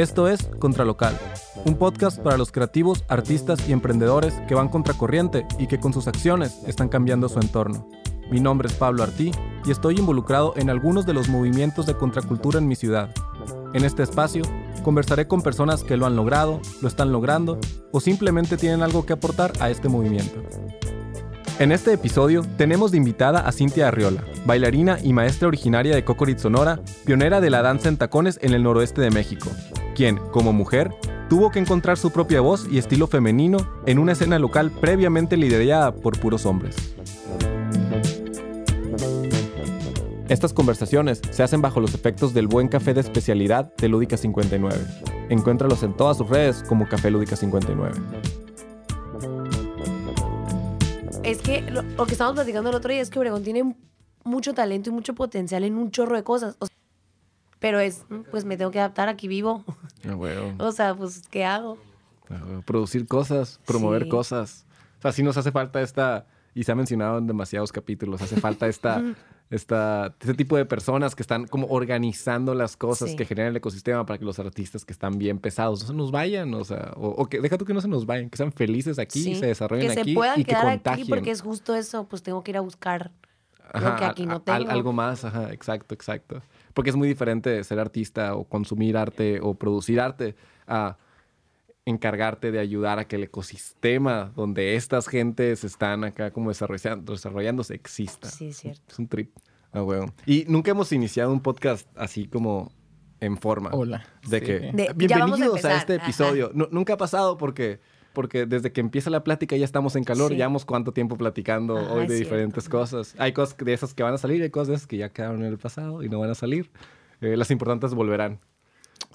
Esto es Contralocal, un podcast para los creativos, artistas y emprendedores que van contracorriente y que con sus acciones están cambiando su entorno. Mi nombre es Pablo Artí y estoy involucrado en algunos de los movimientos de contracultura en mi ciudad. En este espacio conversaré con personas que lo han logrado, lo están logrando o simplemente tienen algo que aportar a este movimiento. En este episodio tenemos de invitada a Cintia Arriola, bailarina y maestra originaria de Cocorit Sonora, pionera de la danza en tacones en el noroeste de México, quien, como mujer, tuvo que encontrar su propia voz y estilo femenino en una escena local previamente liderada por puros hombres. Estas conversaciones se hacen bajo los efectos del buen café de especialidad de Lúdica 59. Encuéntralos en todas sus redes como Café Lúdica 59. Es que lo, lo que estábamos platicando el otro día es que Obregón tiene mucho talento y mucho potencial en un chorro de cosas. O sea, pero es, pues me tengo que adaptar, aquí vivo. Ah, bueno. O sea, pues, ¿qué hago? Ah, Producir cosas, promover Sí. cosas. O sea, sí nos hace falta esta, y se ha mencionado en demasiados capítulos, hace falta esta, esta, este tipo de personas que están como organizando las cosas Sí. que generan el ecosistema para que los artistas que están bien pesados no se nos vayan, o sea, o, o que deja tú que no se nos vayan, que sean felices aquí, Sí. se desarrollen que aquí se puedan y que quedar contagien. aquí porque es justo eso, pues tengo que ir a buscar lo Ajá, que aquí no tengo. algo más, ajá, exacto, exacto. Porque es muy diferente ser artista o consumir arte o producir arte a encargarte de ayudar a que el ecosistema donde estas gentes están acá como desarrollando, desarrollándose exista. Sí, es cierto. Es un trip. Ah, huevo. Y nunca hemos iniciado un podcast así como en forma. Hola. De Sí. que De- ya bienvenidos a este episodio. Nu- nunca ha pasado porque porque desde que empieza la plática ya estamos en calor, Sí. llevamos cuánto tiempo platicando Ah, hoy de diferentes cosas. Hay cosas de esas que van a salir, hay cosas de esas que ya quedaron en el pasado y no van a salir. Eh, las importantes volverán.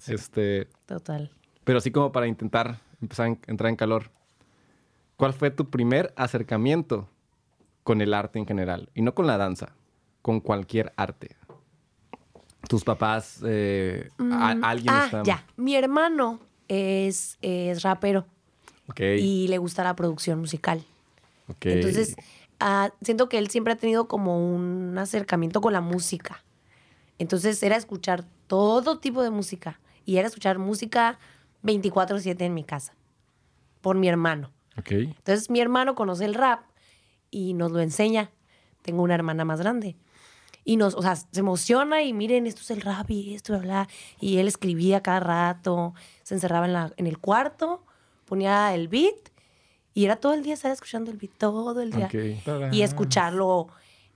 Este, Total. Pero así como para intentar empezar a entrar en calor. ¿Cuál fue tu primer acercamiento con el arte en general? Y no con la danza, con cualquier arte. Tus papás, eh, a- alguien ah, está... ya. Mi hermano es, es rapero y le gusta la producción musical. ok. Entonces, ah, siento que él siempre ha tenido como un acercamiento con la música. Entonces, era escuchar todo tipo de música. Y era escuchar música 24-7 en mi casa. Por mi hermano. Entonces, mi hermano conoce el rap y nos lo enseña. Tengo una hermana más grande. Y nos, o sea, se emociona y miren, esto es el rap y esto, bla. Y él escribía cada rato, se encerraba en, la, en el cuarto, ponía el beat y era todo el día estar escuchando el beat, todo el día. Ok. Y escucharlo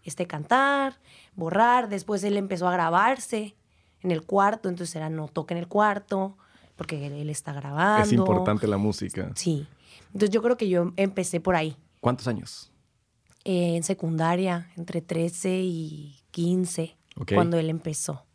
este, cantar, borrar. Después él empezó a grabarse en el cuarto, entonces era no toque en el cuarto, porque él, él está grabando. Es importante la música. Sí. Entonces yo creo que yo empecé por ahí, ¿Cuántos años? eh, en secundaria, entre 13 y 15, Ok. cuando él empezó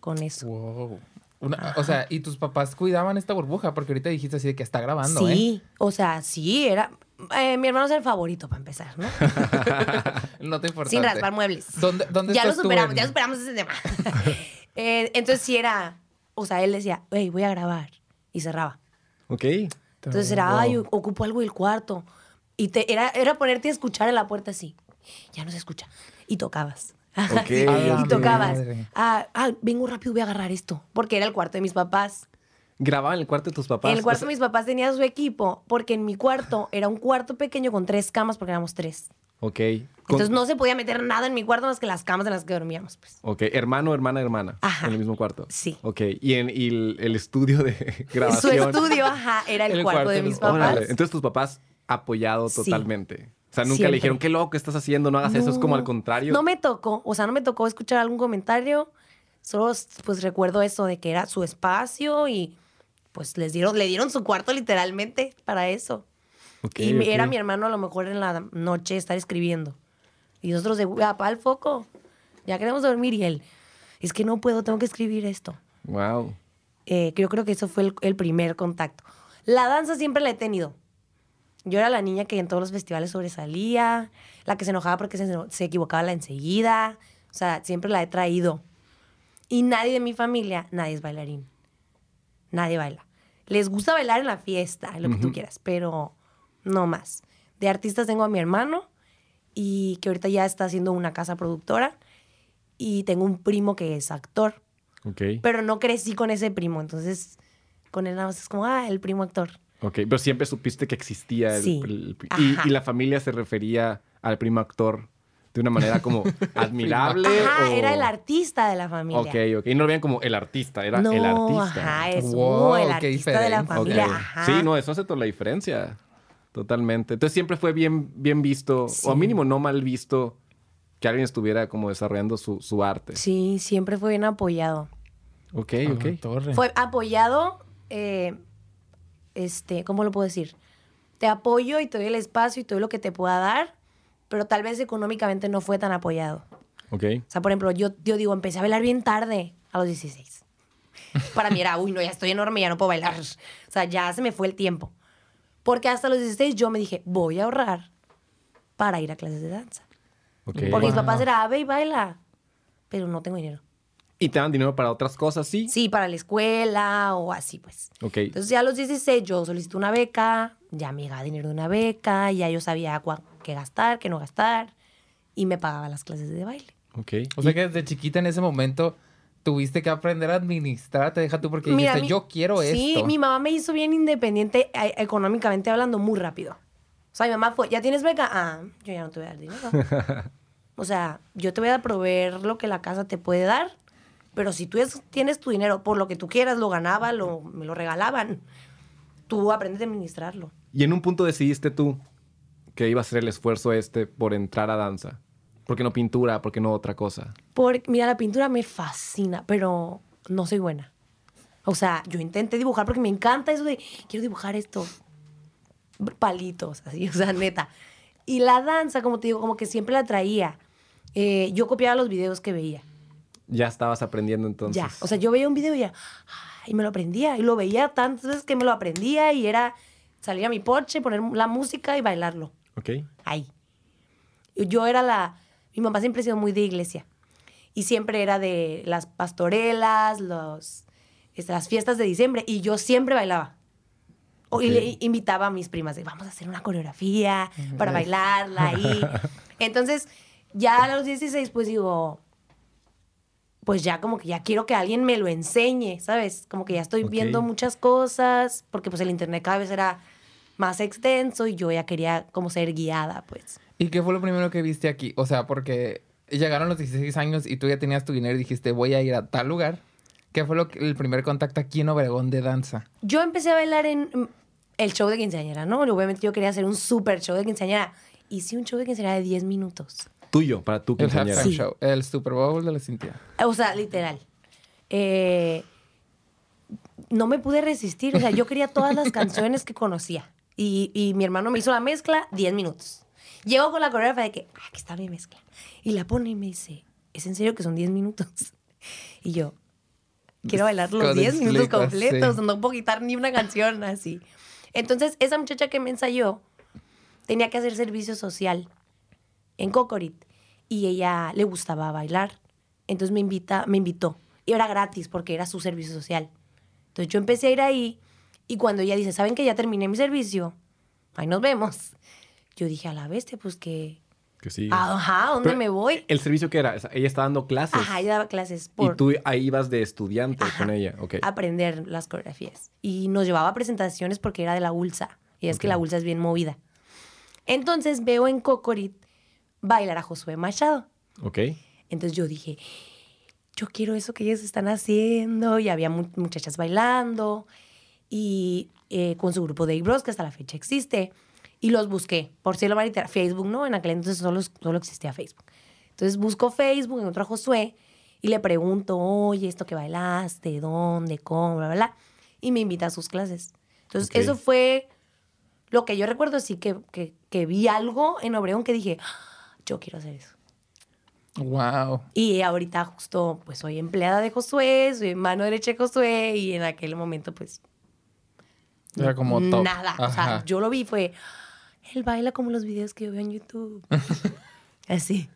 con eso. Wow. Una- o sea, y tus papás cuidaban esta burbuja, porque ahorita dijiste así de que está grabando, ¿eh? sí, o sea, sí, era... eh, mi hermano es el favorito para empezar, ¿no? No te importa. Sin raspar muebles. ¿Dónde, dónde ya lo superamos, en- ya superamos ese tema. Eh, entonces sí era, o sea, él decía, hey, voy a grabar. Y cerraba. Ok. Entonces era, ay, ocupo algo del cuarto. Y te, era, era ponerte a escuchar en la puerta así. Ya no se escucha. Y tocabas. Ok, Sí, ok. Y tocabas. Ah, ah, vengo rápido, voy a agarrar esto. Porque era el cuarto de mis papás. ¿Grababa en el cuarto de tus papás? en el O cuarto sea, de mis papás tenía su equipo. Porque en mi cuarto era un cuarto pequeño con tres camas porque éramos tres. Ok. Entonces no se podía meter nada en mi cuarto más que las camas en las que dormíamos. Pues. Ok, hermano, hermana, hermana. Ajá. En el mismo cuarto. Sí. Ok, y, en, y el, el estudio de Su grabación. estudio, ajá, era el, El cuarto, cuarto de mis papás. Órale, Entonces tus papás apoyado Sí. totalmente. O sea, nunca Siempre. le dijeron, qué loco estás haciendo, no hagas eso. Es como al contrario. No me tocó, o sea, no me tocó escuchar algún comentario. Solo pues recuerdo eso de que era su espacio y pues les dieron, le dieron su cuarto literalmente para eso. Ok, y mi- ok. era mi hermano a lo mejor en la noche estar escribiendo. Y nosotros de, apaga el foco, ya queremos dormir. Y él, es que no puedo, tengo que escribir esto. Wow. Eh, yo creo que eso fue el, el primer contacto. La danza siempre la he tenido. Yo era la niña que en todos los festivales sobresalía, la que se enojaba porque se, se equivocaba la enseguida. O sea, siempre la he traído. Y nadie de mi familia, nadie es bailarín. Nadie baila. Les gusta bailar en la fiesta, en lo que tú quieras, pero no más. De artistas tengo a mi hermano y que ahorita ya está haciendo una casa productora. Y tengo un primo que es actor Ok. pero no crecí con ese primo, entonces Con él nada más es como, ah, el primo actor. Ok, pero siempre supiste que existía el, Sí. el- y, la familia se refería al primo actor de una manera como admirable. Ajá, o... era el artista de la familia. Ok, ok. Y no lo veían como el artista, era no, el artista. Ajá, es Wow, el artista de la familia. Ajá. Sí, no, eso hace toda la diferencia. Totalmente. Entonces siempre fue bien, bien visto, Sí. o mínimo no mal visto, que alguien estuviera como desarrollando su, su arte. Sí, siempre fue bien apoyado. Ok, ok. torre. Fue apoyado, eh, este, ¿cómo lo puedo decir? Te apoyo y te doy el espacio y todo lo que te pueda dar, pero tal vez económicamente no fue tan apoyado. Ok. O sea, por ejemplo, yo, yo digo, empecé a bailar bien tarde, a los 16. Para mí era, uy, no, ya estoy enorme, ya no puedo bailar. O sea, ya se me fue el tiempo. Porque hasta los 16 yo me dije, voy a ahorrar para ir a clases de danza. Porque mis Wow. papás era, ve y baila. Pero no tengo dinero. ¿Y te dan dinero para otras cosas, sí? Sí, para la escuela o así, pues. Ok. Entonces ya a los 16 yo solicité una beca, ya me llegaba dinero de una beca, ya yo sabía qué gastar, qué no gastar, y me pagaba las clases de baile. ok. O sea que desde chiquita en ese momento tuviste que aprender a administrar, te deja tú porque Mira, dijiste, mi- yo quiero sí, esto. mi mamá me hizo bien independiente eh, económicamente hablando muy rápido. O sea, mi mamá fue, ¿ya tienes beca? Ah, yo ya no te voy a dar dinero. o sea, yo te voy a proveer lo que la casa te puede dar, pero si tú es- tienes tu dinero por lo que tú quieras, lo ganaba, lo, me lo regalaban, tú aprendes a administrarlo. Y en un punto decidiste tú que iba a hacer el esfuerzo este por entrar a danza. ¿Por qué no pintura? ¿Por qué no otra cosa? Porque, mira, la pintura me fascina, pero no soy buena. O sea, yo intenté dibujar porque me encanta eso de, quiero dibujar esto. Palitos, así, o sea, neta. Y la danza, como te digo, como que siempre la traía. Eh, yo copiaba los videos que veía. Ya estabas aprendiendo entonces. Ya. O sea, yo veía un video y ya, y me lo aprendía. Y lo veía tantas veces que me lo aprendía y era salir a mi porche, poner la música y bailarlo Ok. ahí. Yo era la... Mi mamá siempre ha sido muy de iglesia. Y siempre era de las pastorelas, los, este, las fiestas de diciembre. Y yo siempre bailaba. O- Y le invitaba a mis primas de, vamos a hacer una coreografía para bailarla ahí. Entonces, ya a los 16, pues digo, pues ya como que ya quiero que alguien me lo enseñe, ¿sabes? Como que ya estoy Ok. viendo muchas cosas, porque pues el internet cada vez era más extenso y yo ya quería como ser guiada, pues. ¿Y qué fue lo primero que viste aquí? O sea, porque llegaron los 16 años y tú ya tenías tu dinero y dijiste, voy a ir a tal lugar. ¿Qué fue lo que- el primer contacto aquí en Obregón de danza? Yo empecé a bailar en mm, el show de quinceañera, ¿no? Obviamente yo quería hacer un super show de quinceañera. Hice un show de quinceañera de 10 minutos. Tuyo, para tu El quinceañera. halftime Sí. show, el Super Bowl de la Cintia. O sea, literal. Eh, no me pude resistir. O sea, yo quería todas las canciones que conocía. Y, y mi hermano me hizo la mezcla 10 minutos. Llego con la coreógrafa de que, ah, aquí está mi mezcla. Y la pone y me dice, ¿es en serio que son 10 minutos? Y yo, quiero bailar los Con 10 minutos completos. sí. No puedo quitar ni una canción así. Entonces, esa muchacha que me ensayó tenía que hacer servicio social en Cocorit y ella le gustaba bailar. Entonces me invita, me invitó. Y era gratis porque era su servicio social. Entonces yo empecé a ir ahí y cuando ella dice, ¿saben que ya terminé mi servicio? Ahí nos vemos. Yo dije, a la bestia, pues que... Que sí. Ajá, ¿a ¿dónde Pero, me voy? ¿El servicio que era? Ella está dando clases. Ajá, ella daba clases Y por tú ahí ibas de estudiante Ajá. con ella. Ok. aprender las coreografías. Y nos llevaba a presentaciones porque era de la ULSA. Y es que la ULSA es bien movida. Entonces veo en Cocorit bailar a Josué Machado. Ok. Entonces yo dije, yo quiero eso que ellos están haciendo. Y había mu- muchachas bailando. Y eh, con su grupo de Bros, que hasta la fecha existe. Y los busqué. Por si lo van a literar, Facebook, ¿no? En aquel entonces solo, solo existía Facebook. Entonces busco Facebook, encuentro a Josué. Y le pregunto, oye, esto que bailaste, ¿dónde, cómo, bla, bla, bla? Y me invita a sus clases. Entonces Ok. eso fue lo que yo recuerdo, sí, que, que, que vi algo en Obregón que dije, "Ah, yo quiero hacer eso. Wow. Y ahorita justo, pues soy empleada de Josué, soy mano derecha de Josué y en aquel momento, pues... Era como top. Nada. O sea, Ajá. yo lo vi, fue... Él baila como los videos que yo veo en YouTube. Así.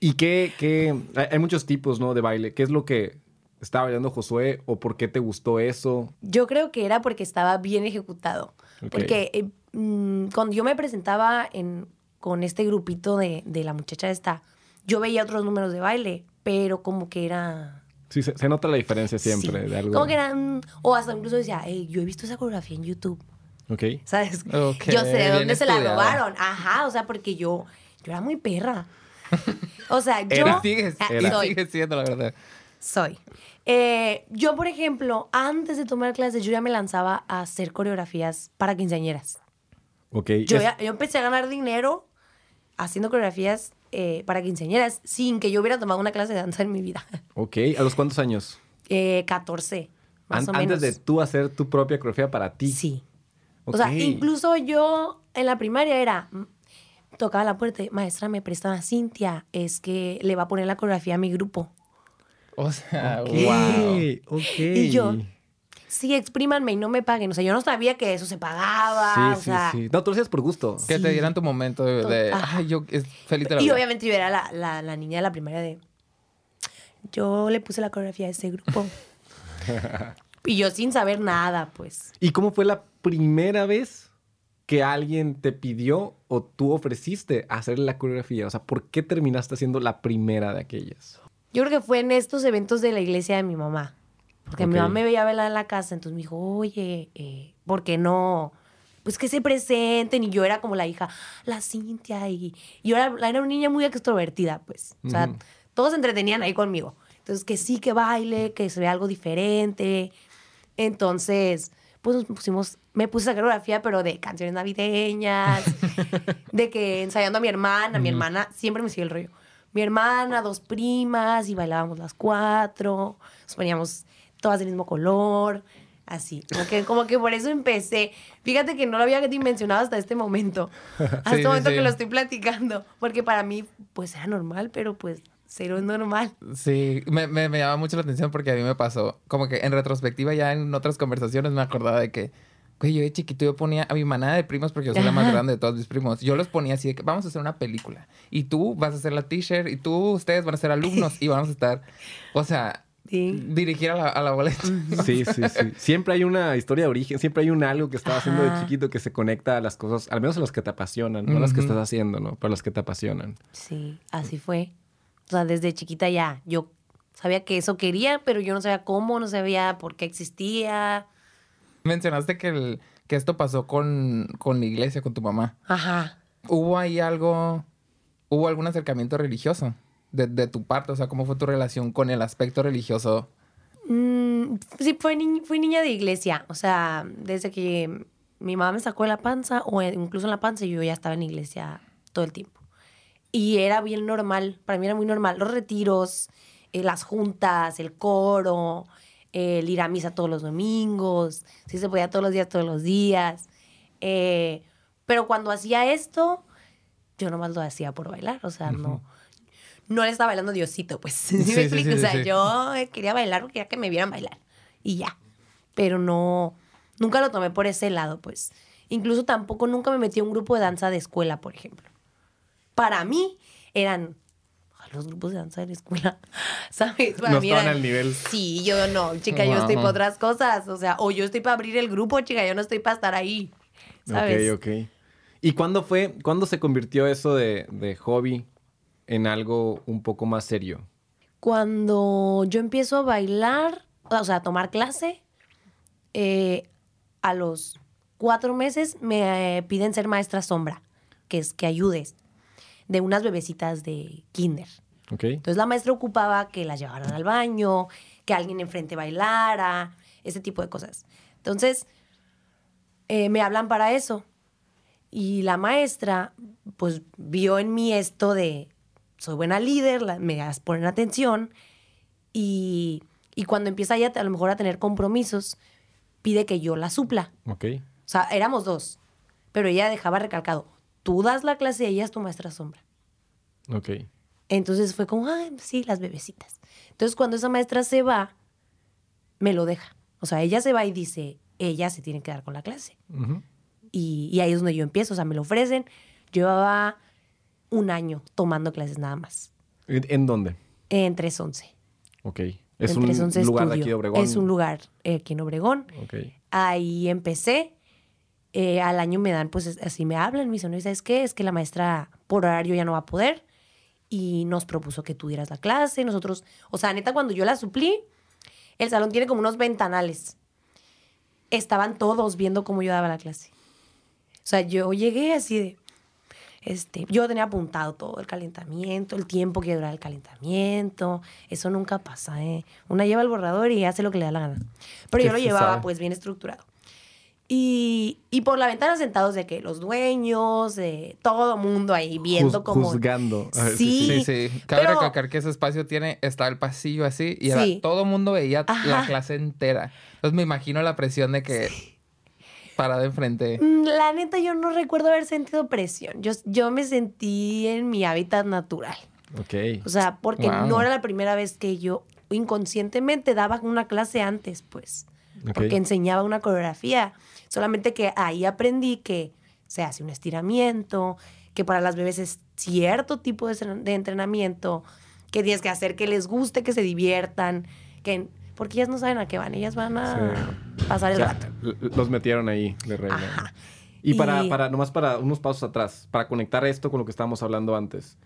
¿Y qué, qué? Hay muchos tipos, ¿no? De baile. ¿Qué es lo que estaba bailando Josué o por qué te gustó eso? Yo creo que era porque estaba bien ejecutado. Porque eh, mm, cuando yo me presentaba en, con este grupito de, de la muchacha esta, yo veía otros números de baile, pero como que era Sí, se, se nota la diferencia siempre Sí. de algo. Como que eran, o hasta incluso decía, "Ey, yo he visto esa coreografía en YouTube. Ok. ¿Sabes? Yo sé de bien dónde se la robaron. Ajá, o sea, porque yo, yo era muy perra. O sea, yo Era. Sigues, Ah, y soy. sigues siendo, la verdad. Soy. Eh, yo, por ejemplo, antes de tomar clases, yo ya me lanzaba a hacer coreografías para quinceañeras. Ok. Yo, Es- ya- yo empecé a ganar dinero haciendo coreografías eh, para quinceañeras sin que yo hubiera tomado una clase de danza en mi vida. Ok. ¿A los cuántos años? Eh, 14, más An- o menos. Antes de tú hacer tu propia coreografía para ti. Sí. O sea, incluso yo en la primaria era, mm, tocaba la puerta, y, maestra, me prestan a Cintia, es que le va a poner la coreografía a mi grupo. O sea, Ok, wow. ok. Y yo, sí, exprímanme y no me paguen. O sea, yo no sabía que eso se pagaba. Sí, o sí, sea, sí. No, tú lo hacías por gusto. Que te dieran tu momento de, ay, yo es feliz de la Y vida. obviamente yo era la, la- la niña de la primaria de, yo le puse la coreografía a ese grupo. y yo sin saber nada, pues. ¿Y cómo fue la primera vez que alguien te pidió o tú ofreciste hacer la coreografía? O sea, ¿por qué terminaste siendo la primera de aquellas? Yo creo que fue en estos eventos de la iglesia de mi mamá. Porque mi mamá me veía bailar en la casa, entonces me dijo, oye, eh, ¿por qué no? Pues que se presenten. Y yo era como la hija, la Cintia. Y, y yo era, era una niña muy extrovertida, pues. O sea, todos se entretenían ahí conmigo. Entonces, que sí, que baile, que se vea algo diferente. Entonces, pues nos pusimos, me puse esa coreografía, pero de canciones navideñas, de que ensayando a mi hermana, mi hermana siempre me sigue el rollo. Mi hermana, dos primas, y bailábamos las cuatro, nos poníamos todas del mismo color, así. Como que, como que por eso empecé. Fíjate que no lo había dimensionado hasta este momento. Hasta Sí, este sí, momento sí. que lo estoy platicando. Porque para mí, pues era normal, pero pues cero es normal. Sí, me, me, me llama mucho la atención porque a mí me pasó, como que en retrospectiva ya en otras conversaciones me acordaba de que, güey, yo de chiquito yo ponía a mi manada de primos porque yo soy la más grande de todos mis primos. Yo los ponía así de que vamos a hacer una película y tú vas a hacer la t-shirt y tú, ustedes van a ser alumnos y vamos a estar, o sea, Sí. dirigir a la, a la boleta. Sí, sí, sí. Siempre hay una historia de origen, siempre hay un algo que estaba haciendo de chiquito que se conecta a las cosas, al menos a las que te apasionan, no a las que estás haciendo, ¿no? Pero las que te apasionan. Sí, así fue. O sea, desde chiquita ya, yo sabía que eso quería, pero yo no sabía cómo, no sabía por qué existía. Mencionaste que, el, que esto pasó con, con la iglesia, con tu mamá. Ajá. ¿Hubo ahí algo, hubo algún acercamiento religioso de, de tu parte? O sea, ¿cómo fue tu relación con el aspecto religioso? Mm, sí, fue ni- fui niña de iglesia. O sea, desde que mi mamá me sacó de la panza, o incluso en la panza, yo ya estaba en iglesia todo el tiempo. Y era bien normal, para mí era muy normal. Los retiros, eh, las juntas, el coro, el ir a misa todos los domingos, si se podía todos los días, todos los días. Eh, pero cuando hacía esto, yo nomás lo hacía por bailar, o sea, no, no le estaba bailando Diosito, pues. ¿Sí, me Sí, explico? sí, o sea, yo eh, quería bailar porque quería que me vieran bailar y ya. Pero no, nunca lo tomé por ese lado, pues. Incluso tampoco nunca me metí a un grupo de danza de escuela, por ejemplo. Para mí eran los grupos de danza de la escuela, ¿sabes? Para No mí estaban eran- al nivel. Sí, yo no, chica, yo estoy para otras cosas, o sea, o yo estoy para abrir el grupo, chica, yo no estoy para estar ahí, ¿sabes? Ok, ok. ¿Y cuándo fue, cuándo se convirtió eso de, de hobby en algo un poco más serio? Cuando yo empiezo a bailar, o sea, a tomar clase, eh, a los cuatro meses me eh, piden ser maestra sombra, que es que ayudes, de unas bebecitas de kinder. Entonces la maestra ocupaba que las llevaran al baño, que alguien enfrente bailara, ese tipo de cosas. Entonces, eh, me hablan para eso. Y la maestra, pues, vio en mí esto de, soy buena líder, la- me ponen atención. Y, y cuando empieza ella a lo mejor a tener compromisos, pide que yo la supla. Ok. O sea, éramos dos. Pero ella dejaba recalcado, tú das la clase y ella es tu maestra sombra. Ok. Entonces fue como, ay, sí, las bebecitas. Entonces cuando esa maestra se va, me lo deja. O sea, ella se va y dice, ella se tiene que dar con la clase. Y, y ahí es donde yo empiezo. O sea, me lo ofrecen. Yo llevaba un año tomando clases nada más. ¿En dónde? En 311. Ok. Es en un 311 lugar de aquí de Obregón. Es un lugar eh, aquí en Obregón. Ok. Ahí empecé. Eh, al año me dan, pues es- así me hablan, me dicen, "Oye, ¿sabes qué? Es que la maestra por horario ya no va a poder y nos propuso que tú dieras la clase. Nosotros, o sea, neta, cuando yo la suplí, el salón tiene como unos ventanales. Estaban todos viendo cómo yo daba la clase. O sea, yo llegué así de, este, yo tenía apuntado todo el calentamiento, el tiempo que dura el calentamiento. Eso nunca pasa, ¿eh? Una lleva el borrador y hace lo que le da la gana. Pero ¿Qué yo lo llevaba sabe? pues bien estructurado. Y, y por la ventana sentados de que los dueños, de todo mundo ahí viendo Juz- como... Juzgando. Sí. Sí, sí. Cabe pero- recalcar que ese espacio tiene, está el pasillo así y era- Sí. todo el mundo veía la clase entera. Entonces me imagino la presión de que parada enfrente. Mm, La neta, yo no recuerdo haber sentido presión. Yo, yo me sentí en mi hábitat natural. Ok. O sea, porque Wow. no era la primera vez que yo inconscientemente daba una clase antes, pues. Ok. Porque enseñaba una coreografía. Solamente que ahí aprendí que se hace un estiramiento, que para las bebés es cierto tipo de, entren- de entrenamiento, que tienes que hacer que les guste, que se diviertan, que porque ellas no saben a qué van, ellas van a pasar el rato. los metieron ahí de reina. Ajá. Y para, Y- para, nomás para unos pasos atrás, para conectar esto con lo que estábamos hablando antes.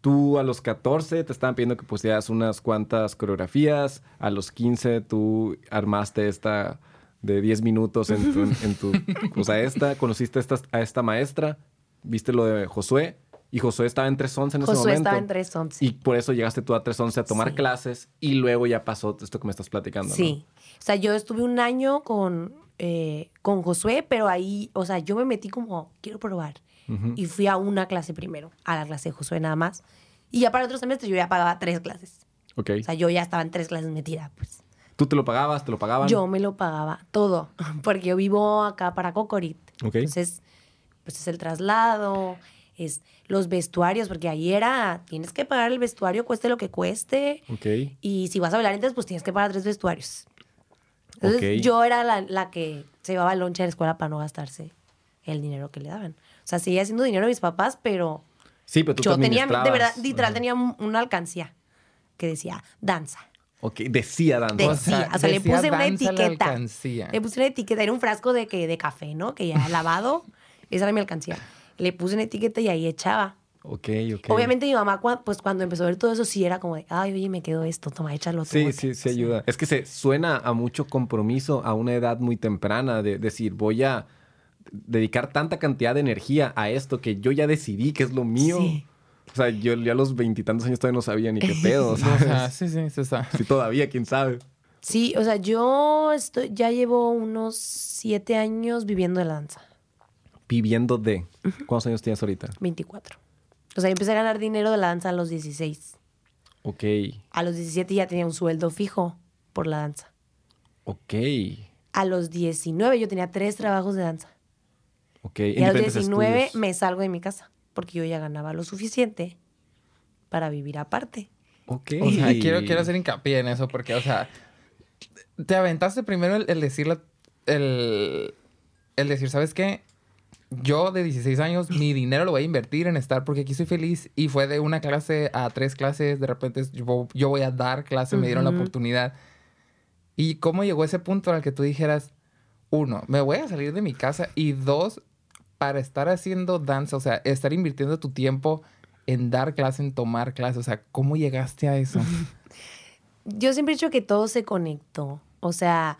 Tú a los 14 te estaban pidiendo que pusieras unas cuantas coreografías. A los 15 tú armaste esta de 10 minutos en tu, en tu cosa esta. Conociste a esta, a esta maestra. Viste lo de Josué. Y Josué estaba en 311 en ese Josué momento. estaba en 311. Y por eso llegaste tú a 311 a tomar Sí. clases. Y luego ya pasó esto que me estás platicando. ¿no? Sí. O sea, yo estuve un año con, eh, con Josué, pero ahí, o sea, yo me metí como, quiero probar. Ujú. Y fui a una clase primero, a la clase de Josué nada más. Y ya para otro semestre yo ya pagaba tres clases. Ok. O sea, yo ya estaba en tres clases metida, pues. ¿Tú te lo pagabas? ¿Te lo pagaban? Yo me lo pagaba todo, porque yo vivo acá para Cocorit. Ok. Entonces, pues es el traslado, es los vestuarios, porque ahí era, tienes que pagar el vestuario, cueste lo que cueste. Ok. Y si vas a bailar entonces, pues tienes que pagar tres vestuarios. Entonces, yo era la, la que se llevaba el lonche a la escuela para no gastarse el dinero que le daban. O sea, seguía haciendo dinero a mis papás, pero Sí, pero tú yo tenía, de verdad, literal, tenía un- una alcancía que decía danza. Ok, decía danza. Decía, O sea, o sea, le puse una etiqueta. alcancía. Le puse una etiqueta, era un frasco de, que, de café, ¿no? Que ya lavado, esa era mi alcancía. Le puse una etiqueta y ahí echaba. Ok, ok. Obviamente mi mamá, pues cuando empezó a ver todo eso, sí era como de, ay, oye, me quedó esto, toma, échalo tú. Sí, sí, sí ayuda. Es que se suena a mucho compromiso a una edad muy temprana de decir, voy a dedicar tanta cantidad de energía a esto que yo ya decidí que es lo mío. Sí. O sea, yo ya a los veintitantos años todavía no sabía ni qué pedo. O ¿sabes? sea, sí, sí, sí está. Sí, todavía, quién sabe. Sí, o sea, yo estoy, ya llevo unos siete años viviendo de la danza, Viviendo de. ¿Cuántos años tienes ahorita? 24. O sea, yo empecé a ganar dinero de la danza a los 16. Ok, A los 17 ya tenía un sueldo fijo por la danza. ok, A los 19 yo tenía tres trabajos de danza. ok. Y a los diferentes 19 estudios. me salgo de mi casa porque yo ya ganaba lo suficiente para vivir aparte. Ok. O sea, quiero, quiero hacer hincapié en eso porque, o sea, te aventaste primero el, el decir, la- el, el decir, ¿sabes qué? Yo de 16 años, mi dinero lo voy a invertir en estar porque aquí soy feliz. Y fue de una clase a tres clases, de repente yo, yo voy a dar clase, me dieron la oportunidad. ¿Y cómo llegó ese punto al que tú dijeras, uno, me voy a salir de mi casa y dos, para estar haciendo danza, o sea, estar invirtiendo tu tiempo en dar clase, en tomar clase, o sea, ¿cómo llegaste a eso? Yo siempre he dicho que todo se conectó. O sea,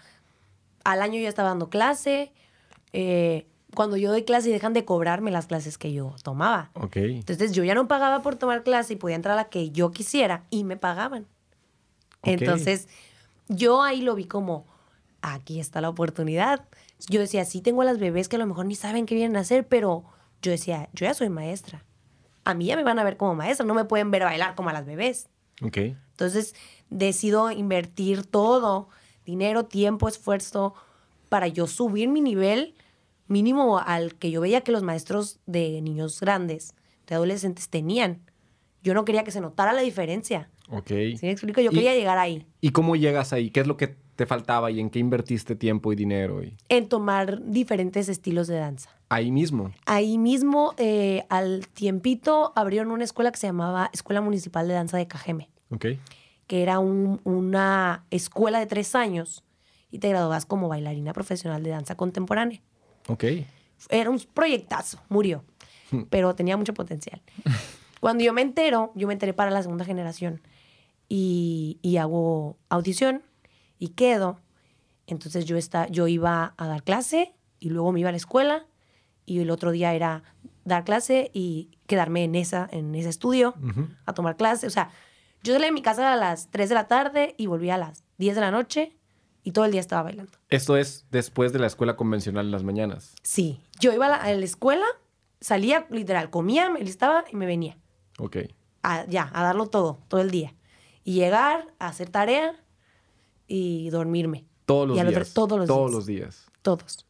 al año yo estaba dando clase. eh, cuando yo doy clase dejan de cobrarme las clases que yo tomaba. Ok. Entonces yo ya no pagaba por tomar clase y podía entrar a la que yo quisiera y me pagaban. Entonces yo ahí lo vi como, aquí está la oportunidad. Yo decía, sí tengo a las bebés que a lo mejor ni saben qué vienen a hacer, pero yo decía, yo ya soy maestra. A mí ya me van a ver como maestra, no me pueden ver bailar como a las bebés. Ok. Entonces decido invertir todo, dinero, tiempo, esfuerzo, para yo subir mi nivel mínimo al que yo veía que los maestros de niños grandes, de adolescentes tenían. Yo no quería que se notara la diferencia. Ok. ¿Sí me explico? Yo quería llegar ahí, ¿Y cómo llegas ahí? ¿Qué es lo que te faltaba y en qué invertiste tiempo y dinero? Y en tomar diferentes estilos de danza. ahí mismo. Ahí mismo, eh, al tiempito, abrieron una escuela que se llamaba Escuela Municipal de Danza de Cajeme. Ok. que era un- una escuela de tres años y te graduabas como bailarina profesional de danza contemporánea. Ok. Era un proyectazo, murió, Hmm. pero tenía mucho potencial. Cuando yo me entero, yo me enteré para la segunda generación y, y hago audición y quedo. Entonces yo, está, yo iba a dar clase y luego me iba a la escuela y el otro día era dar clase y quedarme en, esa, en ese estudio a tomar clase. O sea, yo salí de mi casa a las 3 de la tarde y volví a las 10 de la noche y todo el día estaba bailando. Esto es después de la escuela convencional en las mañanas. Sí, yo iba a la, a la escuela, salía literal, comía, me listaba y me venía. Ok. A- ya, a darlo todo, todo el día. Y llegar, a hacer tarea y dormirme. Todos los otro- días. todos los Todos días. los días. Todos.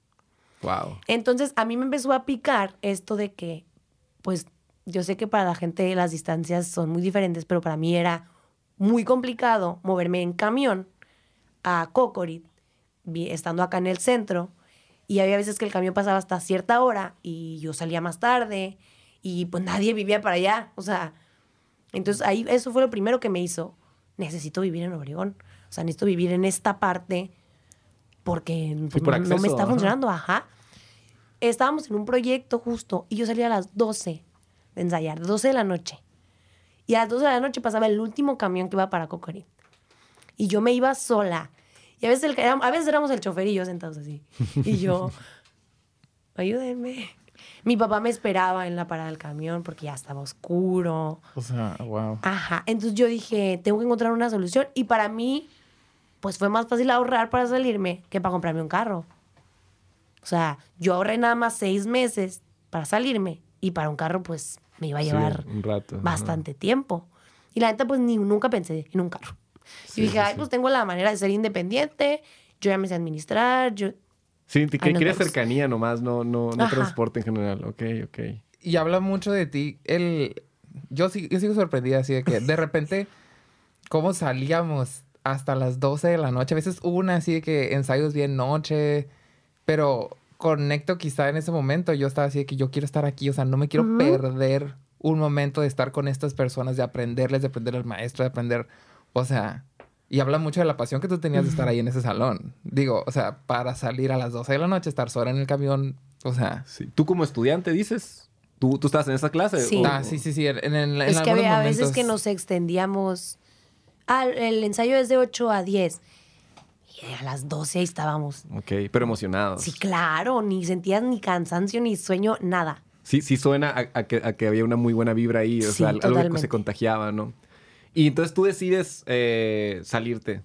Wow. Entonces, a mí me empezó a picar esto de que, pues, yo sé que para la gente las distancias son muy diferentes, pero para mí era muy complicado moverme en camión a Cocorit, estando acá en el centro, y había veces que el camión pasaba hasta cierta hora y yo salía más tarde y pues nadie vivía para allá, o sea, entonces ahí eso fue lo primero que me hizo, necesito vivir en Obregón, o sea, necesito vivir en esta parte porque pues, por no, me está ajá. funcionando, ajá. Estábamos en un proyecto justo y yo salía a las 12 de ensayar, 12 de la noche. Y a las 12 de la noche pasaba el último camión que iba para Cocorit. Y yo me iba sola. Y a veces, el- a veces éramos el chofer y yo sentados así. Y yo, ayúdenme. Mi papá me esperaba en la parada del camión porque ya estaba oscuro. O sea, wow. Ajá. Entonces yo dije, tengo que encontrar una solución. Y para mí, pues fue más fácil ahorrar para salirme que para comprarme un carro. O sea, yo ahorré nada más seis meses para salirme. Y para un carro, pues me iba a Sí, llevar un rato, ajá. bastante tiempo. Y la neta, pues ni, nunca pensé en un carro. Sí, y dije, sí, ay, sí. pues tengo la manera de ser independiente. Yo ya me sé administrar. Yo... Sí, te nos quieres vemos. cercanía nomás, no, no, no Ajá. transporte en general. Ok, ok. Y habla mucho de ti. El... Yo, sí, yo sigo sorprendida así de que de repente, ¿cómo salíamos hasta las 12 de la noche? A veces una así de que ensayos bien noche, pero conecto quizá en ese momento. Yo estaba así de que yo quiero estar aquí, o sea, no me quiero perder un momento de estar con estas personas, de aprenderles, de aprender al maestro, de aprender, o sea... Y habla mucho de la pasión que tú tenías de estar ahí en ese salón. Digo, o sea, para salir a las 12 de la noche, estar sola en el camión, o sea... Sí. ¿Tú como estudiante dices? ¿Tú, tú estás en esa clase? Sí. ¿O- Ah, sí, sí, sí. En, en, en es que había veces momentos- que nos extendíamos. Ah, el ensayo es de 8 a 10. Y a las 12 ahí estábamos. Ok, pero emocionados. Sí, claro, ni sentías ni cansancio, ni sueño, nada. Sí, sí suena a, a que, a que había una muy buena vibra ahí, o Sí, sea, algo que se contagiaba, ¿no? Y entonces tú decides eh, salirte.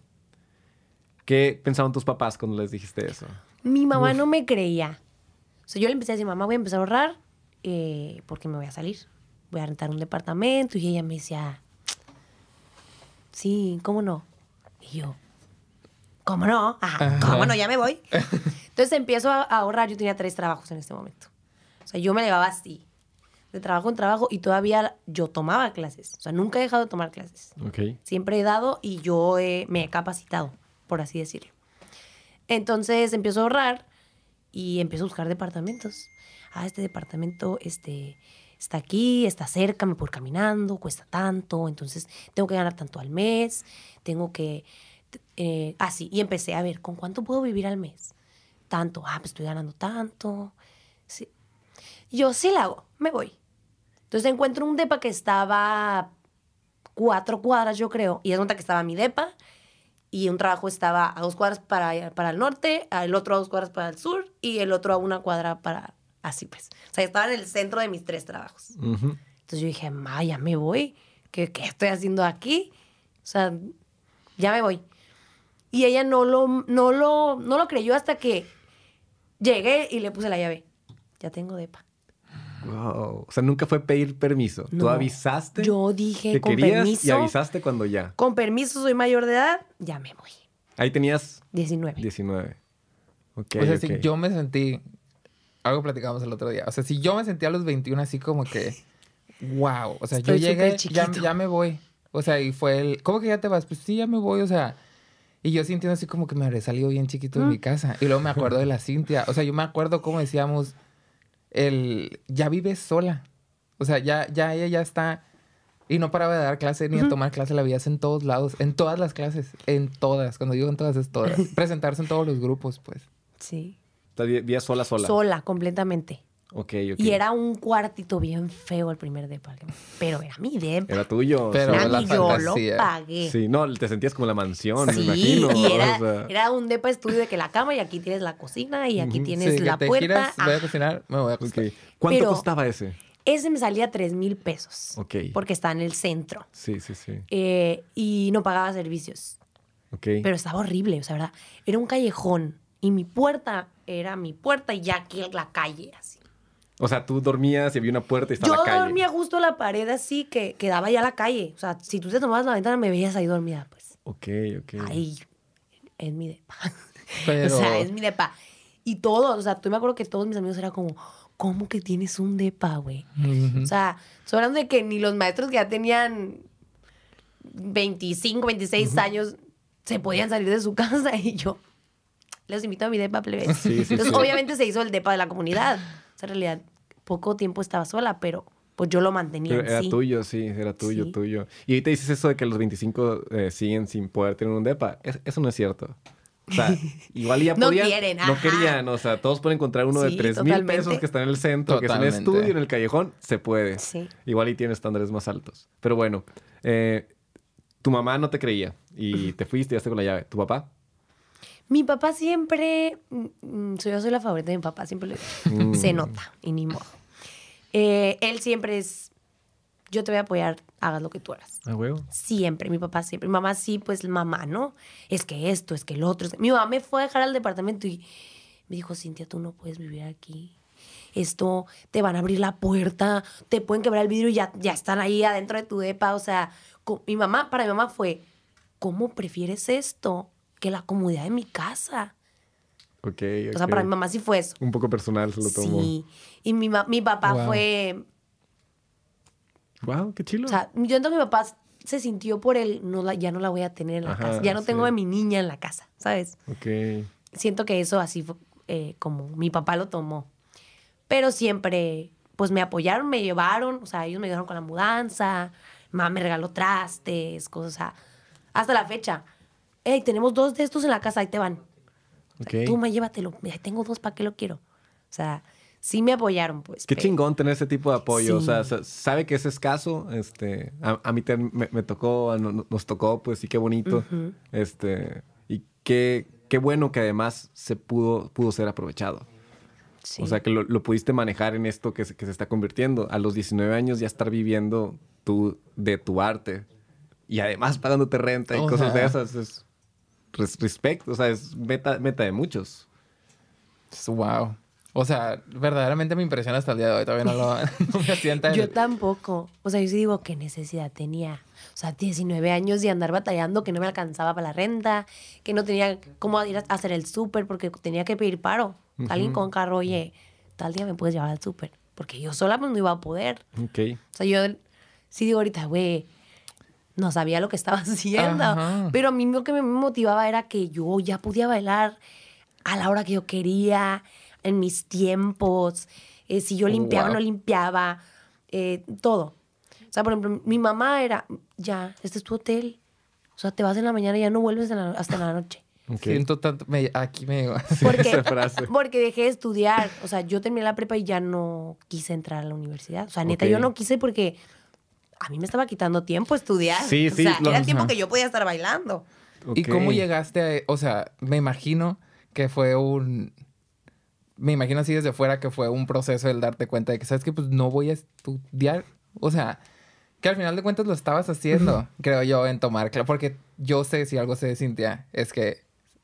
¿Qué pensaban tus papás cuando les dijiste eso? Mi mamá no me creía. O sea, yo le empecé a decir, mamá, voy a empezar a ahorrar eh, porque me voy a salir. Voy a rentar un departamento. Y ella me decía, sí, ¿cómo no? Y yo, ¿cómo no? Ajá, ¿cómo no? Ya me voy. Entonces empiezo a ahorrar. Yo tenía tres trabajos en este momento. O sea, yo me llevaba así, de trabajo en trabajo, y todavía yo tomaba clases. O sea, nunca he dejado de tomar clases. Ok. Siempre he dado y yo eh, me he capacitado, por así decirlo. Entonces empiezo a ahorrar y empiezo a buscar departamentos. Ah, este departamento este, está aquí, está cerca, me puedo caminando, cuesta tanto, entonces tengo que ganar tanto al mes, tengo que... Eh, así, y empecé a ver, ¿con cuánto puedo vivir al mes? Tanto, ah, pues estoy ganando tanto. Sí. Yo sí la hago, me voy. Entonces encuentro un depa que estaba cuatro cuadras, yo creo. Y es cuenta que estaba mi depa y un trabajo estaba a dos cuadras para, para el norte, el otro a dos cuadras para el sur y el otro a una cuadra para así pues. O sea, estaba en el centro de mis tres trabajos. Entonces yo dije, ma, ya me voy. ¿Qué, qué estoy haciendo aquí? O sea, ya me voy. Y ella no lo, no lo, no lo creyó hasta que llegué y le puse la llave. Ya tengo depa. Wow. O sea, nunca fue pedir permiso. Tú avisaste Yo dije, que con querías permiso. y avisaste cuando ya. Con permiso, soy mayor de edad, ya me voy. Ahí tenías 19. 19. Ok, o sea, si yo me sentí... Algo platicamos el otro día. O sea, si yo me sentí a los 21 así como que... Wow. O sea, Estoy yo llegué, ya, ya me voy. O sea, y fue el... ¿Cómo que ya te vas? Pues sí, ya me voy. O sea... Y yo sintiendo así como que me habré salido bien chiquito de mi casa. Y luego me acuerdo de la Cintia. O sea, yo me acuerdo cómo decíamos... El... Ya vives sola. O sea, ya, ya ella ya está... Y no paraba de dar clase ni de tomar clase, la veías en todos lados, en todas las clases, en todas. Cuando digo en todas, es todas. Presentarse en todos los grupos, pues. Sí. Estás vi- vía sola, sola. Sola, completamente. Ok, ok. Y era un cuartito bien feo el primer depa. Pero era mi depa. Era tuyo. Pero Era la mi, yo lo pagué. Sí, no, te sentías como la mansión, me Sí, imagino. y era, O sea, era un depa estudio de que la cama y aquí tienes la cocina y aquí tienes Sí, que la te puerta. giras, voy a cocinar, me voy a ok. ¿Cuánto Pero- costaba ese? ese me salía 3 mil pesos. Ok. Porque está en el centro. Sí, sí, sí. Eh, y no pagaba servicios. Ok. Pero estaba horrible, o sea, ¿verdad? Era un callejón y mi puerta era mi puerta y ya aquí la calle, así. O sea, tú dormías y había una puerta y estaba Yo la calle. dormía justo a la pared así que, que daba ya la calle. O sea, si tú te tomabas la ventana me veías ahí dormida, pues. Ok, ok. Ahí, en mi depa. Pero- O sea, es mi depa. Y todos, o sea, tú me acuerdo que todos mis amigos eran como, ¿cómo que tienes un depa, güey? O sea, estoy hablando de que ni los maestros que ya tenían 25, 26 años se podían salir de su casa y yo les invito a mi depa, plebes. Sí, sí, Entonces, sí. obviamente se hizo el depa de la comunidad. O sea, en realidad, poco tiempo estaba sola, pero pues yo lo mantenía Pero era sí. tuyo, sí, era tuyo, Sí. tuyo. Y ahorita dices eso de que los 25 eh, siguen sin poder tener un depa. Es- eso no es cierto. O sea, igual ya No podían. quieren, No ajá. querían. O sea, todos pueden encontrar uno de Sí, 3 mil pesos que está en el centro, que es un estudio en el callejón. Se puede. Sí. Igual y tiene estándares más altos. Pero bueno, eh, tu mamá no te creía y te fuiste y ya con la llave. ¿Tu papá? Mi papá siempre, mm, mm, soy- yo soy la favorita de mi papá, siempre. Mm. Se nota, y ni modo. Eh, él siempre es, yo te voy a apoyar, hagas lo que tú hagas. Ah, huevo. Siempre, mi papá siempre. Mi mamá sí, pues mamá, ¿no? Es que esto, es que el otro. es que- Mi mamá me fue a dejar al departamento y me dijo, Cintia, tú no puedes vivir aquí. Esto, te van a abrir la puerta, te pueden quebrar el vidrio y ya, ya están ahí adentro de tu depa. O sea, co- mi mamá, para mi mamá fue, ¿cómo prefieres esto que la comodidad de mi casa? Ok, O sea, para mi mamá sí fue eso. Un poco personal se lo tomó. Sí. Y mi, mi papá Wow. fue, Wow, qué chilo. o sea, yo que mi papá se sintió por él, no la, ya no la voy a tener en la Ajá, casa. Ya no tengo a mi niña en la casa, ¿sabes? ok. Siento que eso así fue eh, como mi papá lo tomó. Pero siempre, pues me apoyaron, me llevaron, o sea, ellos me ayudaron con la mudanza, mamá me regaló trastes, cosas, o sea, hasta la fecha. Hey, tenemos dos de estos en la casa, ahí te van. Ok. Tú me llévatelo, Mira, tengo dos, ¿para qué lo quiero? O sea, sí me apoyaron, pues. Qué pero- chingón tener ese tipo de apoyo. O sea, sa- sabe que es escaso. Este, a, a mí te- me, me tocó, a no- nos tocó, pues sí, qué bonito. Este, y qué, qué bueno que además se pudo, pudo ser aprovechado. Sí. O sea, que lo, lo pudiste manejar en esto que se, que se está convirtiendo. A los 19 años ya estar viviendo tú de tu arte. Y además pagándote renta y O cosas de esas. Es res- respecto. O sea, es meta, meta de muchos. Wow. O sea, verdaderamente me impresiona hasta el día de hoy. Todavía no lo no me asienta Yo tampoco. O sea, yo sí digo, ¿qué necesidad tenía? O sea, 19 años y andar batallando, que no me alcanzaba para la renta, que no tenía cómo ir a hacer el súper porque tenía que pedir paro. Alguien con carro, oye, tal día me puedes llevar al súper. Porque yo sola pues, no iba a poder. Ok. O sea, yo sí digo ahorita, güey, no sabía lo que estaba haciendo. Ajá. Pero a mí lo que me motivaba era que yo ya podía bailar a la hora que yo quería, en mis tiempos. eh, si yo limpiaba o Wow. no limpiaba, eh, todo. O sea, por ejemplo, mi mamá era, ya, este es tu hotel. O sea, te vas en la mañana y ya no vuelves en la- hasta la noche. Siento tanto... me- aquí me llegó. Porque, esa frase. porque dejé de estudiar. O sea, yo terminé la prepa y ya no quise entrar a la universidad. O sea, neta, yo no quise porque a mí me estaba quitando tiempo estudiar. Sí, o sí, sea, lo- era el tiempo que yo podía estar bailando. ¿Y cómo llegaste a...? O sea, me imagino que fue un... Me imagino así desde fuera que fue un proceso el darte cuenta de que, ¿sabes que Pues no voy a estudiar. O sea, que al final de cuentas lo estabas haciendo, creo yo, en tomar clases. Porque yo sé, si algo sé de Cintia, es que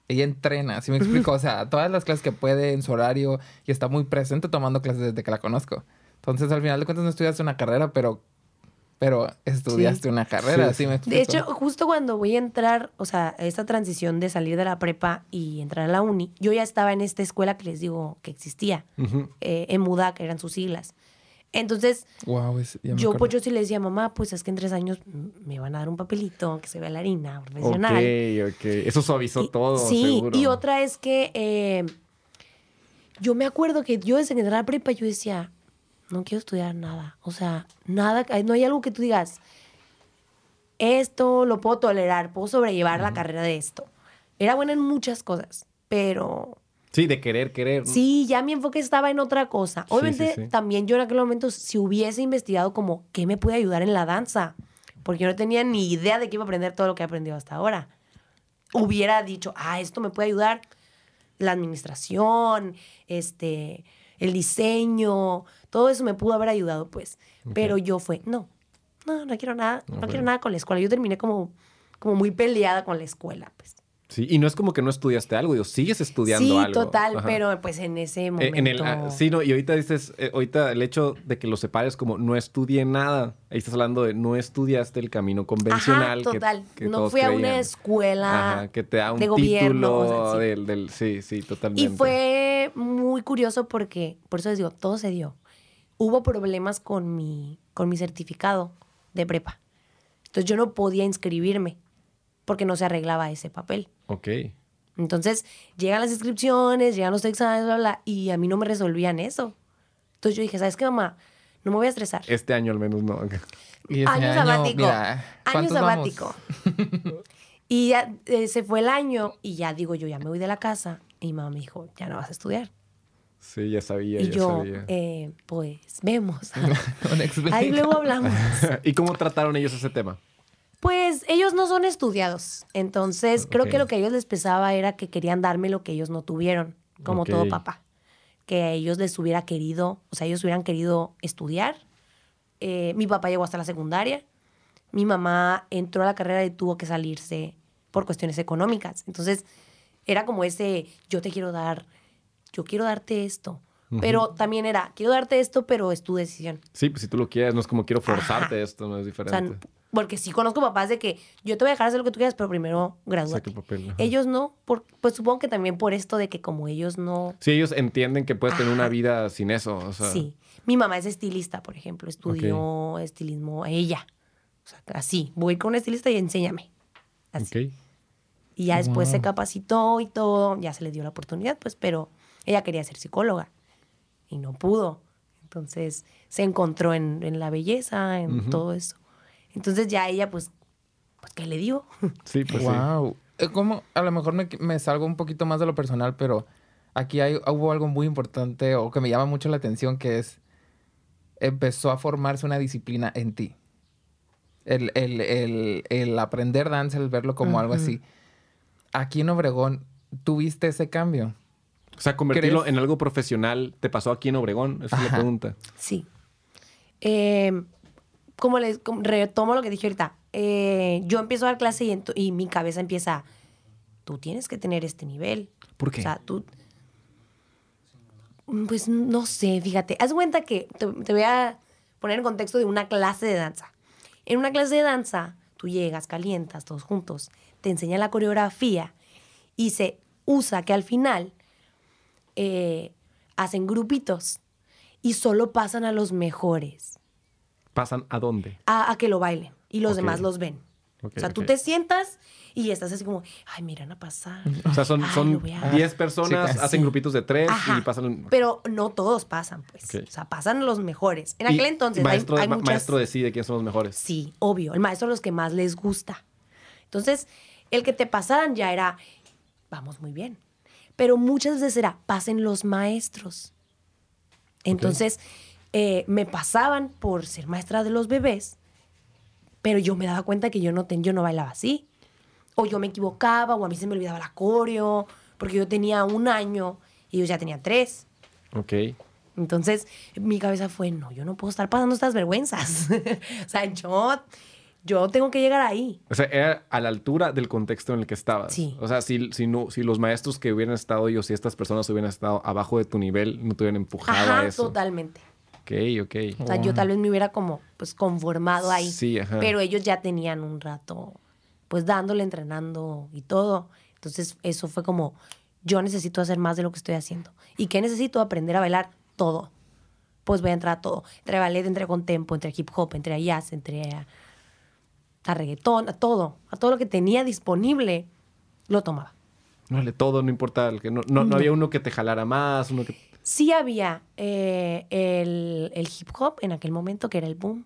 ella entrena, ¿sí me explico? O sea, todas las clases que puede en su horario y está muy presente tomando clases desde que la conozco. Entonces, al final de cuentas no estudiaste una carrera, pero... Pero estudiaste una carrera, Sí, ¿sí, me explico? De hecho, justo cuando voy a entrar, o sea, esta transición de salir de la prepa y entrar a la uni, yo ya estaba en esta escuela que les digo que existía, eh, en MUDA, que eran sus siglas. Entonces, Wow, es- yo, pues yo sí le decía, mamá, pues es que en tres años me van a dar un papelito, que se vea la harina Ok, profesional. ok. Eso suavizó Y- todo, Sí, seguro. y otra es que eh, yo me acuerdo que yo desde que entré a la prepa yo decía, no quiero estudiar nada. O sea, nada, no hay algo que tú digas, esto lo puedo tolerar, puedo sobrellevar la carrera de esto. Era buena en muchas cosas, pero Sí, de querer, querer. ¿no? Sí, ya mi enfoque estaba en otra cosa. Sí, Obviamente, sí, sí. también yo en aquel momento, si hubiese investigado como qué me puede ayudar en la danza, porque yo no tenía ni idea de que iba a aprender todo lo que he aprendido hasta ahora, hubiera dicho, ah, esto me puede ayudar la administración, este, el diseño, todo eso me pudo haber ayudado, pues. Pero yo fue, no, no, no quiero nada, no, quiero nada con la escuela. Yo terminé como, como muy peleada con la escuela, pues. Sí, y no es como que no estudiaste algo, digo, sigues estudiando Sí, algo. total, Ajá. pero pues en ese Eh, momento... En el, ah, sí, no, y ahorita dices, eh, ahorita el hecho de que lo separes como no estudié nada, ahí estás hablando de no estudiaste el camino convencional. Ajá, total. que no todos fui a una escuela Ajá, que te da un de título gobierno. o sea, sí. del, del- sí, sí, totalmente. Y fue muy curioso porque, por eso les digo, todo se dio. Hubo problemas con mi, con mi certificado de prepa. Entonces yo no podía inscribirme porque no se arreglaba ese papel. Ok. Entonces llegan las inscripciones, llegan los exámenes, bla, bla, y a mí no me resolvían eso. Entonces yo dije, ¿sabes qué, mamá? No me voy a estresar. Este año al menos no. Y ese año sabático. mira, año ¿cuántos vamos? sabático. y ya eh, se fue el año y ya digo yo, ya me voy de la casa. Y mamá me dijo, ya no vas a estudiar. Sí, ya sabía, y ya yo, sabía. eh, pues, vemos. Ahí luego hablamos. ¿Y cómo trataron ellos ese tema? Pues ellos no son estudiados. Entonces, creo que lo que a ellos les pesaba era que querían darme lo que ellos no tuvieron, como todo papá. Que a ellos les hubiera querido, o sea, ellos hubieran querido estudiar. Eh, mi papá llegó hasta la secundaria. Mi mamá entró a la carrera y tuvo que salirse por cuestiones económicas. Entonces, era como ese, yo te quiero dar, yo quiero darte esto. Pero también era, quiero darte esto, pero es tu decisión. Sí, pues si tú lo quieres, no es como quiero forzarte Ajá. esto, no es O sea, diferente. porque sí conozco papás de que yo te voy a dejar hacer lo que tú quieras, pero primero gradúate. Papel. Ellos no, por, pues supongo que también por esto de que como ellos no... Sí, ellos entienden que puedes tener una vida sin eso. O sea, sí. Mi mamá es estilista, por ejemplo, estudió estilismo ella. O sea, así, voy con un estilista y enséñame. Así. Ok. Y ya después se capacitó y todo, ya se le dio la oportunidad, pues, pero ella quería ser psicóloga y no pudo. Entonces se encontró en, en la belleza, en todo eso. Entonces ya ella, pues, pues ¿qué le dio? Sí, pues sí. wow. Eh, Como a lo mejor me, me salgo un poquito más de lo personal, pero aquí hay, hubo algo muy importante o que me llama mucho la atención que es empezó a formarse una disciplina en ti. El, el, el, el aprender danza, el verlo como algo así. Aquí en Obregón, ¿tuviste ese cambio? O sea, convertirlo ¿Crees? en algo profesional, ¿te pasó aquí en Obregón? Esa es la pregunta. Sí. Eh, como les como retomo lo que dije ahorita, eh, yo empiezo a dar clase y, mi cabeza empieza, tú tienes que tener este nivel. ¿Por qué? O sea, tú... Mm, Pues no sé, fíjate. Haz cuenta que te, te voy a poner en contexto de una clase de danza. En una clase de danza, tú llegas, calientas todos juntos, te enseñan la coreografía y se usa que al final eh, hacen grupitos y solo pasan a los mejores ¿Pasan a dónde? a, a que lo bailen y los demás los ven. O sea, tú te sientas y estás así como, ay, miran a pasar. O sea, son, Ay, son a- 10 personas, Sí, hacen grupitos de 3 Ajá. y pasan... Pero no todos pasan, pues. O sea, pasan los mejores. En aquel entonces hay- maestro, hay, ma- muchas... maestro decide quiénes son los mejores. Sí, obvio. El maestro los que más les gusta. Entonces, el que te pasaran ya era, vamos muy bien. Pero muchas veces era, pasen los maestros. Entonces, eh, me pasaban por ser maestra de los bebés, pero yo me daba cuenta que yo no, ten- yo no bailaba así. O yo me equivocaba, o a mí se me olvidaba la coreo, porque yo tenía un año y ellos ya tenían tres. Ok. Entonces, mi cabeza fue, no, yo no puedo estar pasando estas vergüenzas. sea, yo, yo tengo que llegar ahí. O sea, era a la altura del contexto en el que estabas. Sí. O sea, si, si, no, si los maestros que hubieran estado ellos, si estas personas hubieran estado abajo de tu nivel, no te hubieran empujado a Ajá, eso. totalmente. Ok, ok. O sea, yo tal vez me hubiera como, pues, conformado ahí. Sí, ajá. Pero ellos ya tenían un rato, pues, dándole, entrenando y todo. Entonces, eso fue como, yo necesito hacer más de lo que estoy haciendo. ¿Y qué necesito? Aprender a bailar todo. Pues voy a entrar a todo. Entre ballet, entre contempo, entre hip hop, entre jazz, entre a, reggaetón, a todo. A todo lo que tenía disponible, lo tomaba. Vale, todo, no importa. el que no, no, no había uno que te jalara más, uno que... Sí había eh, el, el hip hop en aquel momento, que era el boom.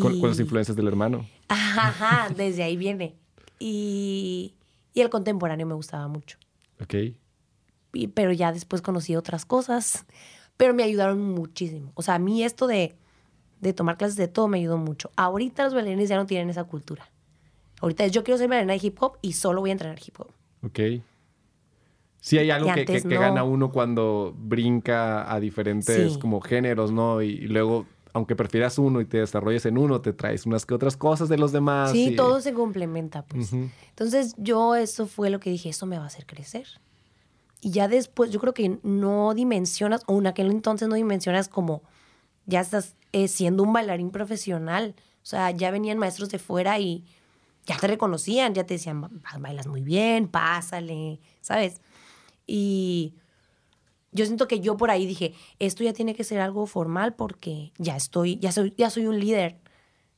Con, Y- con las influencias del hermano. Ajá, desde ahí viene. Y, y el contemporáneo me gustaba mucho. Ok. y- pero ya después conocí otras cosas, pero me ayudaron muchísimo. O sea, a mí esto de, de tomar clases de todo me ayudó mucho. Ahorita los bailarines ya no tienen esa cultura. Ahorita yo quiero ser bailarina de hip hop y solo voy a entrenar hip hop. Ok. Sí hay algo que, que- antes que no. gana uno cuando brinca a diferentes Sí. como géneros, ¿no? Y, y luego, aunque prefieras uno y te desarrolles en uno, te traes unas que otras cosas de los demás. sí, y- todo se complementa, pues. Entonces, yo eso fue lo que dije, eso me va a hacer crecer. Y ya después, yo creo que no dimensionas, o en aquel entonces no dimensionas como ya estás eh, siendo un bailarín profesional. O sea, ya venían maestros de fuera y ya te reconocían, ya te decían, "Ba- bailas muy bien, pásale, ¿sabes? Y yo siento que yo por ahí dije, esto ya tiene que ser algo formal porque ya estoy, ya soy, ya soy un líder.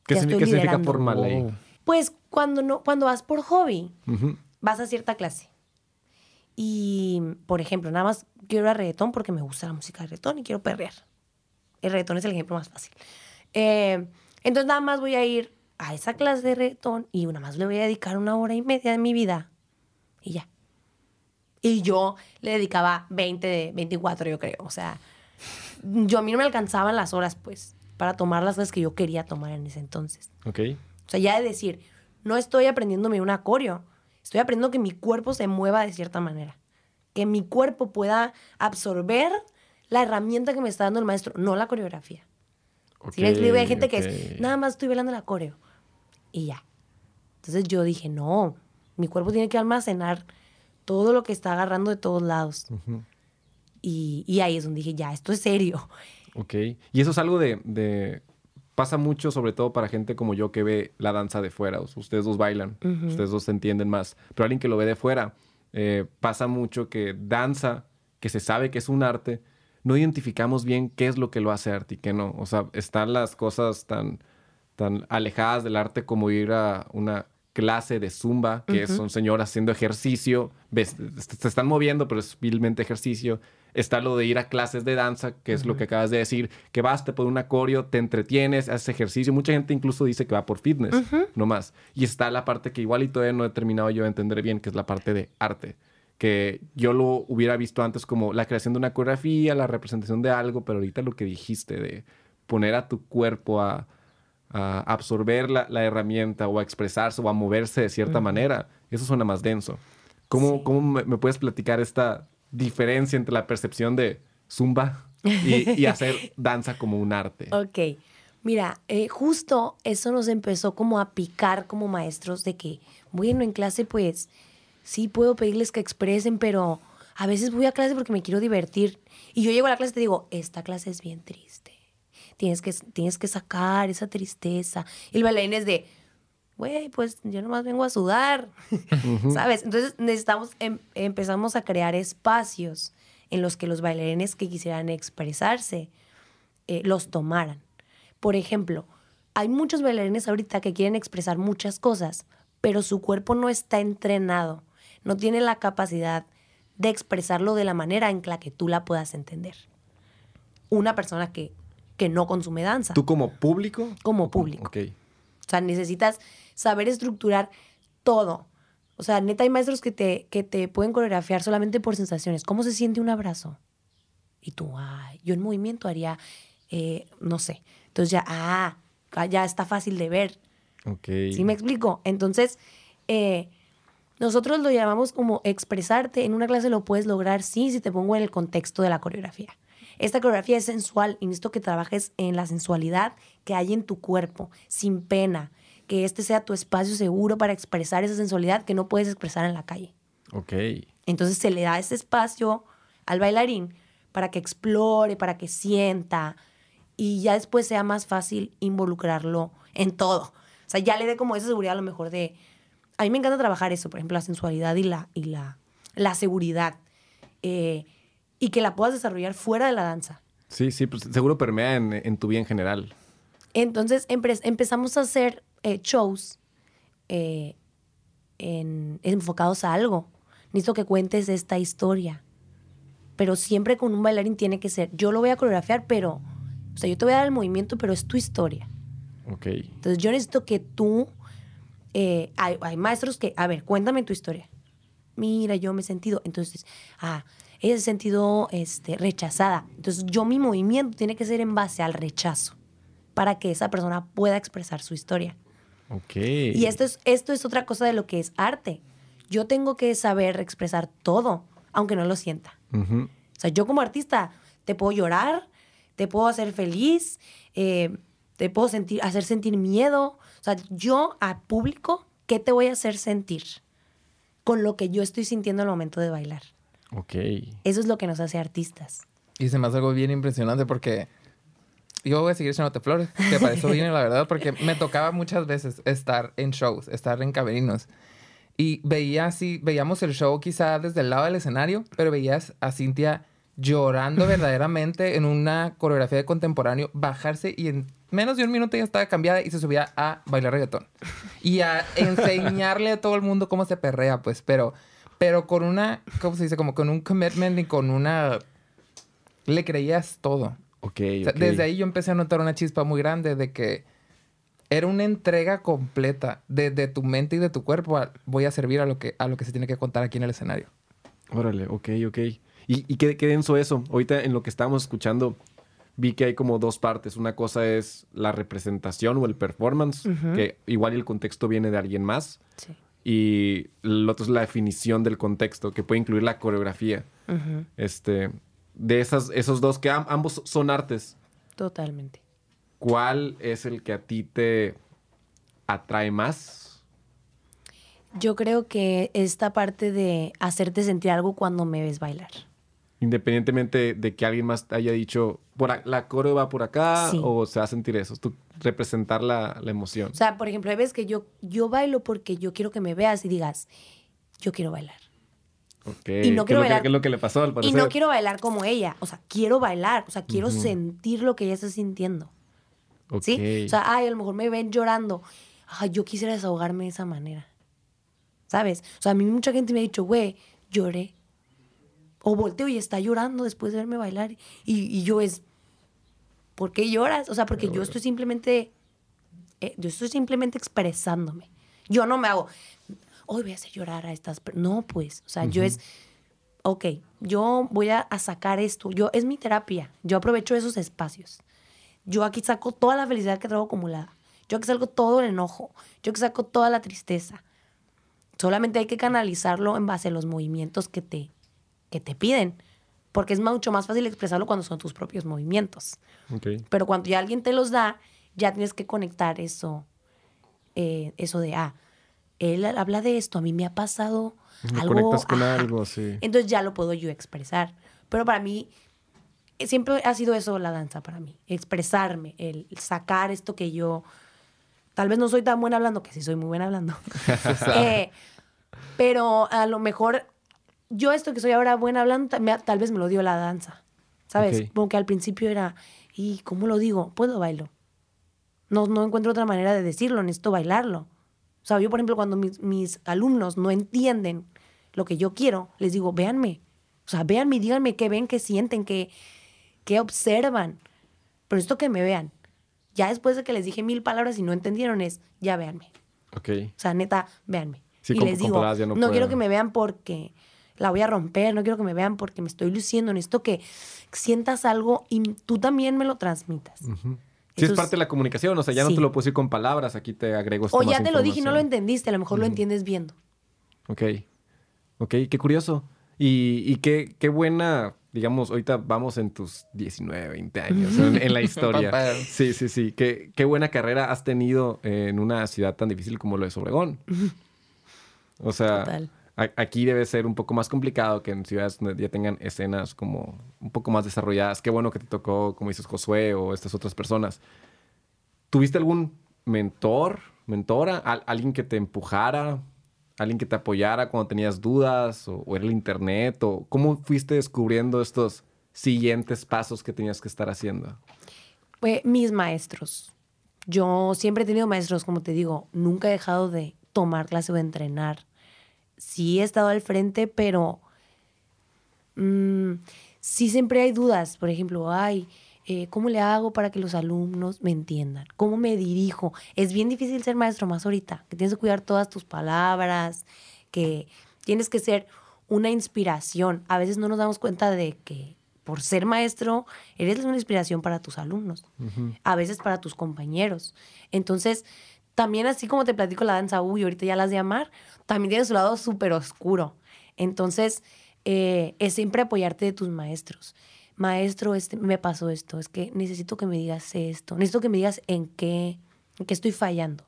¿Qué, ya estoy qué significa formal ahí? Oh. Pues cuando no, cuando vas por hobby, Ujú. vas a cierta clase. Y, por ejemplo, nada más quiero ir a reggaetón porque me gusta la música de reggaetón y quiero perrear. El reggaetón es el ejemplo más fácil. Eh, entonces, nada más voy a ir a esa clase de reggaetón y nada más le voy a dedicar una hora y media de mi vida. Y ya. Y yo le dedicaba 20, de 24, yo creo. O sea, yo a mí no me alcanzaban las horas, pues, para tomar las clases que yo quería tomar en ese entonces. Ok. O sea, ya de decir, no estoy aprendiéndome un acorio, estoy aprendiendo que mi cuerpo se mueva de cierta manera. Que mi cuerpo pueda absorber la herramienta que me está dando el maestro, no la coreografía. Si me explico, hay gente que ok. es, nada más estoy bailando el acorio. Y ya. Entonces yo dije, no, mi cuerpo tiene que almacenar todo lo que está agarrando de todos lados. y, y ahí es donde dije, ya, esto es serio. Ok. Y eso es algo de, de- Pasa mucho, sobre todo para gente como yo que ve la danza de fuera. Ustedes dos bailan, ustedes dos se entienden más. Pero alguien que lo ve de fuera, eh, pasa mucho que danza, que se sabe que es un arte, no identificamos bien qué es lo que lo hace arte y qué no. O sea, están las cosas tan, tan alejadas del arte como ir a una clase de zumba, que son señoras haciendo ejercicio, ves, se están moviendo, pero es vilmente ejercicio. Está lo de ir a clases de danza, que es lo que acabas de decir, que vas, te pones un acorio, te entretienes, haces ejercicio. Mucha gente incluso dice que va por fitness, no más. Y está la parte que igual y todavía no he terminado yo de entender bien, que es la parte de arte. Que yo lo hubiera visto antes como la creación de una coreografía, la representación de algo, pero ahorita lo que dijiste de poner a tu cuerpo a, a absorber la, la herramienta o a expresarse o a moverse de cierta manera, eso suena más denso. ¿Cómo, Sí. cómo me, me puedes platicar esta diferencia entre la percepción de zumba y, y hacer danza como un arte? Ok. Mira, eh, justo eso nos empezó como a picar como maestros de que, bueno, en clase pues sí puedo pedirles que expresen, pero a veces voy a clase porque me quiero divertir. Y yo llego a la clase y te digo, esta clase es bien triste. Tienes que, tienes que sacar esa tristeza. Y el bailarín es de, güey, pues yo nomás vengo a sudar, ¿sabes? Entonces necesitamos, em- empezamos a crear espacios en los que los bailarines que quisieran expresarse eh, los tomaran. Por ejemplo, hay muchos bailarines ahorita que quieren expresar muchas cosas, pero su cuerpo no está entrenado, no tiene la capacidad de expresarlo de la manera en la que tú la puedas entender. Una persona que, que no consume danza. ¿Tú como público? Como público. Ok. O sea, necesitas saber estructurar todo. O sea, neta, hay maestros que te, que te pueden coreografiar solamente por sensaciones. ¿Cómo se siente un abrazo? Y tú, ay, yo en movimiento haría, eh, no sé. Entonces ya, ah, ya está fácil de ver. Ok. ¿Sí me explico? Entonces, eh, nosotros lo llamamos como expresarte. En una clase lo puedes lograr, sí, si te pongo en el contexto de la coreografía. Esta coreografía es sensual y necesito que trabajes en la sensualidad que hay en tu cuerpo, sin pena. Que este sea tu espacio seguro para expresar esa sensualidad que no puedes expresar en la calle. Ok. Entonces se le da ese espacio al bailarín para que explore, para que sienta y ya después sea más fácil involucrarlo en todo. O sea, ya le dé como esa seguridad a lo mejor de... A mí me encanta trabajar eso, por ejemplo, la sensualidad y la, y la, la seguridad. Eh, y que la puedas desarrollar fuera de la danza. Sí, sí, pues seguro permea en, en tu vida en general. Entonces empe- empezamos a hacer eh, shows eh, en- enfocados a algo. Necesito que cuentes esta historia. Pero siempre con un bailarín tiene que ser, yo lo voy a coreografiar, pero, o sea, yo te voy a dar el movimiento, pero es tu historia. Ok. Entonces yo necesito que tú, eh, hay, hay maestros que, a ver, cuéntame tu historia. Mira, yo me he sentido. Entonces, ah, he sentido este, rechazada. Entonces yo mi movimiento tiene que ser en base al rechazo para que esa persona pueda expresar su historia. Ok. Y esto es, esto es otra cosa de lo que es arte. Yo tengo que saber expresar todo, aunque no lo sienta. Ujú. O sea, yo como artista te puedo llorar, te puedo hacer feliz, eh, te puedo sentir, hacer sentir miedo. O sea, yo a público, ¿qué te voy a hacer sentir? Con lo que yo estoy sintiendo al momento de bailar. Ok. Eso es lo que nos hace artistas. Y se me hace algo bien impresionante porque yo voy a seguir echándote flores, que para eso vine, la verdad, porque me tocaba muchas veces estar en shows, estar en camerinos. Y veía así, veíamos el show quizá desde el lado del escenario, pero veías a Cintia llorando verdaderamente en una coreografía de contemporáneo, bajarse y en menos de un minuto ya estaba cambiada y se subía a bailar reggaetón. Y a enseñarle a todo el mundo cómo se perrea, pues, pero, pero con una, ¿cómo se dice? Como con un commitment y con una... Le creías todo. Ok. O sea, ok. Desde ahí yo empecé a notar una chispa muy grande de que era una entrega completa de, de tu mente y de tu cuerpo. a- voy a servir a lo, que, a lo que se tiene que contar aquí en el escenario. Órale, ok, ok. Y, y qué, qué denso eso. Ahorita en lo que estábamos escuchando, vi que hay como dos partes. Una cosa es la representación o el performance, que igual el contexto viene de alguien más. Sí. Y lo otro es la definición del contexto, que puede incluir la coreografía. Este, de esas, esos dos, que am- ambos son artes, Totalmente. ¿cuál es el que a ti te atrae más? Yo creo que esta parte de hacerte sentir algo cuando me ves bailar. Independientemente de que alguien más haya dicho, por la coreo va por acá, Sí. o se va a sentir eso, tú representar la, la emoción. O sea, por ejemplo, hay veces que yo, yo bailo porque yo quiero que me veas y digas, yo quiero bailar. Ok, y no ¿qué quiero que- bailar- qué es lo que le pasó al Y parecer? no quiero bailar como ella. O sea, quiero bailar. O sea, quiero sentir lo que ella está sintiendo. ¿Sí? O sea, ay, a lo mejor me ven llorando. Ay, yo quisiera desahogarme de esa manera. ¿Sabes? O sea, a mí mucha gente me ha dicho, güey, lloré. O volteo y está llorando después de verme bailar. Y, y yo es, ¿por qué lloras? O sea, porque yo estoy simplemente, eh, yo estoy simplemente expresándome. Yo no me hago, hoy voy a hacer llorar a estas personas. No, pues, o sea, yo es, ok, yo voy a, a sacar esto. Yo, es mi terapia. Yo aprovecho esos espacios. Yo aquí saco toda la felicidad que traigo acumulada. Yo aquí saco todo el enojo. Yo aquí saco toda la tristeza. Solamente hay que canalizarlo en base a los movimientos que te, que te piden. Porque es mucho más fácil expresarlo cuando son tus propios movimientos. Pero cuando ya alguien te los da, ya tienes que conectar eso, eh, eso de, ah, él habla de esto, a mí me ha pasado Me algo. conectas con ajá. algo, sí. Entonces ya lo puedo yo expresar. Pero para mí, eh, siempre ha sido eso la danza para mí, expresarme, el sacar esto que yo, tal vez no soy tan buena hablando, que sí soy muy buena hablando. Eh, pero a lo mejor yo esto que soy ahora buena hablando, tal vez me lo dio la danza. ¿Sabes? Ok. Como que al principio era, ¿y cómo lo digo? Lo bailo. No, no encuentro otra manera de decirlo, necesito bailarlo. O sea, yo, por ejemplo, cuando mis, mis alumnos no entienden lo que yo quiero, les digo, véanme. O sea, véanme y díganme qué ven, qué sienten, qué, qué observan. Pero esto que me vean. Ya después de que les dije mil palabras y no entendieron es, ya véanme. Ok. O sea, neta, véanme. Sí, y les digo, no, no quiero puedo". que me vean porque la voy a romper, no quiero que me vean porque me estoy luciendo, necesito que sientas algo y tú también me lo transmitas. Sí, es parte de la comunicación, o sea, ya no te lo puedo decir con palabras, aquí te agrego O más ya te lo dije y no lo entendiste, a lo mejor lo entiendes viendo. Ok. Ok, qué curioso. Y, y qué, qué buena, digamos, ahorita vamos en tus 19, 20 años en, en la historia. Sí, sí, sí. Qué, qué buena carrera has tenido en una ciudad tan difícil como lo es Obregón. O sea, Total. Aquí debe ser un poco más complicado que en ciudades donde ya tengan escenas como un poco más desarrolladas. Qué bueno que te tocó, como dices, Josué o estas otras personas. ¿Tuviste algún mentor, mentora, Al- alguien que te empujara, alguien que te apoyara cuando tenías dudas o, o era el internet o cómo fuiste descubriendo estos siguientes pasos que tenías que estar haciendo? Mis maestros. Yo siempre he tenido maestros, como te digo, nunca he dejado de tomar clase o de entrenar. Sí he estado al frente, pero mm, sí siempre hay dudas. Por ejemplo, ay, eh, ¿cómo le hago para que los alumnos me entiendan? ¿Cómo me dirijo? Es bien difícil ser maestro más ahorita, que tienes que cuidar todas tus palabras, que tienes que ser una inspiración. A veces no nos damos cuenta de que por ser maestro eres una inspiración para tus alumnos, a veces para tus compañeros. Entonces, también así como te platico la danza, uy, ahorita ya las de amar, también tiene su lado súper oscuro. Entonces, eh, es siempre apoyarte de tus maestros. Maestro, este, me pasó esto, es que necesito que me digas esto, necesito que me digas en qué, en qué estoy fallando,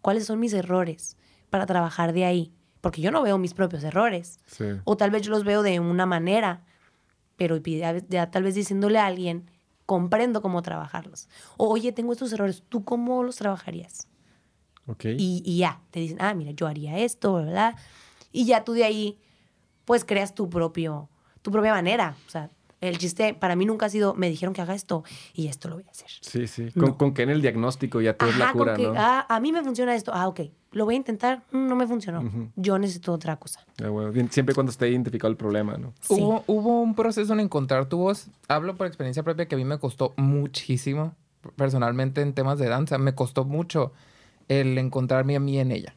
cuáles son mis errores para trabajar de ahí, porque yo no veo mis propios errores, Sí. o tal vez yo los veo de una manera, pero ya, ya tal vez diciéndole a alguien, comprendo cómo trabajarlos. O, oye, tengo estos errores, ¿tú cómo los trabajarías? Ok. Y, y ya, te dicen, ah, mira, yo haría esto, ¿verdad? Y ya tú de ahí, pues creas tu propio, tu propia manera. O sea, el chiste para mí nunca ha sido, me dijeron que haga esto y esto lo voy a hacer. Sí, sí. No. Con, con que en el diagnóstico ya te es la Ajá, con cura, que, ¿no? ah, a mí me funciona esto. Ah, ok, lo voy a intentar, mm, no me funcionó. Yo necesito otra cosa. Ah, bueno, Siempre cuando esté identificado el problema, ¿no? Sí. Hubo, hubo un proceso en encontrar tu voz. Hablo por experiencia propia que a mí me costó muchísimo. Personalmente en temas de danza, me costó mucho el encontrarme a mí en ella.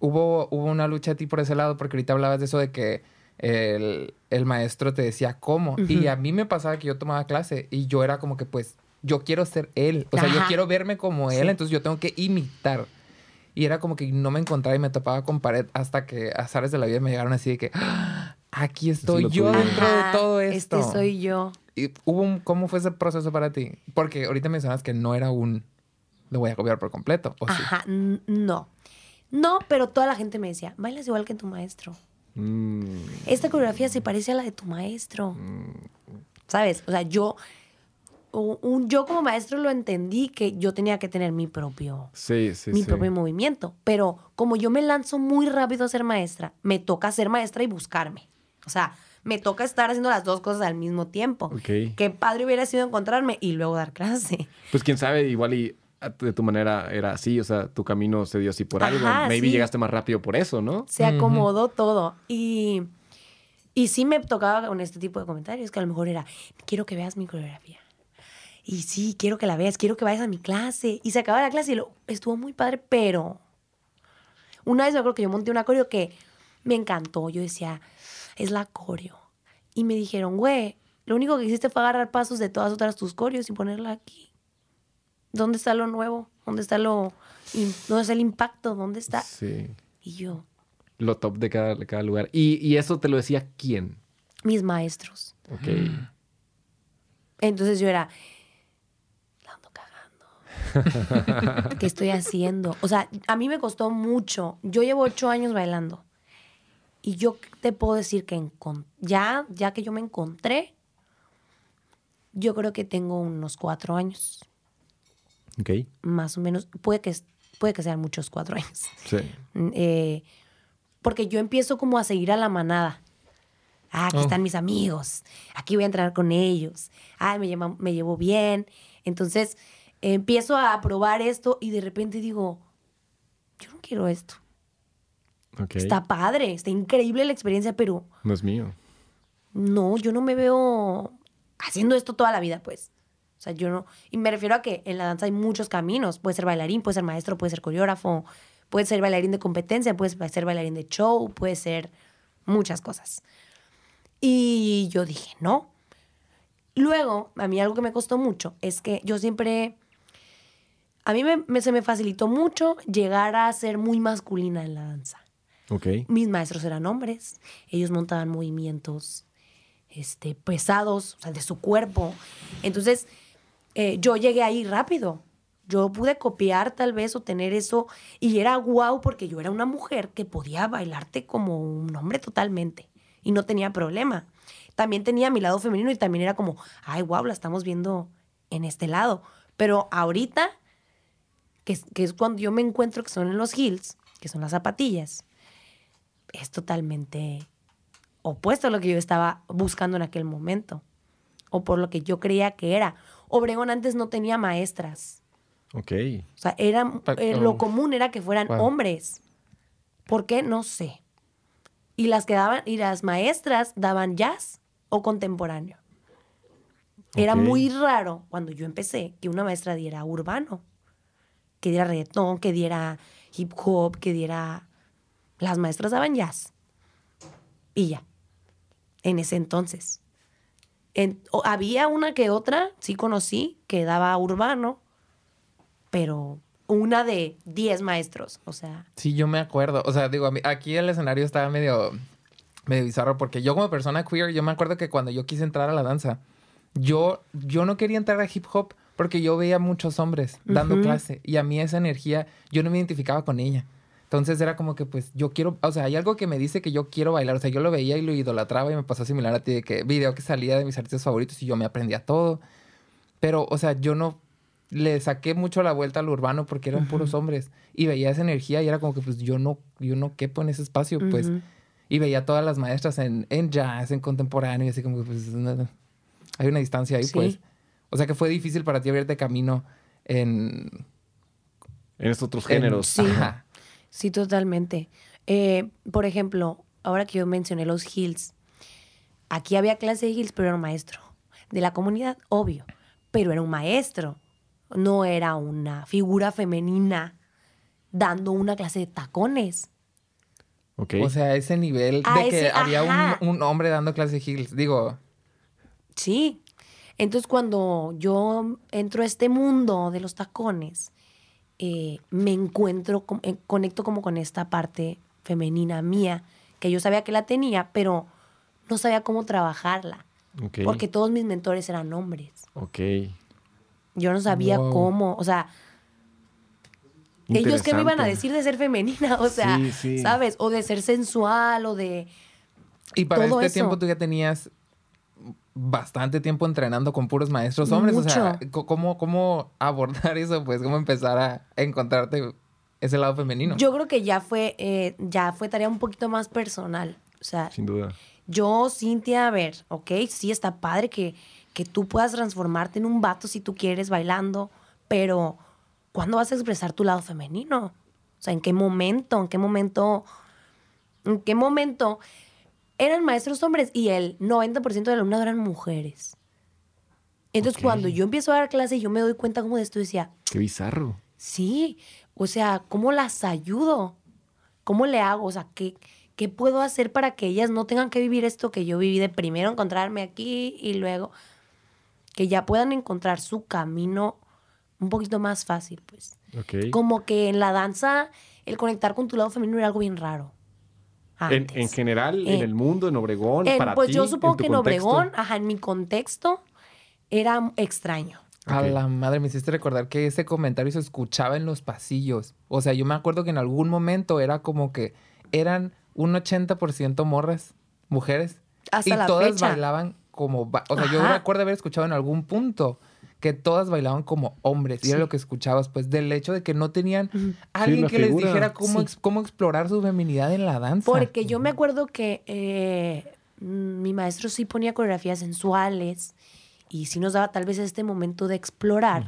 Hubo, hubo una lucha a ti por ese lado, porque ahorita hablabas de eso de que el, el maestro te decía cómo. Y a mí me pasaba que yo tomaba clase y yo era como que, pues, yo quiero ser él. O sea, yo quiero verme como él, Sí. entonces yo tengo que imitar. Y era como que no me encontraba y me topaba con pared hasta que azares de la vida me llegaron así de que "Ah, aquí estoy yo tuyo. dentro de todo esto. Este soy yo. ¿Y hubo un- ¿Cómo fue ese proceso para ti? Porque ahorita mencionas que no era un lo voy a copiar por completo. Ajá, no. No, pero toda la gente me decía, bailas igual que tu maestro. Mm, Esta coreografía se parece a la de tu maestro. ¿Sabes? O sea, yo, un, yo como maestro lo entendí que yo tenía que tener mi propio, sí, sí, mi sí. propio movimiento. Pero como yo me lanzo muy rápido a ser maestra, me toca ser maestra y buscarme. O sea, me toca estar haciendo las dos cosas al mismo tiempo. Qué padre hubiera sido encontrarme y luego dar clase. Pues quién sabe, igual y de tu manera era así, o sea, tu camino se dio así por algo. Ajá, Maybe sí. llegaste más rápido por eso, ¿no? Se acomodó todo. Y, y sí me tocaba con este tipo de comentarios que a lo mejor era, quiero que veas mi coreografía. Y sí, quiero que la veas, quiero que vayas a mi clase. Y se acaba la clase y lo, estuvo muy padre, pero una vez me acuerdo que yo monté una coreo que me encantó. Yo decía, es la coreo. Y me dijeron, güey, lo único que hiciste fue agarrar pasos de todas otras tus coreos y ponerla aquí. ¿Dónde está lo nuevo? ¿Dónde está lo... ¿Dónde está el impacto? ¿Dónde está? Sí. Y yo, Lo top de cada, de cada lugar. Y, y eso te lo decía quién. mis maestros. Ok. Entonces yo era, la ando cagando. ¿Qué estoy haciendo? O sea, a mí me costó mucho. Yo llevo ocho años bailando. Y yo te puedo decir que ya, ya que yo me encontré, yo creo que tengo unos cuatro años, Ok. más o menos. Puede que, puede que sean muchos cuatro años. Sí. Eh, porque yo empiezo como a seguir a la manada. Ah, aquí Oh. están mis amigos. Aquí voy a entrar con ellos. Ah, me, llama- me llevo bien. Entonces, eh, empiezo a probar esto y de repente digo, yo no quiero esto. Está padre, está increíble la experiencia, pero No es mío. no, yo no me veo haciendo esto toda la vida, pues. O sea, yo no. Y me refiero a que en la danza hay muchos caminos. Puede ser bailarín, puede ser maestro, puede ser coreógrafo, puede ser bailarín de competencia, puede ser bailarín de show, puede ser muchas cosas. Y yo dije, no. Luego, a mí algo que me costó mucho es que yo siempre. A mí me- me- se me facilitó mucho llegar a ser muy masculina en la danza Ok. mis maestros eran hombres, ellos montaban movimientos este, pesados, o sea, de su cuerpo. Entonces, eh, yo llegué ahí rápido. Yo pude copiar tal vez o tener eso y era guau porque yo era una mujer que podía bailarte como un hombre totalmente y no tenía problema. También tenía mi lado femenino y también era como, ay, guau, la estamos viendo en este lado. Pero ahorita, que que es cuando yo me encuentro que son en los heels, que son las zapatillas, es totalmente opuesto a lo que yo estaba buscando en aquel momento o por lo que yo creía que era. Obregón antes no tenía maestras. Ok. O sea, era, eh, lo oh. común era que fueran Wow. hombres. ¿Por qué? No sé. Y las que daban, y las maestras daban jazz o contemporáneo. Era muy raro cuando yo empecé que una maestra diera urbano, que diera reggaetón, que diera hip hop, que diera... Las maestras daban jazz. Y ya. En ese entonces. En- o- había una que otra, sí conocí, que daba urbano, pero una de 10 maestros. O sea, Sí, yo me acuerdo. O sea, digo, aquí el escenario estaba medio, medio bizarro porque yo como persona queer, yo me acuerdo que cuando yo quise entrar a la danza, yo, yo no quería entrar a hip hop porque yo veía muchos hombres dando clase y a mí esa energía, yo no me identificaba con ella. Entonces era como que pues yo quiero, o sea, hay algo que me dice que yo quiero bailar, o sea, yo lo veía y lo idolatraba y me pasó similar a ti de que video que salía de mis artistas favoritos y yo me aprendía todo. Pero, o sea, yo no le saqué mucho la vuelta al urbano porque eran puros hombres y veía esa energía y era como que pues yo no yo no quepo en ese espacio, pues. Y veía todas las maestras en, en jazz, en contemporáneo y así como que pues no- hay una distancia ahí, Sí. pues. O sea que fue difícil para ti abrirte camino en En estos otros en- géneros. Sí. Ajá. Sí, totalmente. Eh, por ejemplo, ahora que yo mencioné los Hills, aquí había clase de Hills, pero era un maestro. De la comunidad, obvio, pero era un maestro. No era una figura femenina dando una clase de tacones. Ok. O sea, ese nivel A de que había un, un hombre dando clase de heels. Digo, Sí. Entonces, cuando yo entro a este mundo de los tacones, eh, me encuentro, con- eh, conecto como con esta parte femenina mía, que yo sabía que la tenía, pero no sabía cómo trabajarla, porque todos mis mentores eran hombres. Ok. Yo no sabía Wow. cómo, o sea, ellos qué me iban a decir de ser femenina, o sea, Sí, sí. ¿sabes? O de ser sensual, o de... y para Todo este eso. tiempo tú ya tenías bastante tiempo entrenando con puros maestros hombres. O sea, ¿cómo, ¿cómo abordar eso? Pues, ¿cómo empezar a encontrarte ese lado femenino? Yo creo que ya fue, eh, ya fue tarea un poquito más personal, o sea, Sin duda. Yo, Cintia, a ver, ok, sí está padre que, que tú puedas transformarte en un vato si tú quieres bailando, pero ¿cuándo vas a expresar tu lado femenino? O sea, ¿en qué momento? ¿En qué momento? ¿En qué momento? Eran maestros hombres y el 90% del alumnado eran mujeres. Entonces, cuando yo empiezo a dar clase y yo me doy cuenta como de esto, decía, Qué bizarro. Sí, o sea, ¿cómo las ayudo? ¿Cómo le hago? O sea, ¿qué, ¿qué puedo hacer para que ellas no tengan que vivir esto que yo viví de primero encontrarme aquí y luego que ya puedan encontrar su camino un poquito más fácil, pues? Como que en la danza el conectar con tu lado femenino era algo bien raro. En, general, en En- el mundo, en Obregón, En- para pues ti, yo supongo tu que en contexto. Obregón, ajá, en mi contexto, era extraño. A la madre, me hiciste recordar que ese comentario se escuchaba en los pasillos. O sea, yo me acuerdo que en algún momento era como que eran un 80% morras, mujeres. Hasta y la todas fecha. bailaban como... ba- O sea, yo Ajá. recuerdo haber escuchado en algún punto que todas bailaban como hombres. Y era lo que escuchabas, pues, del hecho de que no tenían alguien que les dijera cómo, Sí. ex- cómo explorar su feminidad en la danza. Porque yo me acuerdo que eh, mi maestro sí ponía coreografías sensuales y sí nos daba tal vez este momento de explorar,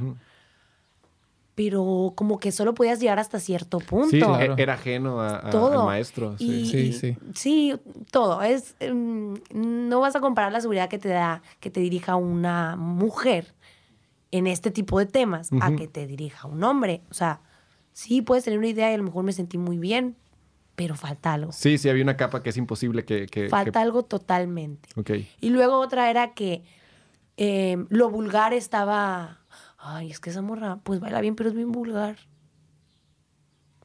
pero como que solo podías llegar hasta cierto punto. Sí, Claro. e- era ajeno a- a- Todo. al maestro. sí. Y- Sí, y- sí. sí, todo. Es, mm, no vas a comparar la seguridad que te da que te dirija una mujer en este tipo de temas a que te dirija un hombre. O sea, sí puedes tener una idea y a lo mejor me sentí muy bien, pero falta algo. Sí, sí, había una capa que es imposible que... que- Falta que- algo totalmente. Ok. Y luego otra era que eh, lo vulgar estaba. Ay, es que esa morra, pues baila bien, pero es bien vulgar.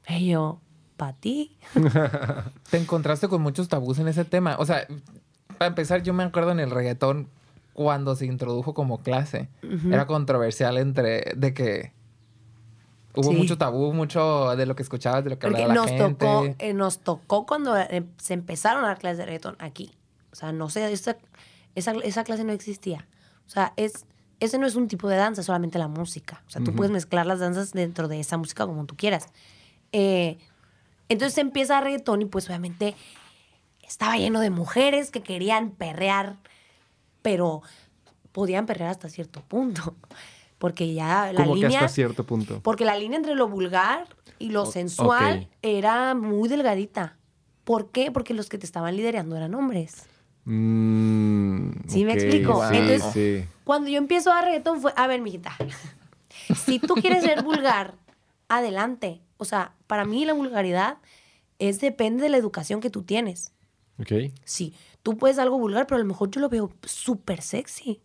Y yo, ¿para ti? Te encontraste con muchos tabús en ese tema. O sea, para empezar, yo me acuerdo en el reggaetón cuando se introdujo como clase. Era controversial entre de que hubo Sí. mucho tabú, mucho de lo que escuchabas, de lo que Porque hablaba la nos gente. tocó, eh, nos tocó cuando eh, se empezaron a dar clases de reggaetón aquí. O sea, no sé, esa, esa, esa clase no existía. O sea, es, ese no es un tipo de danza, solamente la música. O sea, tú puedes mezclar las danzas dentro de esa música como tú quieras. Eh, entonces se empieza reggaetón y pues obviamente estaba lleno de mujeres que querían perrear, pero podían perrear hasta cierto punto. Porque ya la que línea... hasta cierto punto. Porque la línea entre lo vulgar y lo sensual era muy delgadita. ¿Por qué? Porque los que te estaban liderando eran hombres. Mm, ¿Sí me explico? Entonces- sí. Cuando yo empiezo a dar reggaetón fue, a ver, mijita, si tú quieres ser vulgar, adelante. O sea, para mí la vulgaridad es depende de la educación que tú tienes. Ok. Sí, tú puedes algo vulgar, pero a lo mejor yo lo veo súper sexy.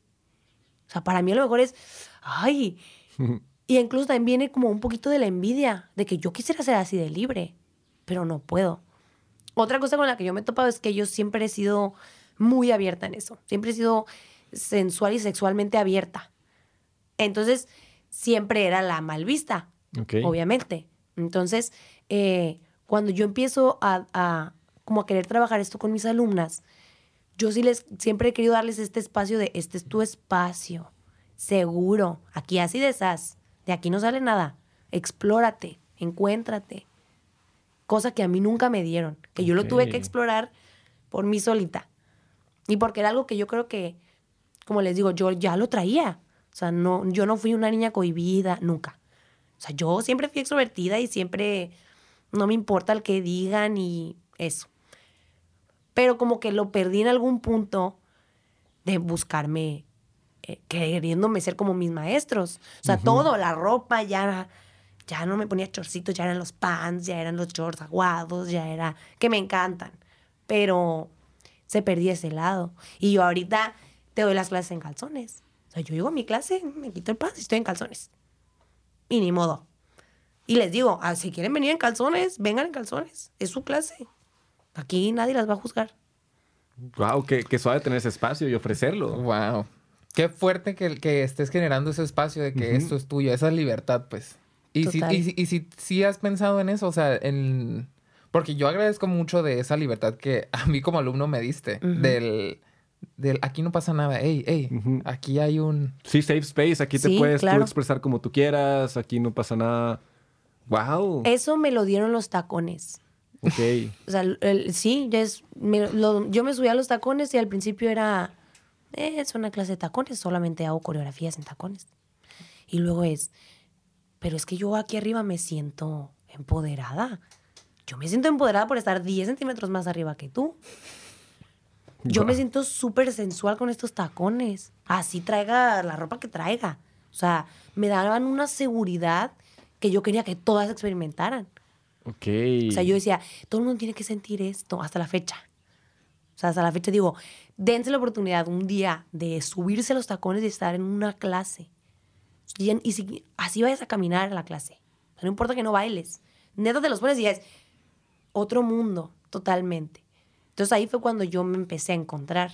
O sea, para mí a lo mejor es, ay. Y incluso también viene como un poquito de la envidia, de que yo quisiera ser así de libre, pero no puedo. Otra cosa con la que yo me he topado es que yo siempre he sido muy abierta en eso. Siempre he sido sensual y sexualmente abierta. Entonces, siempre era la mal vista, obviamente. Entonces, eh, cuando yo empiezo a, a- como a querer trabajar esto con mis alumnas, yo sí les siempre he querido darles este espacio de este es tu espacio, seguro, aquí así de esas, de aquí no sale nada, explórate, encuéntrate, cosa que a mí nunca me dieron, que yo lo tuve que explorar por mí solita. Y porque era algo que yo creo que, como les digo, yo ya lo traía, o sea, no, yo no fui una niña cohibida nunca, o sea, yo siempre fui extrovertida y siempre no me importa el que digan y eso pero como que lo perdí en algún punto de buscarme, eh, queriéndome ser como mis maestros. O sea, todo, la ropa ya, ya no me ponía chorcitos, ya eran los pants, ya eran los shorts aguados, ya era, que me encantan, pero se perdía ese lado. Y yo ahorita te doy las clases en calzones. O sea, yo llego a mi clase, me quito el pants y estoy en calzones. Y ni modo. Y les digo, ah, si quieren venir en calzones, vengan en calzones. Es su clase. Aquí nadie las va a juzgar. Wow, qué, qué suave tener ese espacio y ofrecerlo. Wow. Qué fuerte que, que estés generando ese espacio de que esto es tuyo, esa libertad, pues. Y si, Total. y, si, y si, si has pensado en eso, o sea, en... Porque yo agradezco mucho de esa libertad que a mí como alumno me diste. Del... Del aquí no pasa nada. Ey, ey, Ujú. aquí hay un... Sí, safe space. Aquí te puedes tú expresar como tú quieras. Aquí no pasa nada. Wow. Eso me lo dieron los tacones. Ok. O sea, el- sí, ya es, me- lo- yo me subía a los tacones y al principio era, "Eh, es una clase de tacones, solamente hago coreografías en tacones. Y luego es, pero es que yo aquí arriba me siento empoderada. Yo me siento empoderada por estar 10 centímetros más arriba que tú. Yo me siento súper sensual con estos tacones. Así traiga la ropa que traiga. O sea, me daban una seguridad que yo quería que todas experimentaran. Ok. O sea, yo decía, todo el mundo tiene que sentir esto hasta la fecha. O sea, hasta la fecha digo, dense la oportunidad un día de subirse a los tacones y estar en una clase. Y, si así vayas a caminar a la clase. O sea, no importa que no bailes. Neta te los pones y es otro mundo, totalmente. Entonces ahí fue cuando yo me empecé a encontrar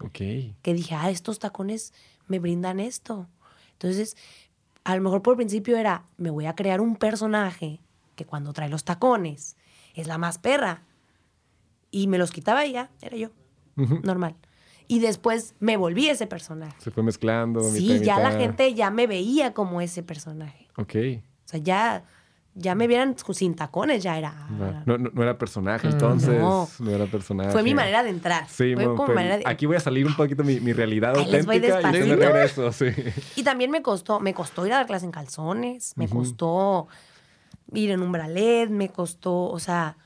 Ok. que dije, ah, estos tacones me brindan esto. Entonces, a lo mejor por principio era, me voy a crear un personaje que cuando trae los tacones es la más perra. Y me los quitaba y ya, era yo, normal. Y después me volví ese personaje. Se fue mezclando. mitad Sí, ya la gente ya me veía como ese personaje. Ok. O sea, ya, ya me vieran sin tacones, ya era... Va. No, no, no era personaje entonces. No. No. era personaje. Fue mi manera de entrar. Sí, Fue mo, como manera de... Aquí voy a salir un poquito mi, mi realidad Ahí les voy auténtica y regreso, sí. Y también me costó, me costó ir a dar clase en calzones, me costó ir en un bralet, me costó, o sea,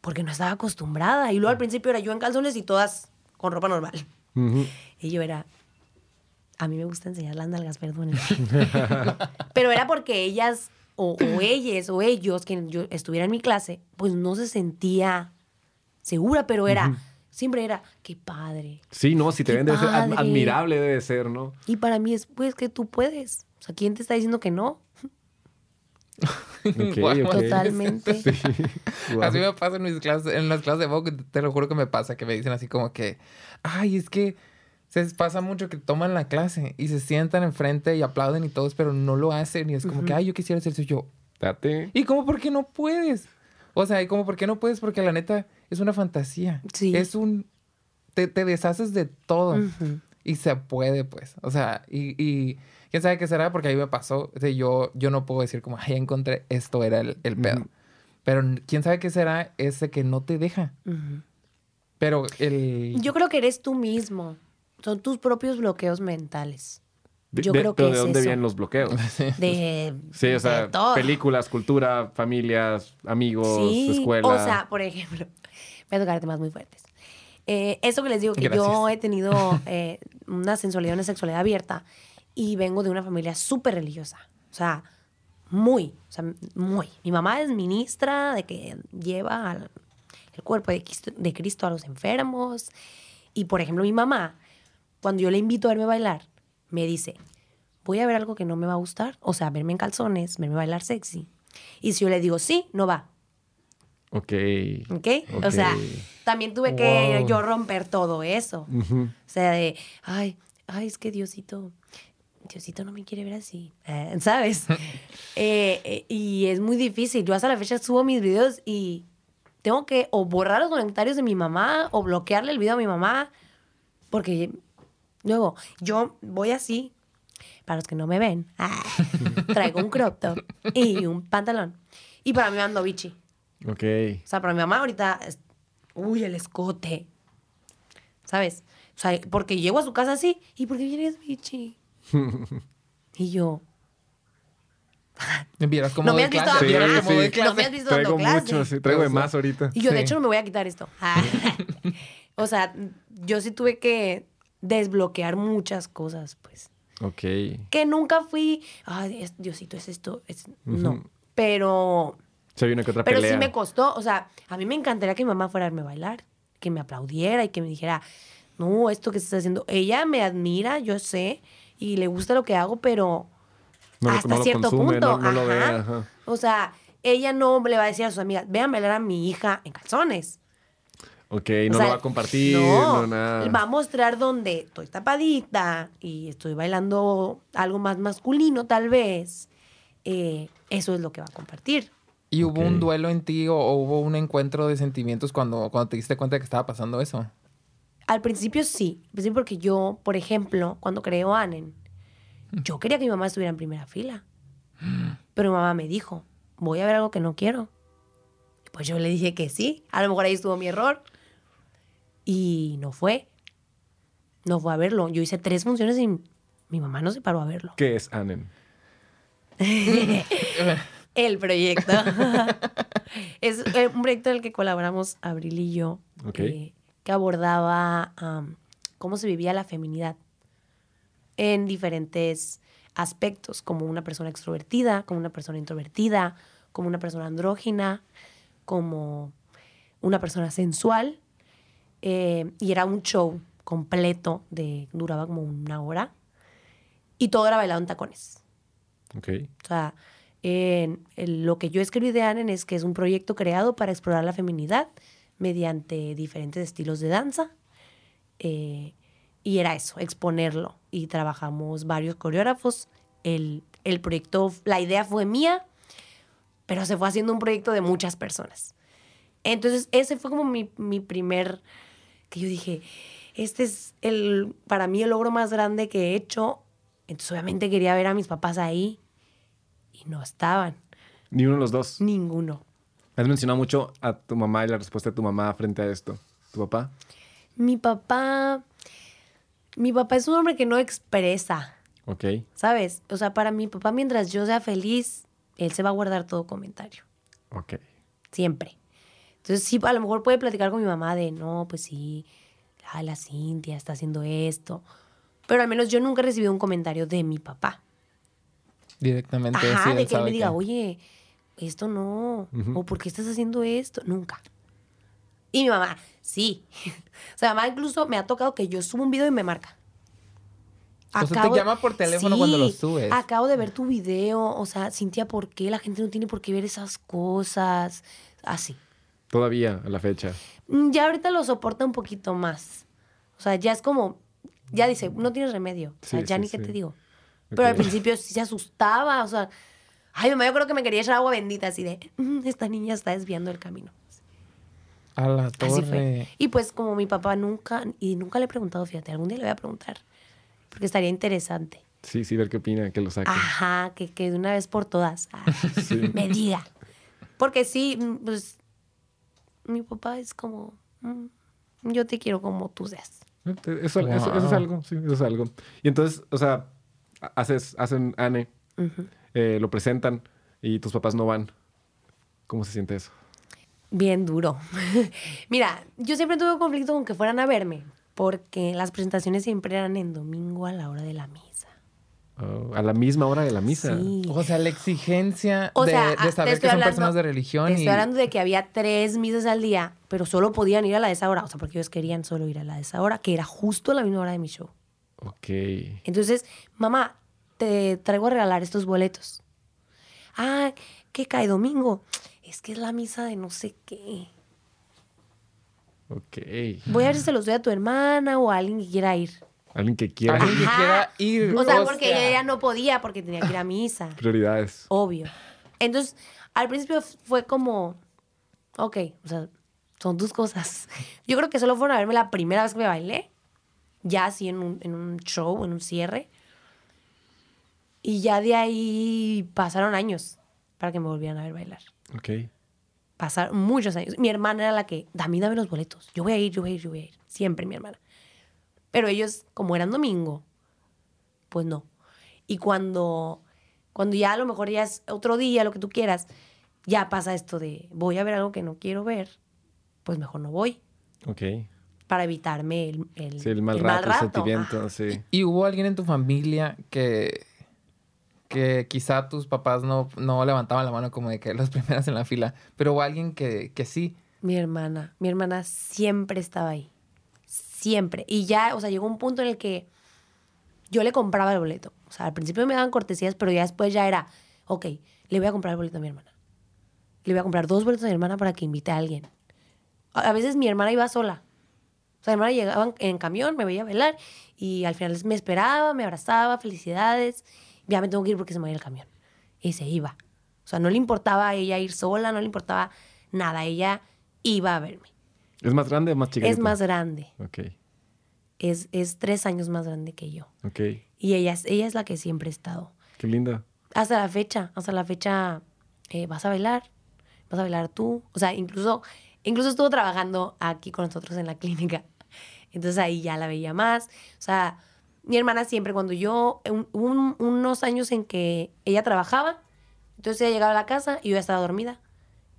porque no estaba acostumbrada. Y luego al principio era yo en calzones y todas con ropa normal. Y yo era, a mí me gusta enseñar las nalgas, perdón. Pero era porque ellas, o, o ellas, o ellos, que yo estuviera en mi clase, pues no se sentía segura, pero era, siempre era, qué padre. Sí, no, si te ven debe ser admirable debe ser, ¿no? Y para mí es, pues, que tú puedes. O sea, ¿quién te está diciendo que no? Ok, Guau. ok. Totalmente. Sí. Guau. Así me pasa en mis clases, en las clases de Vogue, te lo juro que me pasa, que me dicen así como que, ay, es que se pasa mucho que toman la clase y se sientan enfrente y aplauden y todos, pero no lo hacen y es como que, ay, yo quisiera hacer eso Y yo. Date. ¿Y cómo por qué no puedes? O sea, ¿y cómo por qué no puedes? Porque la neta es una fantasía. Sí. Es un... Te, te deshaces de todo. Ujú. Y se puede, pues. O sea, y, y quién sabe qué será, porque a mí me pasó. O sea, yo, yo no puedo decir como, ay, ya encontré, esto era el, el pedo. Ujú. Pero quién sabe qué será ese que no te deja. Ujú. Pero el... Yo creo que eres tú mismo. Son tus propios bloqueos mentales. De- Yo de- creo que ¿de es dónde eso. vienen los bloqueos? De, Sí, o de sea, todo. películas, cultura, familias, amigos, Sí, escuela. o sea, por ejemplo, voy a tocar temas muy fuertes. Eh, eso que les digo, que yo Gracias. he tenido eh, una sensualidad, una sexualidad abierta y vengo de una familia súper religiosa. O sea, muy, o sea, muy. Mi mamá es ministra de que lleva al- el cuerpo de Cristo, de Cristo a los enfermos. Y por ejemplo, mi mamá, cuando yo le invito a verme bailar, me dice, voy a ver algo que no me va a gustar, o sea, verme en calzones, verme bailar sexy. Y si yo le digo sí, no va. Ok. ¿Ok? O sea, también tuve que Wow. yo romper todo eso. Ujú. O sea, de, ay, ay, es que Diosito, Diosito no me quiere ver así, eh, ¿sabes? Eh, eh, y es muy difícil. Yo hasta la fecha subo mis videos y tengo que o borrar los comentarios de mi mamá o bloquearle el video a mi mamá. Porque luego yo voy así, para los que no me ven, ah, traigo un crop top y un pantalón. Y para mí ando bichi. Ok. O sea, para mi mamá ahorita, es- uy, el escote. ¿Sabes? O sea, porque llego a su casa así, ¿y por qué vienes bichi? Y yo, Vieras como no me has visto clase. Sí, Vieras sí. No me has visto Traigo dando clase. mucho, sí, traigo de más ahorita. Y yo, de hecho, no me voy a quitar esto. Ah. o sea, yo sí tuve que desbloquear muchas cosas, pues. Ok. Que nunca fui, ay, Diosito, es esto. Es... No. Pero Se viene que otra Pero pelea. sí me costó, o sea, a mí me encantaría que mi mamá fuera a verme bailar, que me aplaudiera y que me dijera, no, esto que estás haciendo. Ella me admira, yo sé, y le gusta lo que hago, pero No hasta no cierto consume, punto. no- no lo ve, ajá. O sea, ella no le va a decir a sus amigas, vean bailar a mi hija en calzones. Ok, O no sea, lo va a compartir, no, no, nada. Va a mostrar donde estoy tapadita y estoy bailando algo más masculino, tal vez. Eh, eso es lo que va a compartir. ¿Y hubo un duelo en ti o, o hubo un encuentro de sentimientos cuando, cuando te diste cuenta de que estaba pasando eso? Al principio sí. Al principio porque yo, por ejemplo, cuando creó Anen, yo quería que mi mamá estuviera en primera fila. Pero mi mamá me dijo, voy a ver algo que no quiero. Pues yo le dije que sí. A lo mejor ahí estuvo mi error. Y no fue. No fue a verlo. Yo hice tres funciones y mi mamá no se paró a verlo. ¿Qué es Anen? El proyecto. es un proyecto en el que colaboramos Abril y yo, Ok. eh, que abordaba cómo se vivía la feminidad en diferentes aspectos, como una persona extrovertida, como una persona introvertida, como una persona andrógina, como una persona sensual. eh, y era un show completo, de, duraba como una hora, y todo era bailado en tacones. Ok. O sea, en lo que yo escribí de Anen es que es un proyecto creado para explorar la feminidad mediante diferentes estilos de danza. eh, y era eso, exponerlo. Y trabajamos varios coreógrafos. El, el proyecto, la idea fue mía, pero se fue haciendo un proyecto de muchas personas. Entonces, ese fue como mi, mi primer, que yo dije, este es el, para mí el logro más grande que he hecho. Entonces, obviamente quería ver a mis papás ahí y no estaban, Ni uno de los dos. ninguno. Has mencionado mucho a tu mamá y la respuesta de tu mamá frente a esto. ¿Tu papá? Mi papá, mi papá es un hombre que no expresa, Ok. ¿sabes? O sea, para mi papá, mientras yo sea feliz, él se va a guardar todo comentario. Ok. siempre. Entonces sí, a lo mejor puede platicar con mi mamá de, no, pues sí, ay, la Cintia está haciendo esto. Pero al menos yo nunca he recibido un comentario de mi papá. Directamente. Ajá, sí, de que él me diga, que- oye, esto no, o ¿por qué estás haciendo esto? Nunca. Y mi mamá, sí. o sea, mamá incluso me ha tocado que yo subo un video y me marca. O sea, te llama por teléfono cuando lo subes. Acabo de ver tu video. O sea, Cintia, ¿por qué? La gente no tiene por qué ver esas cosas. Así. Todavía a la fecha. Mm, Ya ahorita lo soporta un poquito más. O sea, ya es como, ya dice, no tienes remedio. O sea, Sí, ya sí, ni qué te digo. Pero al principio sí se asustaba. O sea, ay, mamá, yo creo que me quería echar agua bendita así de, "Mm, esta niña está desviando el camino. A la Así torre. fue. Y pues como mi papá nunca, y nunca le he preguntado, fíjate, algún día le voy a preguntar. Porque estaría interesante. Sí, sí, ver qué opina, que lo saque. Ajá, que, que de una vez por todas ah, Sí. me diga. Porque sí, mm, pues mi papá es como, mm, yo te quiero como tú seas. Eso, eso- eso es algo, sí, eso es algo. Y entonces, o sea, haces, hacen Anne, Ujú. Eh, lo presentan y tus papás no van. ¿Cómo se siente eso? Bien duro. Mira, yo siempre tuve un conflicto con que fueran a verme, porque las presentaciones siempre eran en domingo a la hora de la misa. Oh, a la misma hora de la misa. Sí. O sea, la exigencia O de, sea, de ah, saber que son hablando- personas de religión Te y... estoy hablando de que había tres misas al día, pero solo podían ir a la de esa hora. O sea, porque ellos querían solo ir a la de esa hora, que era justo a la misma hora de mi show. Ok. Entonces, mamá, te traigo a regalar estos boletos. Ah, ¿qué cae domingo? Es que es la misa de no sé qué. Ok. Voy a ver si se los doy a tu hermana o a alguien que quiera ir. Alguien que quiera Alguien que Ajá. quiera ir. O sea, porque ella ya no podía porque tenía que ir a misa. prioridades. Obvio. Entonces, al principio fue como, ok, o sea, son tus cosas. Yo creo que solo fueron a verme la primera vez que me bailé, ya así en un, en un show, en un cierre. Y ya de ahí pasaron años para que me volvieran a ver bailar. Ok. Pasaron muchos años. Mi hermana era la que, dame, dame los boletos. Yo voy a ir, yo voy a ir, yo voy a ir. Siempre mi hermana. Pero ellos, como eran domingo, pues no. Y cuando, cuando ya a lo mejor ya es otro día, lo que tú quieras, ya pasa esto de voy a ver algo que no quiero ver, pues mejor no voy. Ok. Para evitarme el, el, Sí, el mal el rato, el sentimiento, sí. ¿Y hubo alguien en tu familia que, que quizá tus papás no, no levantaban la mano como de que los primeros en la fila, pero hubo alguien que, que sí? Mi hermana, mi hermana siempre estaba ahí. Siempre. Y ya, o sea, llegó un punto en el que yo le compraba el boleto. O sea, al principio me daban cortesías, pero ya después ya era, ok, le voy a comprar el boleto a mi hermana. Le voy a comprar dos boletos a mi hermana para que invite a alguien. A veces mi hermana iba sola. O sea, mi hermana llegaba en camión, me veía bailar y al final me esperaba, me abrazaba, felicidades. Ya me tengo que ir porque se me va a ir el camión. Y se iba. O sea, no le importaba a ella ir sola, no le importaba nada. Ella iba a verme. ¿Es más grande o más chiquito? Es más grande. Ok. Es, es tres años más grande que yo. Ok. Y ella, es- ella es la que siempre ha estado. Qué lindo. Hasta la fecha, hasta la fecha, eh, vas a bailar, vas a bailar tú. O sea, incluso, incluso estuvo trabajando aquí con nosotros en la clínica. Entonces ahí ya la veía más. O sea, mi hermana siempre, cuando yo, un- un- unos años en que ella trabajaba, entonces ella llegaba a la casa y yo ya estaba dormida.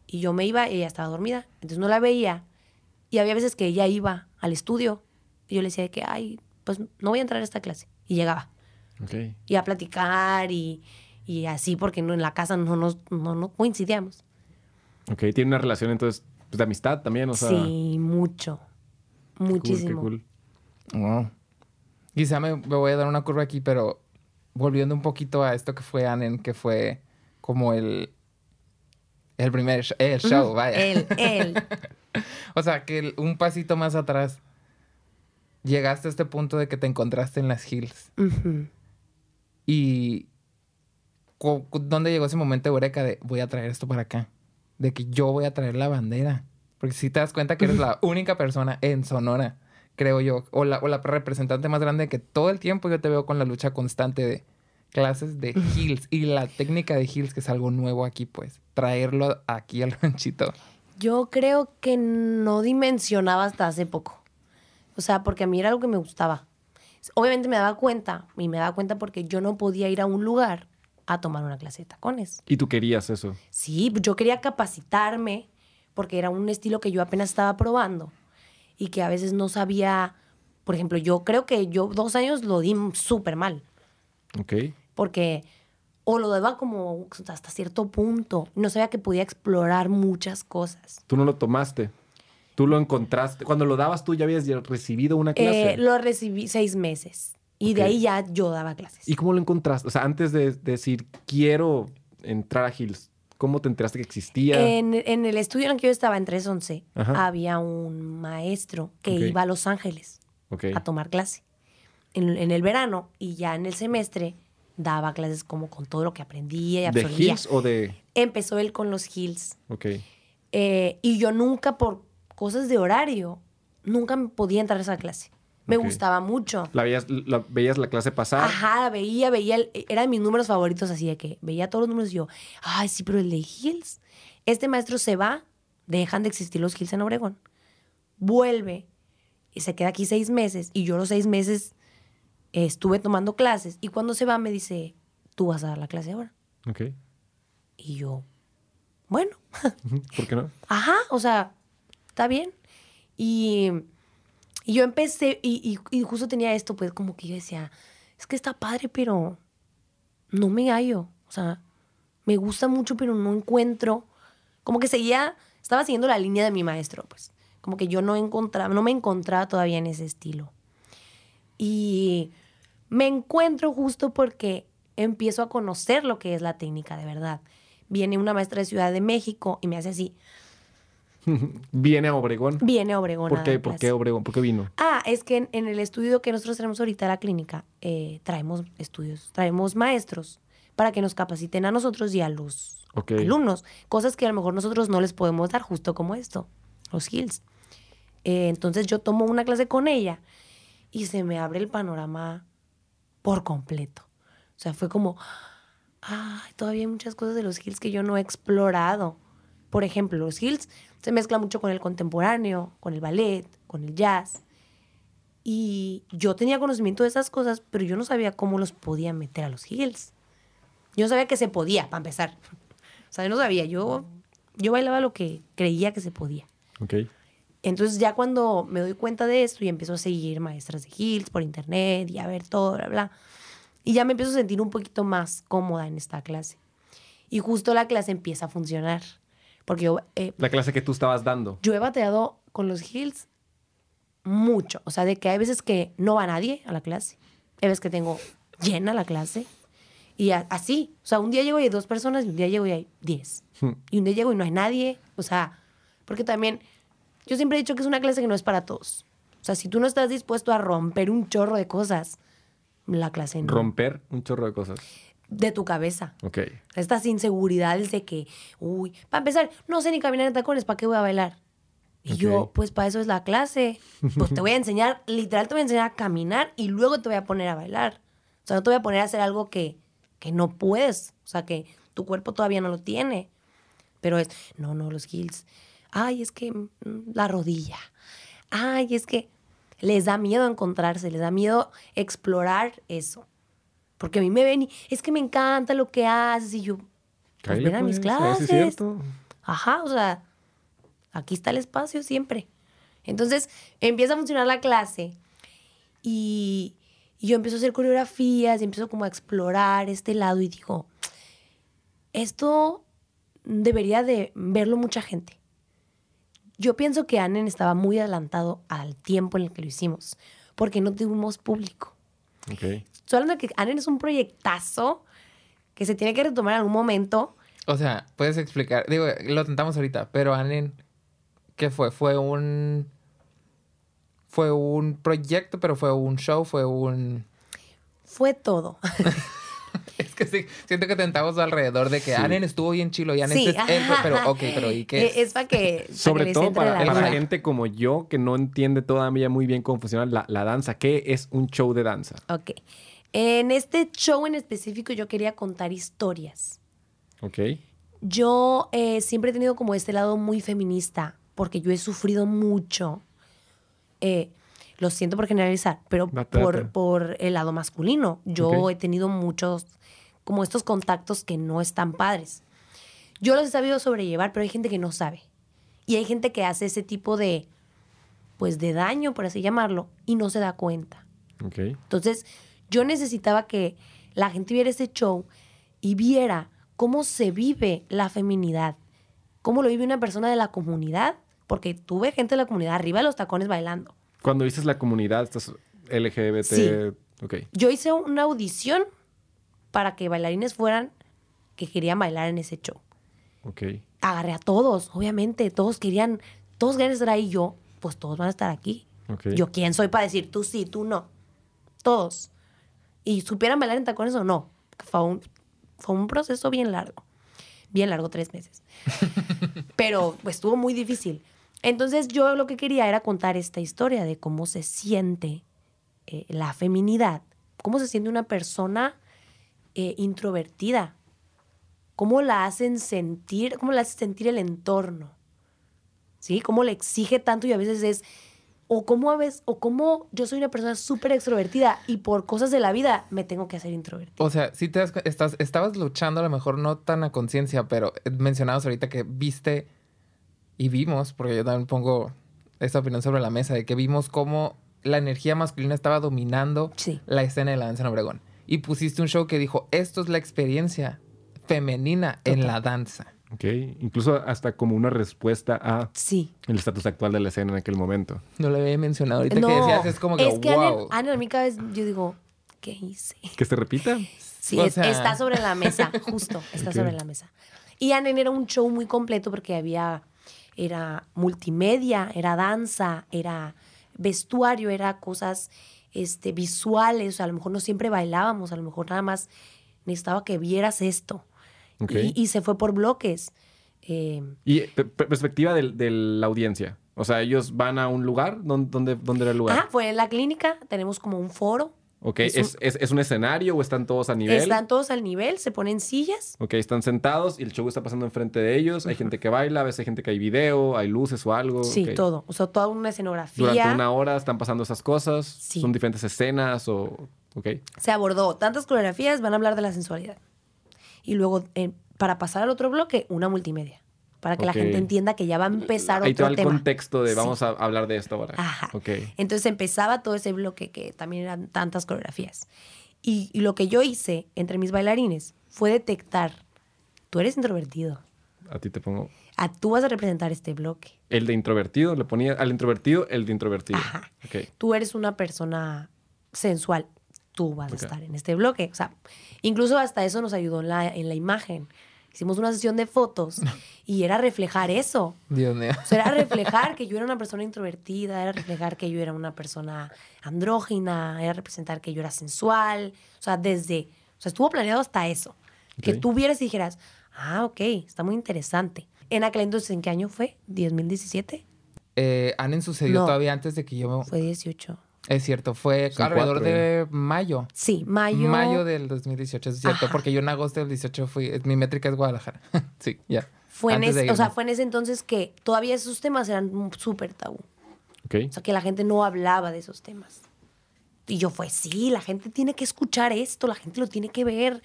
Y yo me iba y ella estaba dormida. Entonces no la veía. Y había veces que ella iba al estudio y yo le decía de que, ay, pues no voy a entrar a esta clase. Y llegaba Ok. y a platicar y, y así porque no, en la casa no nos no, no coincidíamos. Ok. Tiene una relación entonces pues, de amistad también, o sea. sí, mucho. qué cool, Muchísimo. qué cool. Wow. Quizá me, me voy a dar una curva aquí, pero volviendo un poquito a esto que fue Anen, que fue como el, el primer sh- el show, vaya. Él, él. O sea, que el- un pasito más atrás llegaste a este punto de que te encontraste en las hills. Y ¿dónde llegó ese momento de eureka de voy a traer esto para acá? De que yo voy a traer la bandera. Porque si te das cuenta que eres la única persona en Sonora, creo yo, o la, o la representante más grande que todo el tiempo yo te veo con la lucha constante de clases de hills y la técnica de hills, que es algo nuevo aquí, pues. Traerlo aquí al ranchito. Yo creo que no dimensionaba hasta hace poco. O sea, porque a mí era algo que me gustaba. Obviamente me daba cuenta, y me daba cuenta porque yo no podía ir a un lugar a tomar una clase de tacones. Y tú querías eso. Sí, pues yo quería capacitarme porque era un estilo que yo apenas estaba probando y que a veces no sabía, por ejemplo, yo creo que yo dos años lo di súper mal Ok. porque o lo daba como hasta cierto punto, no sabía que podía explorar muchas cosas. Tú no lo tomaste. Tú lo encontraste. Cuando lo dabas, tú ya habías recibido una clase. Eh, lo recibí seis meses y de ahí ya yo daba clases. ¿Y cómo lo encontraste? O sea, antes de decir, quiero entrar a Hills, ¿cómo te enteraste que existía? En, en el estudio en el que yo estaba, en 311, Ajá. había un maestro que iba a Los Ángeles. a tomar clase en, en el verano y ya en el semestre daba clases como con todo lo que aprendía y ¿De absorbía. Hills o de...? Empezó él con los Hills Ok. eh, y yo nunca por cosas de horario, nunca podía entrar a esa clase. Me gustaba mucho. La veías, la, veías la clase pasar. Ajá, veía, veía, el- era de mis números favoritos, así de que veía todos los números y yo, ay, sí, pero el de Hills, este maestro se va, dejan de existir los Hills en Obregón, vuelve y se queda aquí seis meses y yo los seis meses eh, estuve tomando clases y cuando se va me dice, tú vas a dar la clase ahora. Ok. Y yo, bueno. ¿Por qué no? ajá, o sea, está bien. Y, y yo empecé, y, y- y justo tenía esto, pues como que yo decía, es que está padre, pero no me hallo. O sea, me gusta mucho, pero no encuentro. Como que seguía, estaba siguiendo la línea de mi maestro, pues. Como que yo no encontraba, no me encontraba todavía en ese estilo. Y me encuentro justo porque empiezo a conocer lo que es la técnica de verdad. Viene una maestra de Ciudad de México y me hace así, Viene a Obregón. viene a Obregón. ¿Por qué, ¿Por qué Obregón? ¿Por qué vino? Ah, es que en, en el estudio que nosotros tenemos ahorita, la clínica, eh, traemos estudios, traemos maestros para que nos capaciten a nosotros y a los alumnos. Cosas que a lo mejor nosotros no les podemos dar, justo como esto, los hills. Eh, entonces yo tomo una clase con ella y se me abre el panorama por completo. O sea, fue como, ay, todavía hay muchas cosas de los hills que yo no he explorado. Por ejemplo, los hills se mezcla mucho con el contemporáneo, con el ballet, con el jazz. Y yo tenía conocimiento de esas cosas, pero yo no sabía cómo los podía meter a los hills. Yo no sabía que se podía, para empezar. O sea, yo no sabía. Yo, yo bailaba lo que creía que se podía. Ok. Entonces ya cuando me doy cuenta de esto y empiezo a seguir maestras de Hills por internet y a ver todo, bla, bla, y ya me empiezo a sentir un poquito más cómoda en esta clase. Y justo la clase empieza a funcionar. Porque yo, eh, La clase que tú estabas dando. yo he bateado con los Hills mucho. O sea, de que hay veces que no va nadie a la clase. Hay veces que tengo llena la clase. Y a- así. O sea, un día llego y hay dos personas y un día llego y hay diez. Y un día llego y no hay nadie. O sea, porque también yo siempre he dicho que es una clase que no es para todos. O sea, si tú no estás dispuesto a romper un chorro de cosas, la clase no. Romper un chorro de cosas. De tu cabeza. Ok. Estas inseguridades de que, uy, para empezar, no sé ni caminar en tacones, ¿para qué voy a bailar? Y yo, pues para eso es la clase. Pues te voy a enseñar, literal te voy a enseñar a caminar y luego te voy a poner a bailar. O sea, no te voy a poner a hacer algo que, que no puedes. O sea, que tu cuerpo todavía no lo tiene. Pero es, no, no, los heels. Ay, es que mm, la rodilla. Ay, es que les da miedo encontrarse, les da miedo explorar eso. Porque a mí me ven y es que me encanta lo que haces y yo, pues ven a mis pues, a ver si clases. es. Ajá, o sea, aquí está el espacio siempre. Entonces empieza a funcionar la clase y, y yo empiezo a hacer coreografías y empiezo como a explorar este lado y digo, esto debería de verlo mucha gente. Yo pienso que Anen estaba muy adelantado al tiempo en el que lo hicimos, porque no tuvimos público. Ok. Estoy hablando de que Anen es un proyectazo que se tiene que retomar en algún momento. O sea, puedes explicar. Digo, lo tentamos ahorita, pero Anen, ¿qué fue? Fue un. Fue un proyecto, pero fue un show, fue un. Fue todo. Es que sí, siento que tentamos alrededor de que Anen estuvo bien chilo y Anen Sí, es pero ok, pero ¿y qué? Es para que. para que Sobre todo para, la para gente como yo que no entiende todavía muy bien cómo funciona la, la danza. ¿Qué es un show de danza? Ok. En este show en específico, yo quería contar historias. Ok. Yo eh, siempre he tenido como este lado muy feminista, porque yo he sufrido mucho. eh, lo siento por generalizar, pero por, por el lado masculino. Yo Ok. he tenido muchos, como estos contactos que no están padres. Yo los he sabido sobrellevar, pero hay gente que no sabe. Y hay gente que hace ese tipo de, pues, de daño, por así llamarlo, y no se da cuenta. Ok. Entonces, yo necesitaba que la gente viera ese show y viera cómo se vive la feminidad, cómo lo vive una persona de la comunidad, porque tuve gente de la comunidad arriba de los tacones bailando. Cuando dices la comunidad, estás LGBT. Sí. Ok. Yo hice una audición para que bailarines fueran que querían bailar en ese show. Ok. Agarré a todos, obviamente, todos querían, todos querían estar ahí, yo, pues todos van a estar aquí. Ok. Yo quién soy para decir tú sí, tú no. Todos. Y supieran bailar en tacones o no. Fue un, fue un proceso bien largo. Bien largo, tres meses. Pero pues, estuvo muy difícil. Entonces yo lo que quería era contar esta historia de cómo se siente eh, la feminidad, cómo se siente una persona eh, introvertida, cómo la hacen sentir, cómo la hace sentir el entorno. ¿sí? Cómo le exige tanto y a veces es, o cómo a veces, o cómo yo soy una persona súper extrovertida y por cosas de la vida me tengo que hacer introvertida. O sea, si te das estás, estabas luchando a lo mejor no tan a conciencia, pero eh, mencionabas ahorita que viste y vimos, porque yo también pongo esta opinión sobre la mesa, de que vimos cómo la energía masculina estaba dominando Sí. la escena de la danza en Obregón. y pusiste un show que dijo, esto es la experiencia femenina en la danza. Ok. Incluso hasta como una respuesta a Sí. el estatus actual de la escena en aquel momento. No lo había mencionado. Ahorita no, que decías, es como que, es que wow. Anne, Anne, a mí cada vez yo digo, ¿qué hice? ¿Que se repita? Sí, O es- sea- está sobre la mesa, justo, está sobre la mesa. Y Anen era un show muy completo porque había, era multimedia, era danza, era vestuario, era cosas este, visuales, o sea, a lo mejor no siempre bailábamos, a lo mejor nada más necesitaba que vieras esto. Y, y se fue por bloques. Eh, Y pe- perspectiva de, la audiencia. O sea, ellos van a un lugar. ¿Dónde, era el lugar? ah, fue en la clínica, tenemos como un foro. ok. es ¿Es, un- es, es un escenario o están todos a nivel? Están todos al nivel, se ponen sillas. Ok, están sentados y el show está pasando enfrente de ellos. Hay gente que baila, a veces hay gente que hay video, hay luces o algo. Sí, todo. O sea, toda una escenografía. Durante una hora están pasando esas cosas. Sí. Son diferentes escenas o... Ok. se abordó tantas coreografías, van a hablar de la sensualidad. Y luego, eh, para pasar al otro bloque, una multimedia. Para que la gente entienda que ya va a empezar va otro el tema. contexto de Sí. vamos a hablar de esto ahora. Ajá. Entonces empezaba todo ese bloque que también eran tantas coreografías. Y, y lo que yo hice entre mis bailarines fue detectar, tú eres introvertido, A ti te pongo... a tú vas a representar este bloque. El de introvertido, le ponía al introvertido el de introvertido. Ajá. Tú eres una persona sensual, tú vas a estar en este bloque. O sea, incluso hasta eso nos ayudó en la, en la imagen. Hicimos una sesión de fotos y era reflejar eso. Dios mío. O sea, era reflejar que yo era una persona introvertida, era reflejar que yo era una persona andrógina, era representar que yo era sensual. O sea, desde, o sea, estuvo planeado hasta eso. Que tú vieras y dijeras, ah, ok, está muy interesante. En aquel entonces, ¿en qué año fue? ¿2017? Eh, No. todavía antes de que yo... Fue 18. Es cierto, fue Son alrededor cuatro, de mayo. Sí, mayo. Mayo del 2018, es cierto, Ajá. porque yo en agosto del 18 fui... Mi métrica es Guadalajara. sí, ya. Fue en, Antes ese, o sea, fue en ese entonces que todavía esos temas eran súper tabú. Ok. O sea, que la gente no hablaba de esos temas. Y yo fue, sí, la gente tiene que escuchar esto, la gente lo tiene que ver.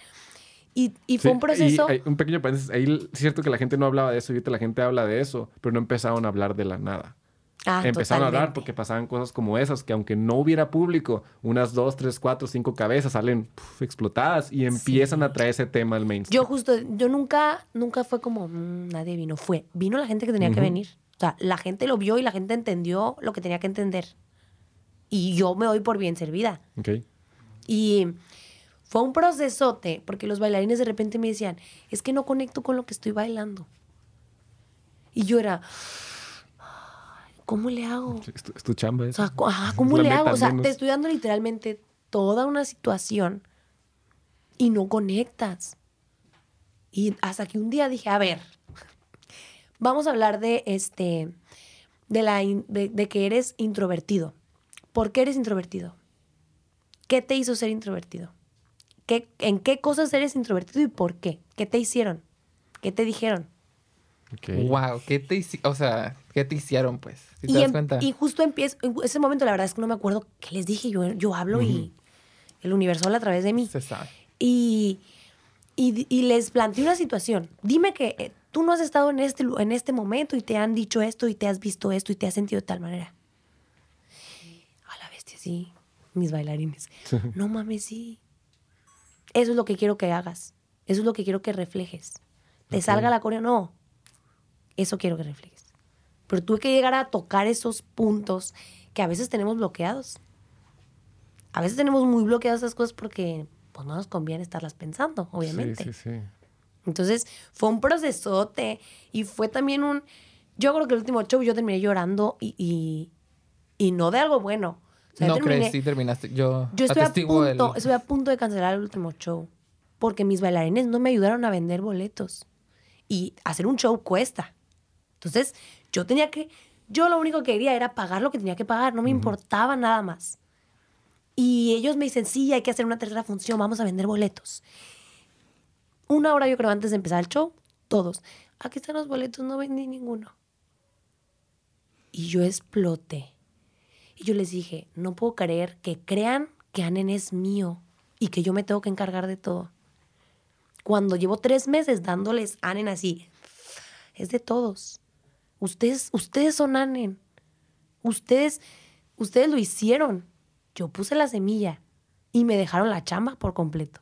Y, y fue Sí, un proceso... y hay un pequeño paréntesis. Ahí es cierto que la gente no hablaba de eso. Y ahorita la gente habla de eso. Pero no empezaron a hablar de la nada. Ah, empezaron a hablar totalmente. porque pasaban cosas como esas. Que aunque no hubiera público, unas dos, tres, cuatro, cinco cabezas salen puf, explotadas. Y empiezan a traer ese tema al mainstream. Yo justo, yo nunca, nunca fue como, "Mm, nadie vino. Fue, vino la gente que tenía que Ujú. venir. O sea, la gente lo vio y la gente entendió lo que tenía que entender. Y yo me doy por bien servida. Ok. Y fue un procesote, porque los bailarines de repente me decían, es que no conecto con lo que estoy bailando. Y yo era, "Ay, ¿cómo le hago? Es tu, es tu chamba. O eso. sea, co- ajá, ¿cómo le hago? O sea, menos. te estoy dando literalmente toda una situación y no conectas. Y hasta que un día dije, a ver, vamos a hablar de este, de, la, in- de, de que eres introvertido. ¿Por qué eres introvertido? ¿Qué te hizo ser introvertido? ¿Qué, ¿En qué cosas eres introvertido y por qué? ¿Qué te hicieron? ¿Qué te dijeron? Wow, ¿qué te hicieron? O sea, ¿qué te hicieron, pues? ¿Sí te y, das cuenta? y justo empiezo, en ese momento la verdad es que no me acuerdo qué les dije, yo, yo hablo y el universo habla a través de mí. Se sabe. Y, y, y les planteé una situación. Dime que eh, tú no has estado en este, en este momento y te han dicho esto y te has visto esto y te has sentido de tal manera. A la bestia, sí. Mis bailarines. No mames, sí. Eso es lo que quiero que hagas. Eso es lo que quiero que reflejes. Te salga la coreo, no. Eso quiero que reflejes. Pero tuve que llegar a tocar esos puntos que a veces tenemos bloqueados. A veces tenemos muy bloqueadas esas cosas porque pues, no nos conviene estarlas pensando, obviamente. Sí, sí, sí. Entonces fue un procesote y fue también un... Yo creo que el último show yo terminé llorando y, y, y no de algo bueno. O sea, yo no terminé- crees, sí terminaste. Yo, yo estoy a, atestiguo el- punto, estoy a punto de cancelar el último show porque mis bailarines no me ayudaron a vender boletos. Y hacer un show cuesta. Entonces, yo tenía que, yo lo único que quería era pagar lo que tenía que pagar, no me importaba nada más. Y ellos me dicen, sí, hay que hacer una tercera función, vamos a vender boletos. Una hora yo creo antes de empezar el show, todos, aquí están los boletos, no vendí ninguno. Y yo exploté. Y yo les dije, no puedo creer que crean que Anen es mío y que yo me tengo que encargar de todo. Cuando llevo tres meses dándoles Anen así, es de todos. Ustedes, ustedes son Anen. Ustedes, ustedes lo hicieron. Yo puse la semilla y me dejaron la chamba por completo.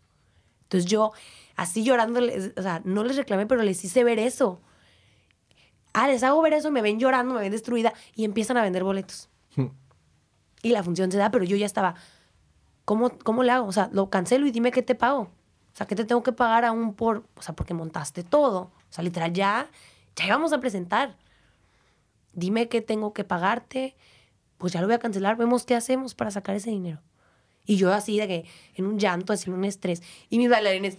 Entonces yo, así llorando, o sea, no les reclamé, pero les hice ver eso. Ah, les hago ver eso, me ven llorando, me ven destruida y empiezan a vender boletos. y la función se da, pero yo ya estaba, ¿cómo, ¿cómo le hago? O sea, lo cancelo y dime qué te pago. O sea, ¿qué te tengo que pagar aún por, o sea, porque montaste todo? O sea, literal, ya, ya íbamos a presentar. Dime qué tengo que pagarte, pues ya lo voy a cancelar, vemos qué hacemos para sacar ese dinero. Y yo así de que, en un llanto, así en un estrés. Y mis bailarines,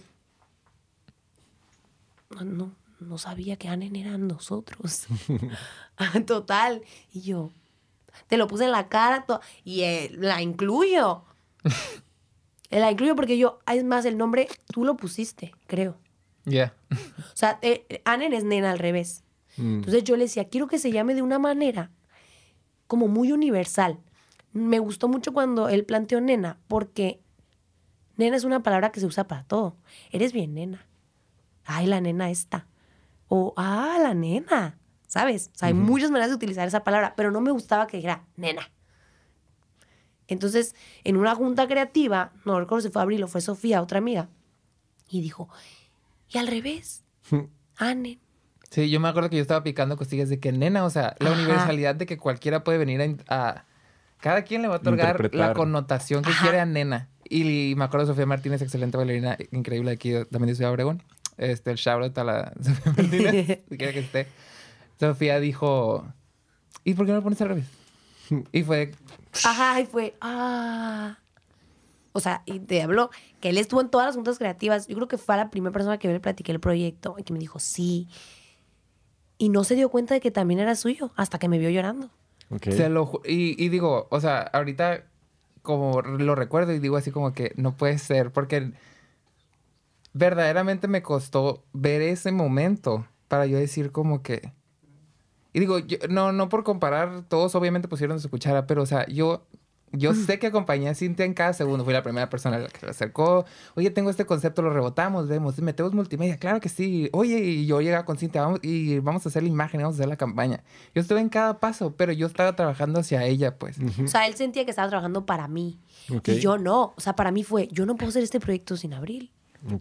no, no, sabía que Anen eran nosotros. Total. Y yo, te lo puse en la cara y eh, la incluyo. la incluyo porque yo, es más, el nombre tú lo pusiste, creo. Ya. o sea, eh, Anen es nena al revés. Mm. Entonces yo le decía, quiero que se llame de una manera como muy universal. Me gustó mucho cuando él planteó nena, porque nena es una palabra que se usa para todo. Eres bien nena. Ay, la nena está. O, ah, la nena. ¿Sabes? O sea, hay muchas maneras de utilizar esa palabra, pero no me gustaba que dijera nena. Entonces, en una junta creativa, no recuerdo si fue Abril o fue Sofía, otra amiga, y dijo, y al revés, Anen. Sí, yo me acuerdo que yo estaba picando costillas de que nena, o sea, la universalidad de que cualquiera puede venir a, Cada quien le va a otorgar la connotación que quiere a nena. Y, me acuerdo de Sofía Martínez, excelente bailarina, increíble aquí también de Ciudad Obregón. Este, el shout a la Sofía Martínez, si quiere que esté. Sofía dijo, ¿y por qué no lo pones al revés? Y fue... Ajá, y fue, ah... O sea, y te habló que él estuvo en todas las juntas creativas. Yo creo que fue la primera persona que yo le platiqué el proyecto y que me dijo, sí, y no se dio cuenta de que también era suyo hasta que me vio llorando. Se lo, y, y, digo, o sea, ahorita como lo recuerdo y digo así como que no puede ser, porque verdaderamente me costó ver ese momento para yo decir como que... Y digo, no, no por comparar, todos obviamente pusieron su cuchara, pero o sea, yo yo sé que acompañé a Cintia en cada segundo. Fui la primera persona a la que se acercó. Oye, tengo este concepto, lo rebotamos, vemos, metemos multimedia. Claro que sí. Oye, y yo llegaba con Cintia, vamos, y vamos a hacer la imagen, vamos a hacer la campaña. Yo estuve en cada paso, pero yo estaba trabajando hacia ella, pues. O sea, él sentía que estaba trabajando para mí. Y yo no. O sea, para mí fue, yo no puedo hacer este proyecto sin abril.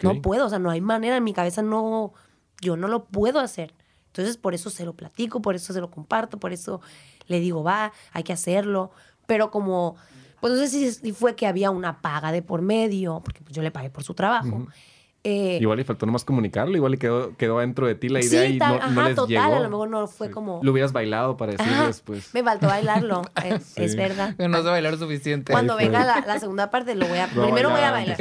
No puedo, o sea, no hay manera, en mi cabeza no, yo no lo puedo hacer. Entonces, por eso se lo platico, por eso se lo comparto, por eso le digo, va, hay que hacerlo pero como, pues no sé si, fue que había una paga de por medio, porque pues yo le pagué por su trabajo. Eh, igual le faltó nomás comunicarlo, igual le quedó, quedó dentro de ti la idea y no, no les total, a lo mejor no fue como... Lo hubieras bailado para decirles, pues... Me faltó bailarlo, es, verdad. no sé bailar suficiente. Cuando venga la, la, segunda parte lo voy a... primero voy a bailar.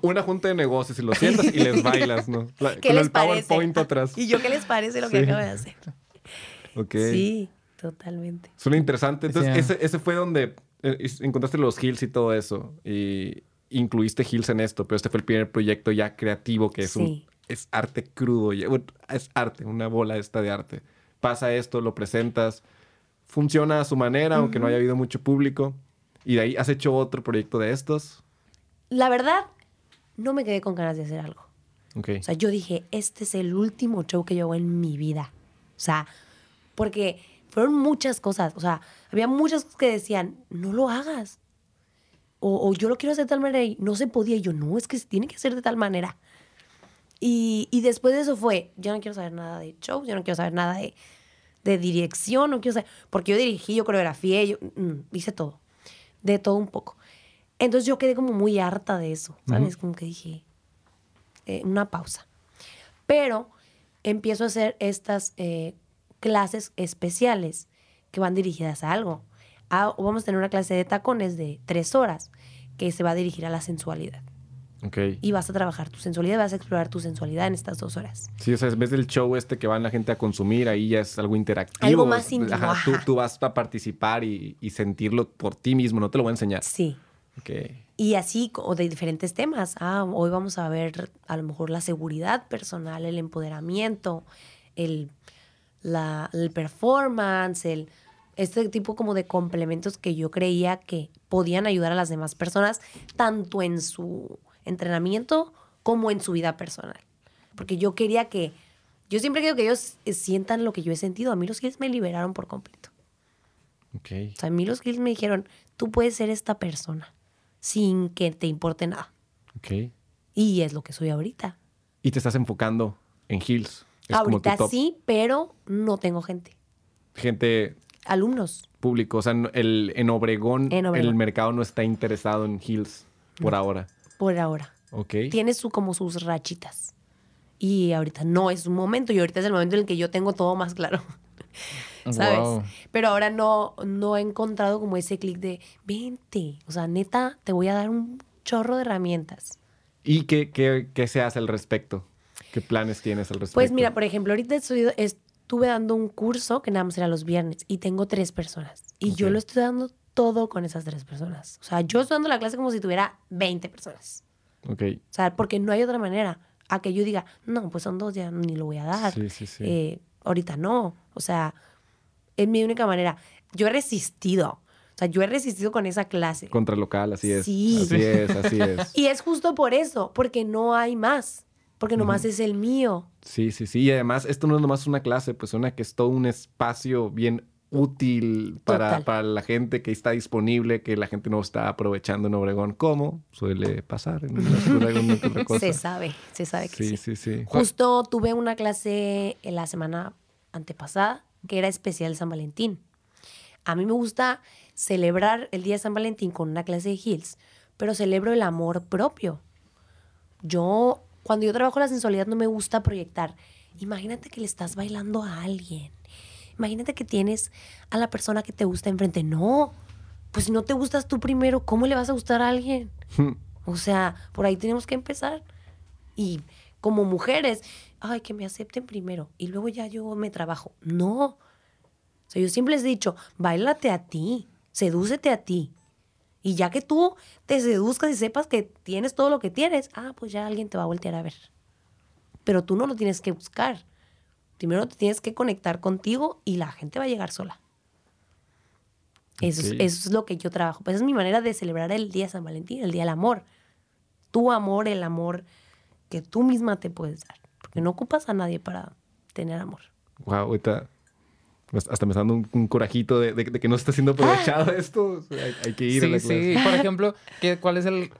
Una junta de negocios y lo sientas y les bailas, ¿no? ¿Qué con les el PowerPoint atrás. ¿Y yo qué les parece lo que acabo de hacer? Ok. Sí. Totalmente. Suena interesante. Entonces, ese, ese, fue donde eh, encontraste los Hills y todo eso. Y incluiste Hills en esto, pero este fue el primer proyecto ya creativo que es, un, es arte crudo. Es arte, una bola esta de arte. Pasa esto, lo presentas, funciona a su manera, aunque no haya habido mucho público. Y de ahí has hecho otro proyecto de estos. La verdad, no me quedé con ganas de hacer algo. Okay. O sea, yo dije, este es el último show que yo hago en mi vida. O sea, porque fueron muchas cosas. O sea, había muchas cosas que decían, no lo hagas. O, yo lo quiero hacer de tal manera y no se podía. Y yo, no, es que se tiene que hacer de tal manera. Y, y después de eso fue, yo no quiero saber nada de shows, yo no quiero saber nada de, de dirección, no quiero saber, porque yo dirigí, yo coreografié, yo mm, hice todo, de todo un poco. Entonces yo quedé como muy harta de eso, ¿sabes? Como que dije, eh, una pausa. Pero empiezo a hacer estas eh, clases especiales que van dirigidas a algo. Vamos a tener una clase de tacones de tres horas que se va a dirigir a la sensualidad. Okay. Y vas a trabajar tu sensualidad, vas a explorar tu sensualidad en estas dos horas. Sí, o sea, en vez del show este que van la gente a consumir, ahí ya es algo interactivo. Algo más íntimo. tú, tú, vas a participar y, y, sentirlo por ti mismo, no te lo voy a enseñar. Sí. Okay. Y así, o de diferentes temas. Ah, hoy vamos a ver a lo mejor la seguridad personal, el empoderamiento, el la, el performance, el, este tipo como de complementos que yo creía que podían ayudar a las demás personas, tanto en su entrenamiento como en su vida personal. Porque yo quería que, yo siempre quiero que ellos sientan lo que yo he sentido. A mí los skills me liberaron por completo. Okay. O sea, a mí los skills me dijeron, tú puedes ser esta persona. sin que te importe nada. Ok. Y es lo que soy ahorita. Y te estás enfocando en Hills. Es ahorita sí, pero no tengo gente. Gente Alumnos. público. O sea, el, en, Obregón, En Obregón. el mercado no está interesado en Hills por ahora. por ahora. Ok. Tiene su, como sus rachitas. Y ahorita no es un momento. Y ahorita es el momento en el que yo tengo todo más claro. ¿Sabes? Wow. Pero ahora no, no he encontrado como ese clic de, vente. O sea, neta, te voy a dar un chorro de herramientas. ¿Y qué, qué, qué se hace al respecto? ¿Qué planes tienes al respecto? Pues mira, por ejemplo, ahorita estoy- estuve dando un curso que nada más era los viernes y tengo tres personas. Y yo Ok. lo estoy dando todo con esas tres personas. O sea, yo estoy dando la clase como si tuviera 20 personas. Ok. O sea, porque no hay otra manera a que yo diga, no, pues son dos, ya ni lo voy a dar. Sí, sí, sí. Eh, ahorita no. O sea, es mi única manera. Yo he resistido. O sea, yo he resistido con esa clase. Contra local, así es. Sí. Así es, así es. Y es justo por eso, porque no hay más. Porque nomás es el mío. Sí, sí, sí. Y además, esto no es nomás una clase, pues una que es todo un espacio bien útil para, para la gente que está disponible, que la gente no está aprovechando en Obregón, como suele pasar en una cosa. Se sabe, se sabe que Sí, sí. sí, sí. Justo tuve una clase en la semana antepasada que era especial San Valentín. A mí me gusta celebrar el día de San Valentín con una clase de Hills, pero celebro el amor propio. Yo, cuando yo trabajo la sensualidad, no me gusta proyectar. Imagínate que le estás bailando a alguien. Imagínate que tienes a la persona que te gusta enfrente. No, pues si no te gustas tú primero, ¿cómo le vas a gustar a alguien? O sea, por ahí tenemos que empezar. Y como mujeres, ay, que me acepten primero y luego ya yo me trabajo. No. O sea, yo siempre les he dicho, bailate a ti, sedúcete a ti. Y ya que tú te seduzcas y sepas que tienes todo lo que tienes, ah, pues ya alguien te va a voltear a ver. Pero tú no lo tienes que buscar. Primero te tienes que conectar contigo y la gente va a llegar sola. Eso, es- Ok. eso es lo que yo trabajo. Pues esa es mi manera de celebrar el día de San Valentín, el día del amor. Tu amor, el amor que tú misma te puedes dar. Porque no ocupas a nadie para tener amor. Wow, ahorita hasta me está dando un, un corajito de, de- de que no está siendo aprovechado esto. O sea, hay, hay que ir a Sí, la sí. Por ejemplo, ¿qué, ¿cuál es el...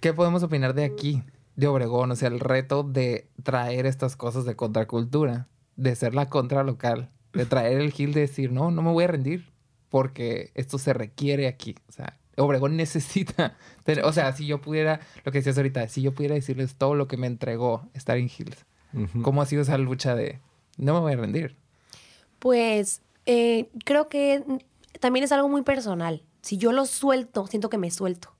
¿Qué podemos opinar de aquí? De Obregón, o sea, el reto de traer estas cosas de contracultura, de ser la contra local, de traer el gil de decir, no, no me voy a rendir, porque esto se requiere aquí. O sea, Obregón necesita, tener- o sea, si yo pudiera, lo que decías ahorita, si yo pudiera decirles todo lo que me entregó estar en Hills, Ujú. ¿cómo ha sido esa lucha de, no me voy a rendir? Pues eh, creo que también es algo muy personal. Si yo lo suelto, siento que me suelto.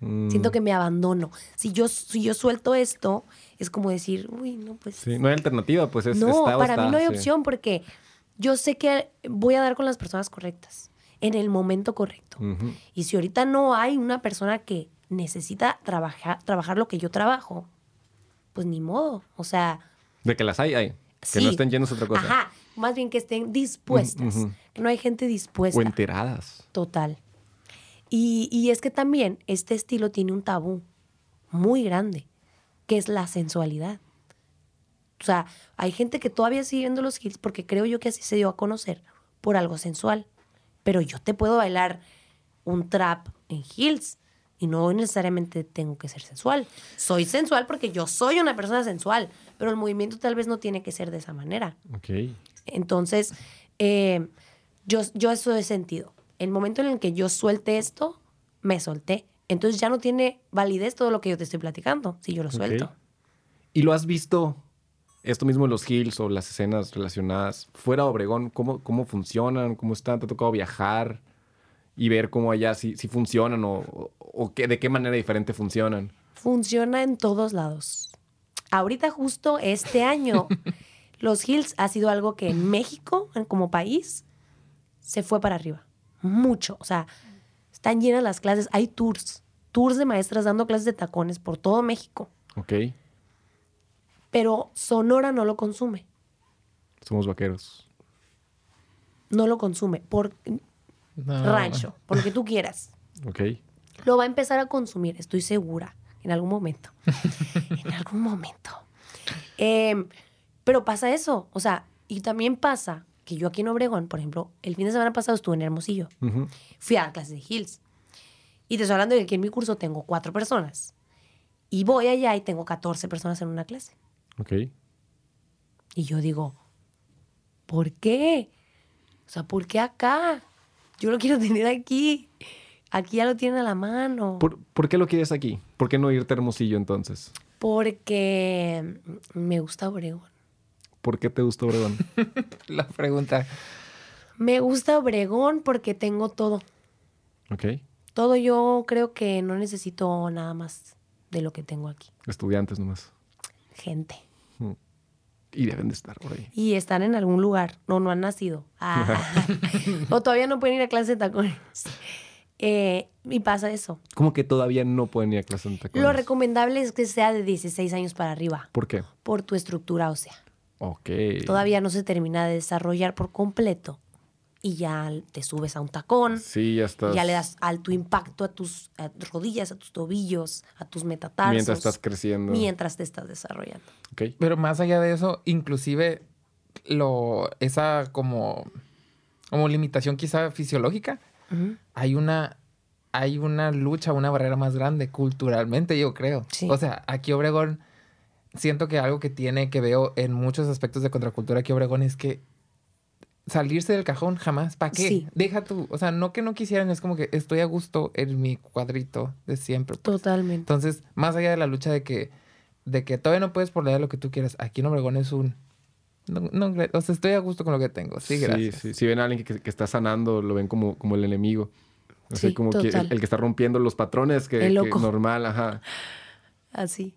Mm, Siento que me abandono. Si yo, si yo suelto esto, es como decir, uy, no, pues. Sí, no hay alternativa, pues es no, está para está, mí no hay sí. opción porque yo sé que voy a dar con las personas correctas, en el momento correcto. Y si ahorita no hay una persona que necesita trabajar, trabajar lo que yo trabajo, pues ni modo. O sea, De que las hay, hay. Que sí. no estén llenos de otra cosa. Ajá, más bien que estén dispuestas. No hay gente dispuesta. O enteradas. Total. Y, y es que también este estilo tiene un tabú muy grande, que es la sensualidad. O sea, hay gente que todavía sigue viendo los hits porque creo yo que así se dio a conocer por algo sensual. Pero yo te puedo bailar un trap en heels y no necesariamente tengo que ser sensual. Soy sensual porque yo soy una persona sensual, pero el movimiento tal vez no tiene que ser de esa manera. Ok. Entonces, eh, yo, yo eso he sentido. El momento en el que yo suelte esto, me solté. Entonces ya no tiene validez todo lo que yo te estoy platicando, si yo lo suelto. ¿Y lo has visto, esto mismo en los hills o las escenas relacionadas, fuera de Obregón? ¿Cómo, cómo funcionan? ¿Cómo están? ¿Te ha tocado viajar y ver cómo allá si, si funcionan o, o- o qué, de qué manera diferente funcionan? Funciona en todos lados. Ahorita justo este año, los Hills ha sido algo que en México, como país, se fue para arriba. Mucho. O sea, están llenas las clases. Hay tours. Tours de maestras dando clases de tacones por todo México. Ok. Pero Sonora no lo consume. Somos vaqueros. no lo consume por No. rancho, por lo que tú quieras. Ok. Lo va a empezar a consumir, estoy segura, en algún momento. en algún momento. Em, pero pasa eso, o sea, y también pasa que yo aquí en Obregón, por ejemplo, el fin de semana pasado estuve en Hermosillo. Fui a la clase de Hills. Y te estoy hablando de que en mi curso tengo cuatro personas. Y voy allá y tengo 14 personas en una clase. Ok. Y yo digo, ¿por qué? O sea, ¿por qué acá? Yo lo quiero tener aquí. Aquí ya lo tienen a la mano. ¿Por, por qué lo quieres aquí? ¿Por qué no irte a Hermosillo entonces? Porque me gusta Obregón. ¿Por qué te gusta Obregón? La pregunta. Me gusta Obregón porque tengo todo. ok. Todo yo creo que no necesito nada más de lo que tengo aquí. Estudiantes nomás. Gente. Y deben de estar por ahí. Y están en algún lugar. No, no han nacido. Ah. o todavía no pueden ir a clase de tacones. Eh, y pasa eso. Como que todavía no pueden ir a clase en tacones. Lo recomendable es que sea de 16 años para arriba. ¿Por qué? Por tu estructura ósea. Ok. Todavía no se termina de desarrollar por completo. Y ya te subes a un tacón. Sí, ya estás. Ya le das alto impacto a tus a tus rodillas, a tus tobillos, a tus metatarsos. Mientras estás creciendo. Mientras te estás desarrollando. Ok. Pero más allá de eso, inclusive lo, esa como, como limitación quizá fisiológica, hay una hay una lucha, una barrera más grande culturalmente, yo creo. Sí. O sea, aquí Obregón, siento que algo que tiene, que veo en muchos aspectos de contracultura aquí Obregón es que salirse del cajón jamás. ¿Para qué? Sí. Deja tú. O sea, no que no quisieran, es como que estoy a gusto en mi cuadrito de siempre. pues. Totalmente. Entonces, más allá de la lucha de que, de que todavía no puedes por la edad lo que tú quieras, aquí en Obregón es un... No, no, o sea, estoy a gusto con lo que tengo. Sí, gracias. Sí, Si ven a alguien que, que está sanando, lo ven como, como el enemigo. O sea, Sí, como que el, que está rompiendo los patrones que, El que normal, ajá. Así.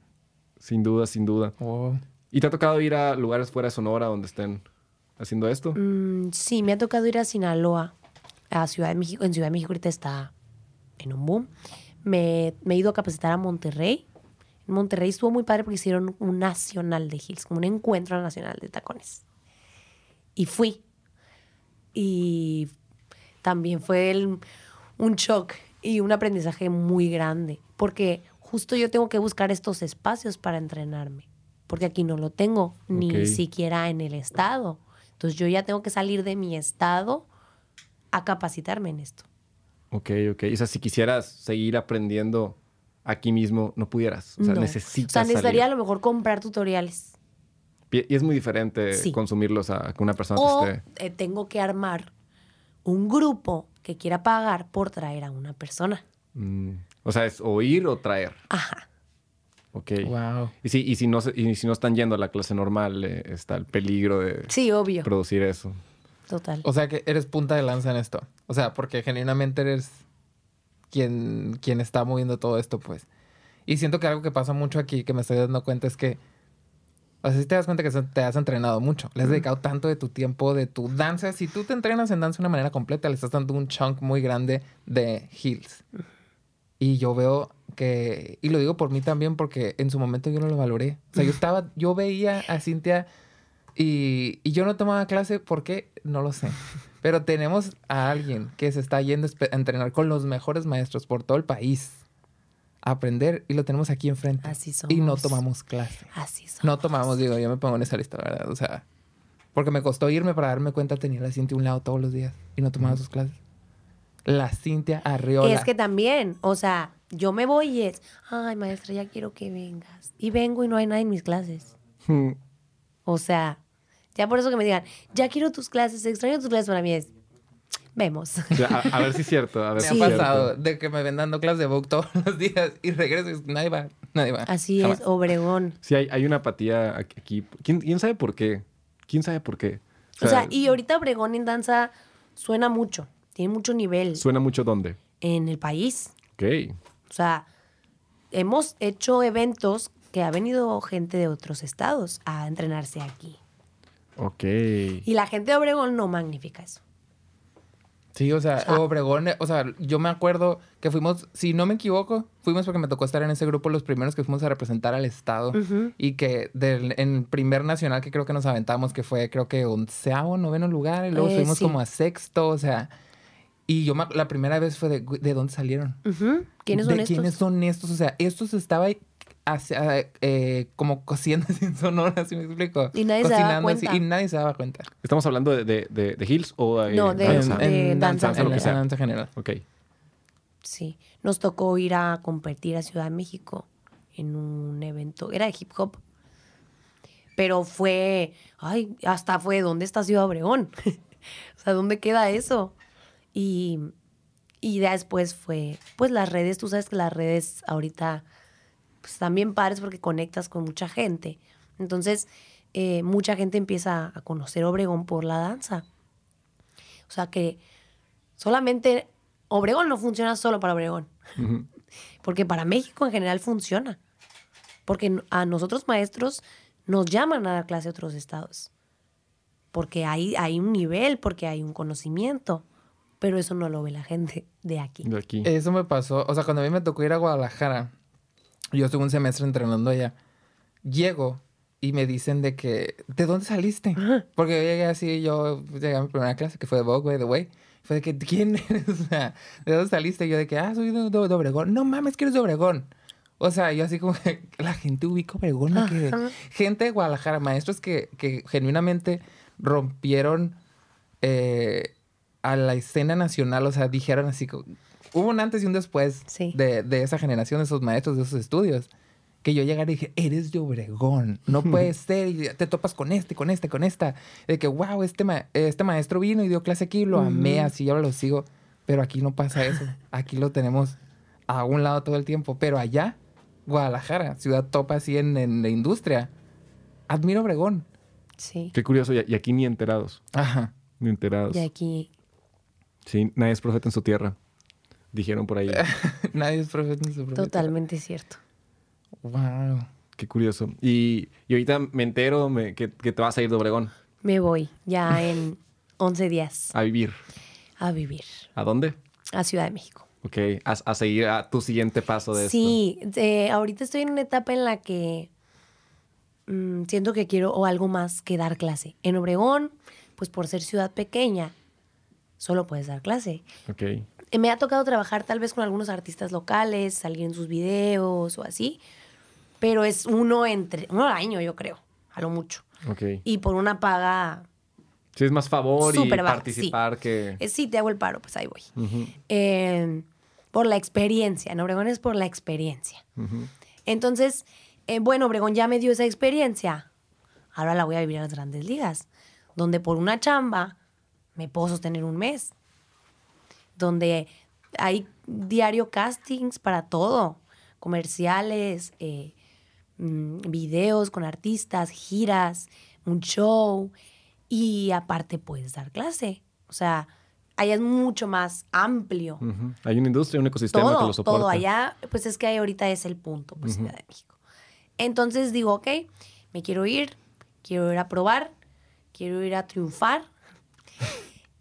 Sin duda, sin duda. Oh. ¿Y te ha tocado ir a lugares fuera de Sonora donde estén haciendo esto? Mm, sí, me ha tocado ir a Sinaloa, a Ciudad de México. En Ciudad de México ahorita está en un boom. Me, me he ido a capacitar a Monterrey. En Monterrey estuvo muy padre porque hicieron un nacional de hills, como un encuentro nacional de tacones. Y fui. Y también fue el- un shock y un aprendizaje muy grande, porque justo yo tengo que buscar estos espacios para entrenarme, porque aquí no lo tengo, ni siquiera en el estado. Entonces yo ya tengo que salir de mi estado a capacitarme en esto. Ok, ok. O sea, si quisieras seguir aprendiendo aquí mismo, no pudieras. O sea, No. necesitas O sea, necesitaría a salir. lo mejor comprar tutoriales. Y es muy diferente Sí. consumirlos a que una persona O esté... eh, tengo que armar un grupo que quiera pagar por traer a una persona. Mm, o sea, es oír o traer. Ajá. Ok. Wow. Y, si, y, si no, se- y si no están yendo a la clase normal, eh, está el peligro de Sí, obvio. producir eso. Total. O sea que eres punta de lanza en esto. O sea, porque genuinamente eres quien, quien está moviendo todo esto, pues. Y siento que algo que pasa mucho aquí, que me estoy dando cuenta, es que. O sea, si te das cuenta que te has entrenado mucho. Le has dedicado tanto de tu tiempo, de tu danza. Si tú te entrenas en danza de una manera completa, le estás dando un chunk muy grande de heels. Y yo veo que. Y lo digo por mí también, porque en su momento yo no lo valoré. O sea, yo estaba. Yo veía a Cintia y, y yo no tomaba clase, ¿por qué? No lo sé. Pero tenemos a alguien que se está yendo a entrenar con los mejores maestros por todo el país. A aprender y lo tenemos aquí enfrente. Así Y no somos. tomamos clase. Así son. No tomamos, digo, yo me pongo en esa lista, ¿verdad? O sea, porque me costó irme para darme cuenta, tenía la Cintia a un lado todos los días y no tomaba sus clases. La Cintia Arriola. Es que también, o sea, yo me voy y es, ay, maestra, ya quiero que vengas. Y vengo y no hay nadie en mis clases. O sea, ya por eso que me digan, ya quiero tus clases, extraño tus clases para mí es, vemos. A, a ver si es cierto. A ver Me si ha pasado de que me ven dando clases de book todos los días y regreso y nadie va, nadie va. Así Jamás. es, Obregón. Sí, hay, hay una apatía aquí- aquí. ¿Quién, quién sabe por qué? ¿Quién sabe por qué? O sea, y ahorita Obregón en danza suena mucho, tiene mucho nivel Suena mucho dónde. en el país. Ok. O sea, hemos hecho eventos que ha venido gente de otros estados a entrenarse aquí. Ok. Y la gente de Obregón no magnifica eso. Sí, o sea, sea- Obregón, o sea, yo me acuerdo que fuimos, si no me equivoco, fuimos porque me tocó estar en ese grupo los primeros que fuimos a representar al estado y que del, en primer nacional que creo que nos aventamos, que fue creo que onceavo, noveno lugar, y luego Eh, fuimos sí. como a sexto, o sea, y yo la primera vez fue de, ¿de dónde salieron? ¿Quiénes son ¿De estos? quiénes son estos? O sea, estos estaba hacia- eh, como cociendo sin sonora, ¿sí me explico? Y nadie se daba Cocinando así, cuenta. y nadie se daba cuenta. ¿Estamos hablando de, de, de, de Hills o de No, de- danza? de en danza. danza, lo en que sea. danza general. Ok. Sí, nos tocó ir a competir a Ciudad de México en un evento, era de hip hop. Pero fue, ay, hasta fue, ¿dónde está Ciudad Obregón? o sea, ¿dónde queda eso? Y, y después fue, pues las redes, tú sabes que las redes ahorita pues, también padres porque conectas con mucha gente. Entonces, eh, mucha gente empieza a conocer Obregón por la danza. O sea que solamente Obregón no funciona solo para Obregón, porque para México en general funciona. Porque a nosotros maestros nos llaman a dar clase a otros estados. Porque hay, hay un nivel, porque hay un conocimiento. Pero eso no lo ve la gente de aquí. De aquí. Eso me pasó, o sea, cuando a mí me tocó ir a Guadalajara, yo estuve un semestre entrenando allá. Llego y me dicen de que, ¿de dónde saliste? Porque yo llegué así, yo llegué a mi primera clase, que fue de Vogue, by the way. Fue de que, ¿quién eres? O sea, ¿de dónde saliste? Y yo de que, ah, soy de, de- de Obregón. No mames, que eres de Obregón. O sea, yo así como que la gente ubica Obregón. gente de Guadalajara, maestros que, que genuinamente rompieron eh, a la escena nacional. O sea, dijeron así, hubo un antes y un después Sí. de, de esa generación, de esos maestros, de esos estudios. Que yo llegara y dije, eres de Obregón, no puede ser, y te topas con este, con este, con esta. De que, wow, este, ma- este maestro vino y dio clase aquí, lo amé, Ujú. así ahora lo sigo. Pero aquí no pasa eso. Aquí lo tenemos a un lado todo el tiempo. Pero allá, Guadalajara, ciudad topa así en, en la industria, admiro Obregón. Sí. Qué curioso. Y y aquí ni enterados. Ajá. Ni enterados. Y aquí, Sí, nadie es profeta en su tierra. Dijeron por ahí. Nadie es profeta en su propia totalmente cierto. tierra. Wow. Qué curioso. Y, y ahorita me entero me- que, que te vas a ir de Obregón Me voy ya en 11 días a vivir. a vivir ¿A dónde? a Ciudad de México. Ok, a, a seguir a tu siguiente paso de Sí, eh, ahorita estoy en una etapa en la que mm, siento que quiero o algo más que dar clase. En Obregón, pues por ser ciudad pequeña, solo puedes dar clase. Ok. Eh, Me ha tocado trabajar tal vez con algunos artistas locales, salir en sus videos o así, pero es uno entre uno al año, yo creo, a lo mucho. Ok. Y por una paga, Sí, es más favor y participar que... eh, sí, te hago el paro, pues ahí voy. Eh, por la experiencia, en Obregón es por la experiencia. Entonces, eh, bueno, Obregón ya me dio esa experiencia. Ahora la voy a vivir a las grandes ligas, donde por una chamba me puedo sostener un mes. Donde hay diario castings para todo, comerciales, eh, mm, videos con artistas, giras, un show y aparte puedes dar clase. O sea, allá es mucho más amplio. Hay una industria, un ecosistema que lo soporta. todo allá, pues es que ahí ahorita es el punto, pues Ciudad de México. Entonces digo, ok, me quiero ir, quiero ir a probar, quiero ir a triunfar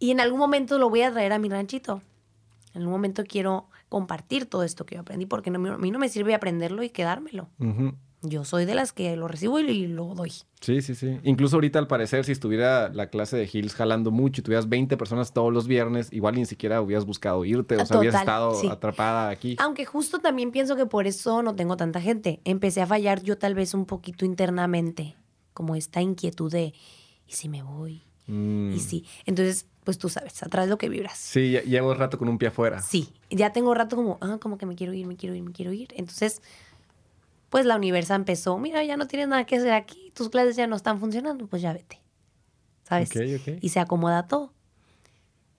y en algún momento lo voy a traer a mi ranchito. En algún momento quiero compartir todo esto que yo aprendí porque no, a mí no me sirve aprenderlo y quedármelo. Yo soy de las que lo recibo y, lo doy. Sí, sí, sí. Incluso ahorita, al parecer, si estuviera la clase de Hills jalando mucho y tuvieras 20 personas todos los viernes, igual ni siquiera hubieras buscado irte. O sea, hubieras total, estado sí. atrapada aquí. Aunque justo también pienso que por eso no tengo tanta gente. Empecé a fallar yo tal vez un poquito internamente, como esta inquietud de, ¿y si me voy? Mm. Y sí. Entonces, pues tú sabes, atrás lo que vibras. Sí, ya- llevo rato con un pie afuera. Sí, ya tengo rato como, ah, como que me quiero ir, me quiero ir, me quiero ir. Entonces, pues la universidad empezó, mira, ya no tienes nada que hacer aquí, tus clases ya no están funcionando, pues ya vete. ¿Sabes? Ok, ok. Y se acomoda todo.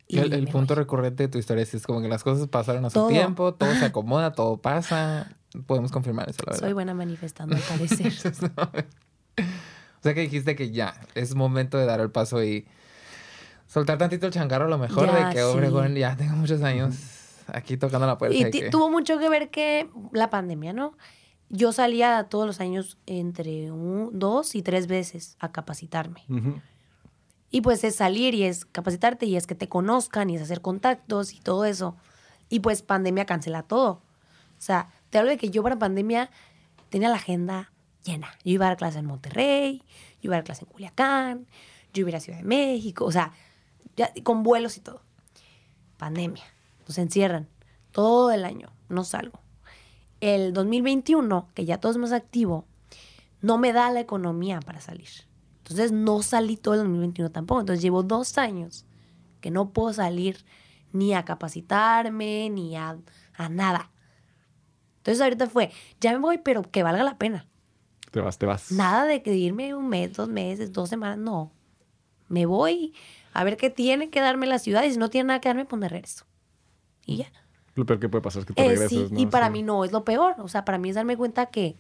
Y El, punto voy. recurrente de tu historia es, es como que las cosas pasaron a su tiempo, todo se acomoda, todo pasa. Podemos confirmar eso, la verdad. Soy buena manifestando, al parecer. O sea que dijiste que ya, es momento de dar el paso y soltar tantito el changarro a lo mejor Ya, de que sí. Obregón ya tengo muchos años aquí tocando la puerta. Y ti- que- tuvo mucho que ver que la pandemia, ¿no? Yo salía todos los años entre un- dos y tres veces a capacitarme. Ujú. Y pues es salir y es capacitarte y es que te conozcan y es hacer contactos y todo eso. Y pues pandemia cancela todo. O sea, te hablo de que yo para pandemia tenía la agenda llena. Yo iba a dar clase en Monterrey, yo iba a dar clase en Culiacán, yo iba a Ciudad de México, o sea, con vuelos y todo. Pandemia. Nos encierran todo el año, no salgo. El 2021, que ya todo es más activo, no me da la economía para salir. Entonces no salí todo el 2021 tampoco. Entonces llevo dos años que no puedo salir ni a capacitarme, ni a a nada. Entonces ahorita fue, ya me voy, pero que valga la pena. Te vas, te vas. Nada de que irme un mes, dos meses, dos semanas, no. Me voy a ver qué tiene que darme la ciudad y si no tiene nada que darme, pues me regreso. Y ya. Lo peor que puede pasar es que te Eh, regreses, sí, ¿no? y para Sí. mí no es lo peor. O sea, para mí es darme cuenta que.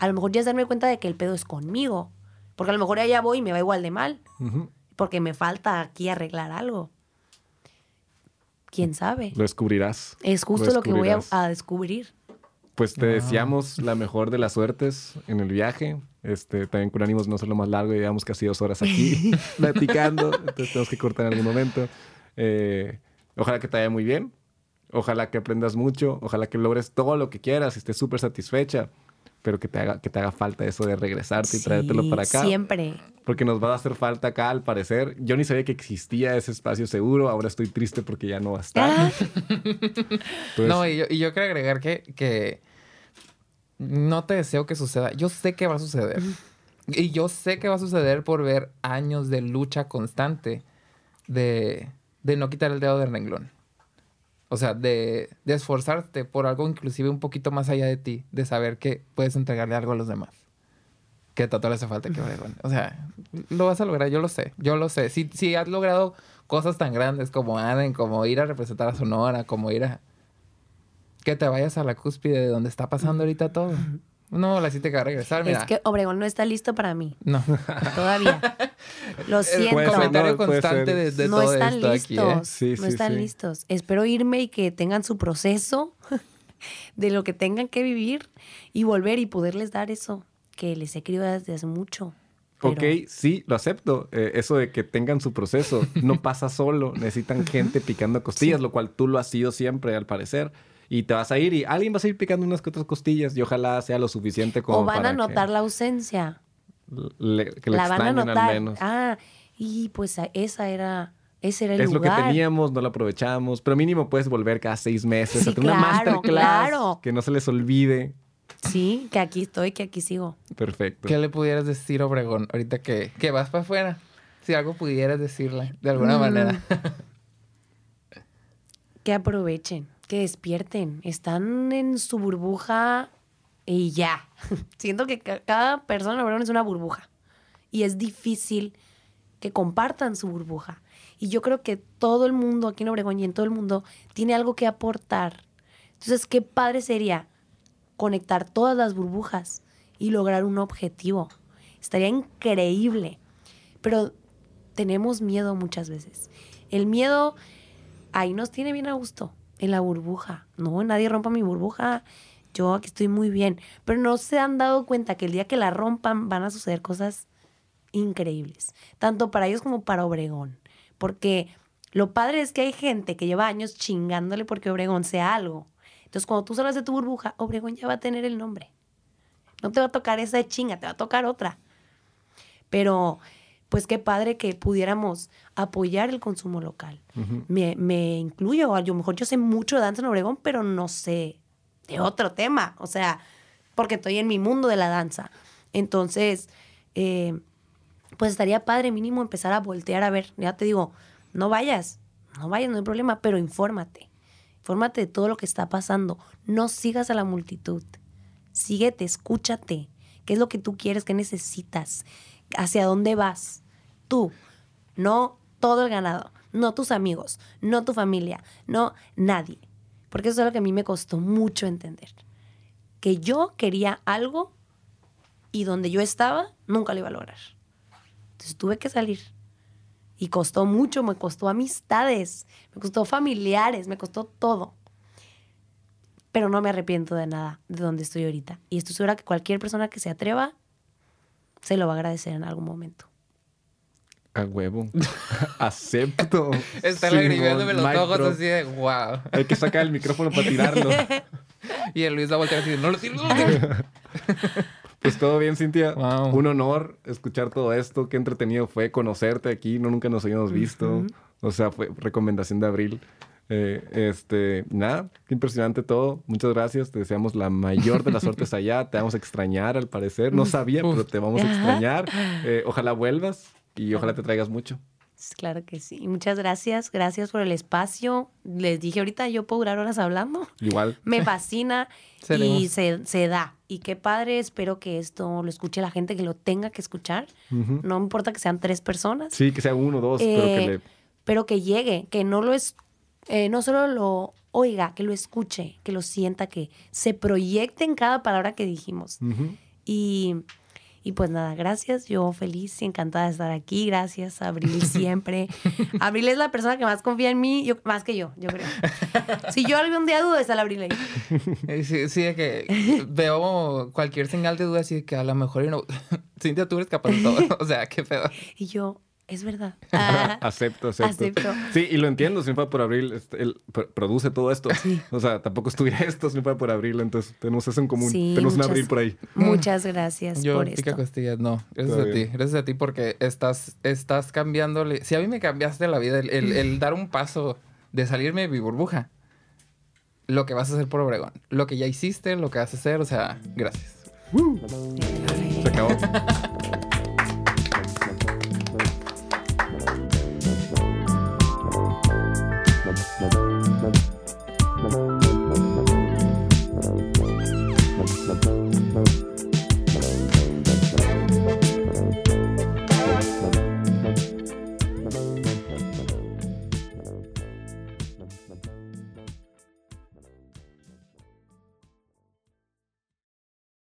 A lo mejor ya es darme cuenta de que el pedo es conmigo. Porque a lo mejor allá voy y me va igual de mal. Porque me falta aquí arreglar algo. ¿Quién sabe? Lo descubrirás. Es justo lo que voy a descubrir. Pues te Wow. deseamos la mejor de las suertes en el viaje. Este, también con ánimos no ser lo más largo, llevamos casi dos horas aquí platicando, entonces tenemos que cortar en algún momento. Eh, ojalá que te vaya muy bien, ojalá que aprendas mucho, ojalá que logres todo lo que quieras y estés súper satisfecha, pero que te, haga, que te haga falta eso de regresarte y traértelo para acá. Siempre. Porque nos va a hacer falta acá, al parecer. Yo ni sabía que existía ese espacio seguro. Ahora estoy triste porque ya no va a estar. Ah, Entonces, No, y yo, y yo quiero agregar que, que no te deseo que suceda. Yo sé que va a suceder. Y yo sé que va a suceder por ver años de lucha constante de, de no quitar el dedo del renglón. O sea, de, de esforzarte por algo inclusive un poquito más allá de ti, de saber que puedes entregarle algo a los demás. Que a Tato le hace falta que. O sea, lo vas a lograr, yo lo sé, yo lo sé. Si, si has logrado cosas tan grandes como Aden, como ir a representar a Sonora, como ir a... Que te vayas a la cúspide de donde está pasando ahorita todo. No, la siente que va a regresar, mira. es que Obregón no está listo para mí. No. Todavía. Lo El siento. Ser, comentario constante ser. de, de no todo están esto listos. aquí, ¿eh? Sí, no sí, están sí. listos. Espero irme y que tengan su proceso de lo que tengan que vivir y volver y poderles dar eso que les he querido desde hace mucho. Pero- Ok, sí, lo acepto. Eh, eso de que tengan su proceso no pasa solo. Necesitan gente picando costillas, lo cual tú lo has sido siempre, al parecer. Y te vas a ir y alguien va a seguir picando unas que otras costillas y ojalá sea lo suficiente como O van para a que notar la ausencia. le- que le la van a notar. al menos. Ah, y pues esa era, ese era el es lo que teníamos, no lo aprovechamos. Pero mínimo puedes volver cada seis meses Sí, a tener una claro, masterclass claro. que no se les olvide. Sí, que aquí estoy, que aquí sigo. Perfecto. ¿Qué le pudieras decir a Obregón ahorita que, que vas para afuera? Si algo pudieras decirle, de alguna Mm. manera. Que aprovechen, que despierten. Están en su burbuja y ya. Siento que ca- cada persona Obregón es una burbuja. Y es difícil que compartan su burbuja. Y yo creo que todo el mundo aquí en Obregón y en todo el mundo tiene algo que aportar. Entonces, qué padre sería conectar todas las burbujas y lograr un objetivo. Estaría increíble. Pero tenemos miedo muchas veces. El miedo ahí nos tiene bien a gusto, en la burbuja. No, nadie rompa mi burbuja. Yo aquí estoy muy bien. Pero no se han dado cuenta que el día que la rompan van a suceder cosas increíbles. Tanto para ellos como para Obregón. Porque lo padre es que hay gente que lleva años chingándole porque Obregón sea algo. Entonces, cuando tú salgas de tu burbuja, Obregón ya va a tener el nombre. No te va a tocar esa de chinga, te va a tocar otra. Pero, pues qué padre que pudiéramos apoyar el consumo local. Me, me incluyo, a lo mejor yo sé mucho de danza en Obregón, pero no sé de otro tema. O sea, porque estoy en mi mundo de la danza. Entonces, eh, pues estaría padre mínimo empezar a voltear a ver. Ya te digo, no vayas, no vayas, no hay problema, pero infórmate. Infórmate de todo lo que está pasando. No sigas a la multitud. Síguete, escúchate. ¿Qué es lo que tú quieres? ¿Qué necesitas? ¿Hacia dónde vas? Tú, no todo el ganado, no tus amigos, no tu familia, no nadie. Porque eso es lo que a mí me costó mucho entender. Que yo quería algo y donde yo estaba nunca lo iba a lograr. Entonces tuve que salir. Y costó mucho, me costó amistades, me costó familiares, me costó todo. Pero no me arrepiento de nada de donde estoy ahorita. Y estoy segura que cualquier persona que se atreva se lo va a agradecer en algún momento. A huevo. Acepto. Está Simón, lagrimándome los mic ojos así de wow. Hay que sacar el micrófono para tirarlo. Y el Luis va a voltear así de no lo tiro, no lo tiro. Pues todo bien, Cintia. Wow. Un honor escuchar todo esto. Qué entretenido fue conocerte aquí. No nunca nos habíamos visto. O sea, fue recomendación de abril. Eh, este, nada, qué impresionante todo. Muchas gracias. Te deseamos la mayor de las suertes allá. Te vamos a extrañar, al parecer. No sabía, pero te vamos a extrañar. Eh, ojalá vuelvas y ojalá te traigas mucho. Claro que sí. Muchas gracias. Gracias por el espacio. Les dije ahorita, yo puedo durar horas hablando. Igual. Me fascina y se, se da. Y qué padre. Espero que esto lo escuche la gente que lo tenga que escuchar. Ujú. No importa que sean tres personas. Sí, que sea uno o dos, pero que Eh, le... pero que llegue, que no lo es, eh, no solo lo oiga, que lo escuche, que lo sienta, que se proyecte en cada palabra que dijimos. Y, y pues nada, gracias. Yo feliz y encantada de estar aquí. Gracias, Abril, siempre. Abril es la persona que más confía en mí, yo, más que yo, yo creo. Si yo algún día dudo, está la Abril ahí. Eh, Sí, sí, de que veo cualquier señal de duda así que a lo mejor yo no... Cintia, tú eres capaz de todo. O sea, qué pedo. Y yo, es verdad. Ah, Acepto, acepto. Acepto. Sí, y lo entiendo, si no fuera por abril, este, él pr- produce todo esto. O sea, tampoco estuviera esto si no fuera por abril, entonces tenemos eso en común. Sí, tenemos un muchas- abril por ahí. muchas gracias Yo, por pica esto. costillas, no. Gracias Está a ti. Gracias a ti porque estás, estás cambiándole... Si a mí me cambiaste la vida, el, el- el dar un paso de salirme de mi burbuja, lo que vas a hacer por Obregón, lo que ya hiciste, lo que vas a hacer, o sea, gracias. Se acabó.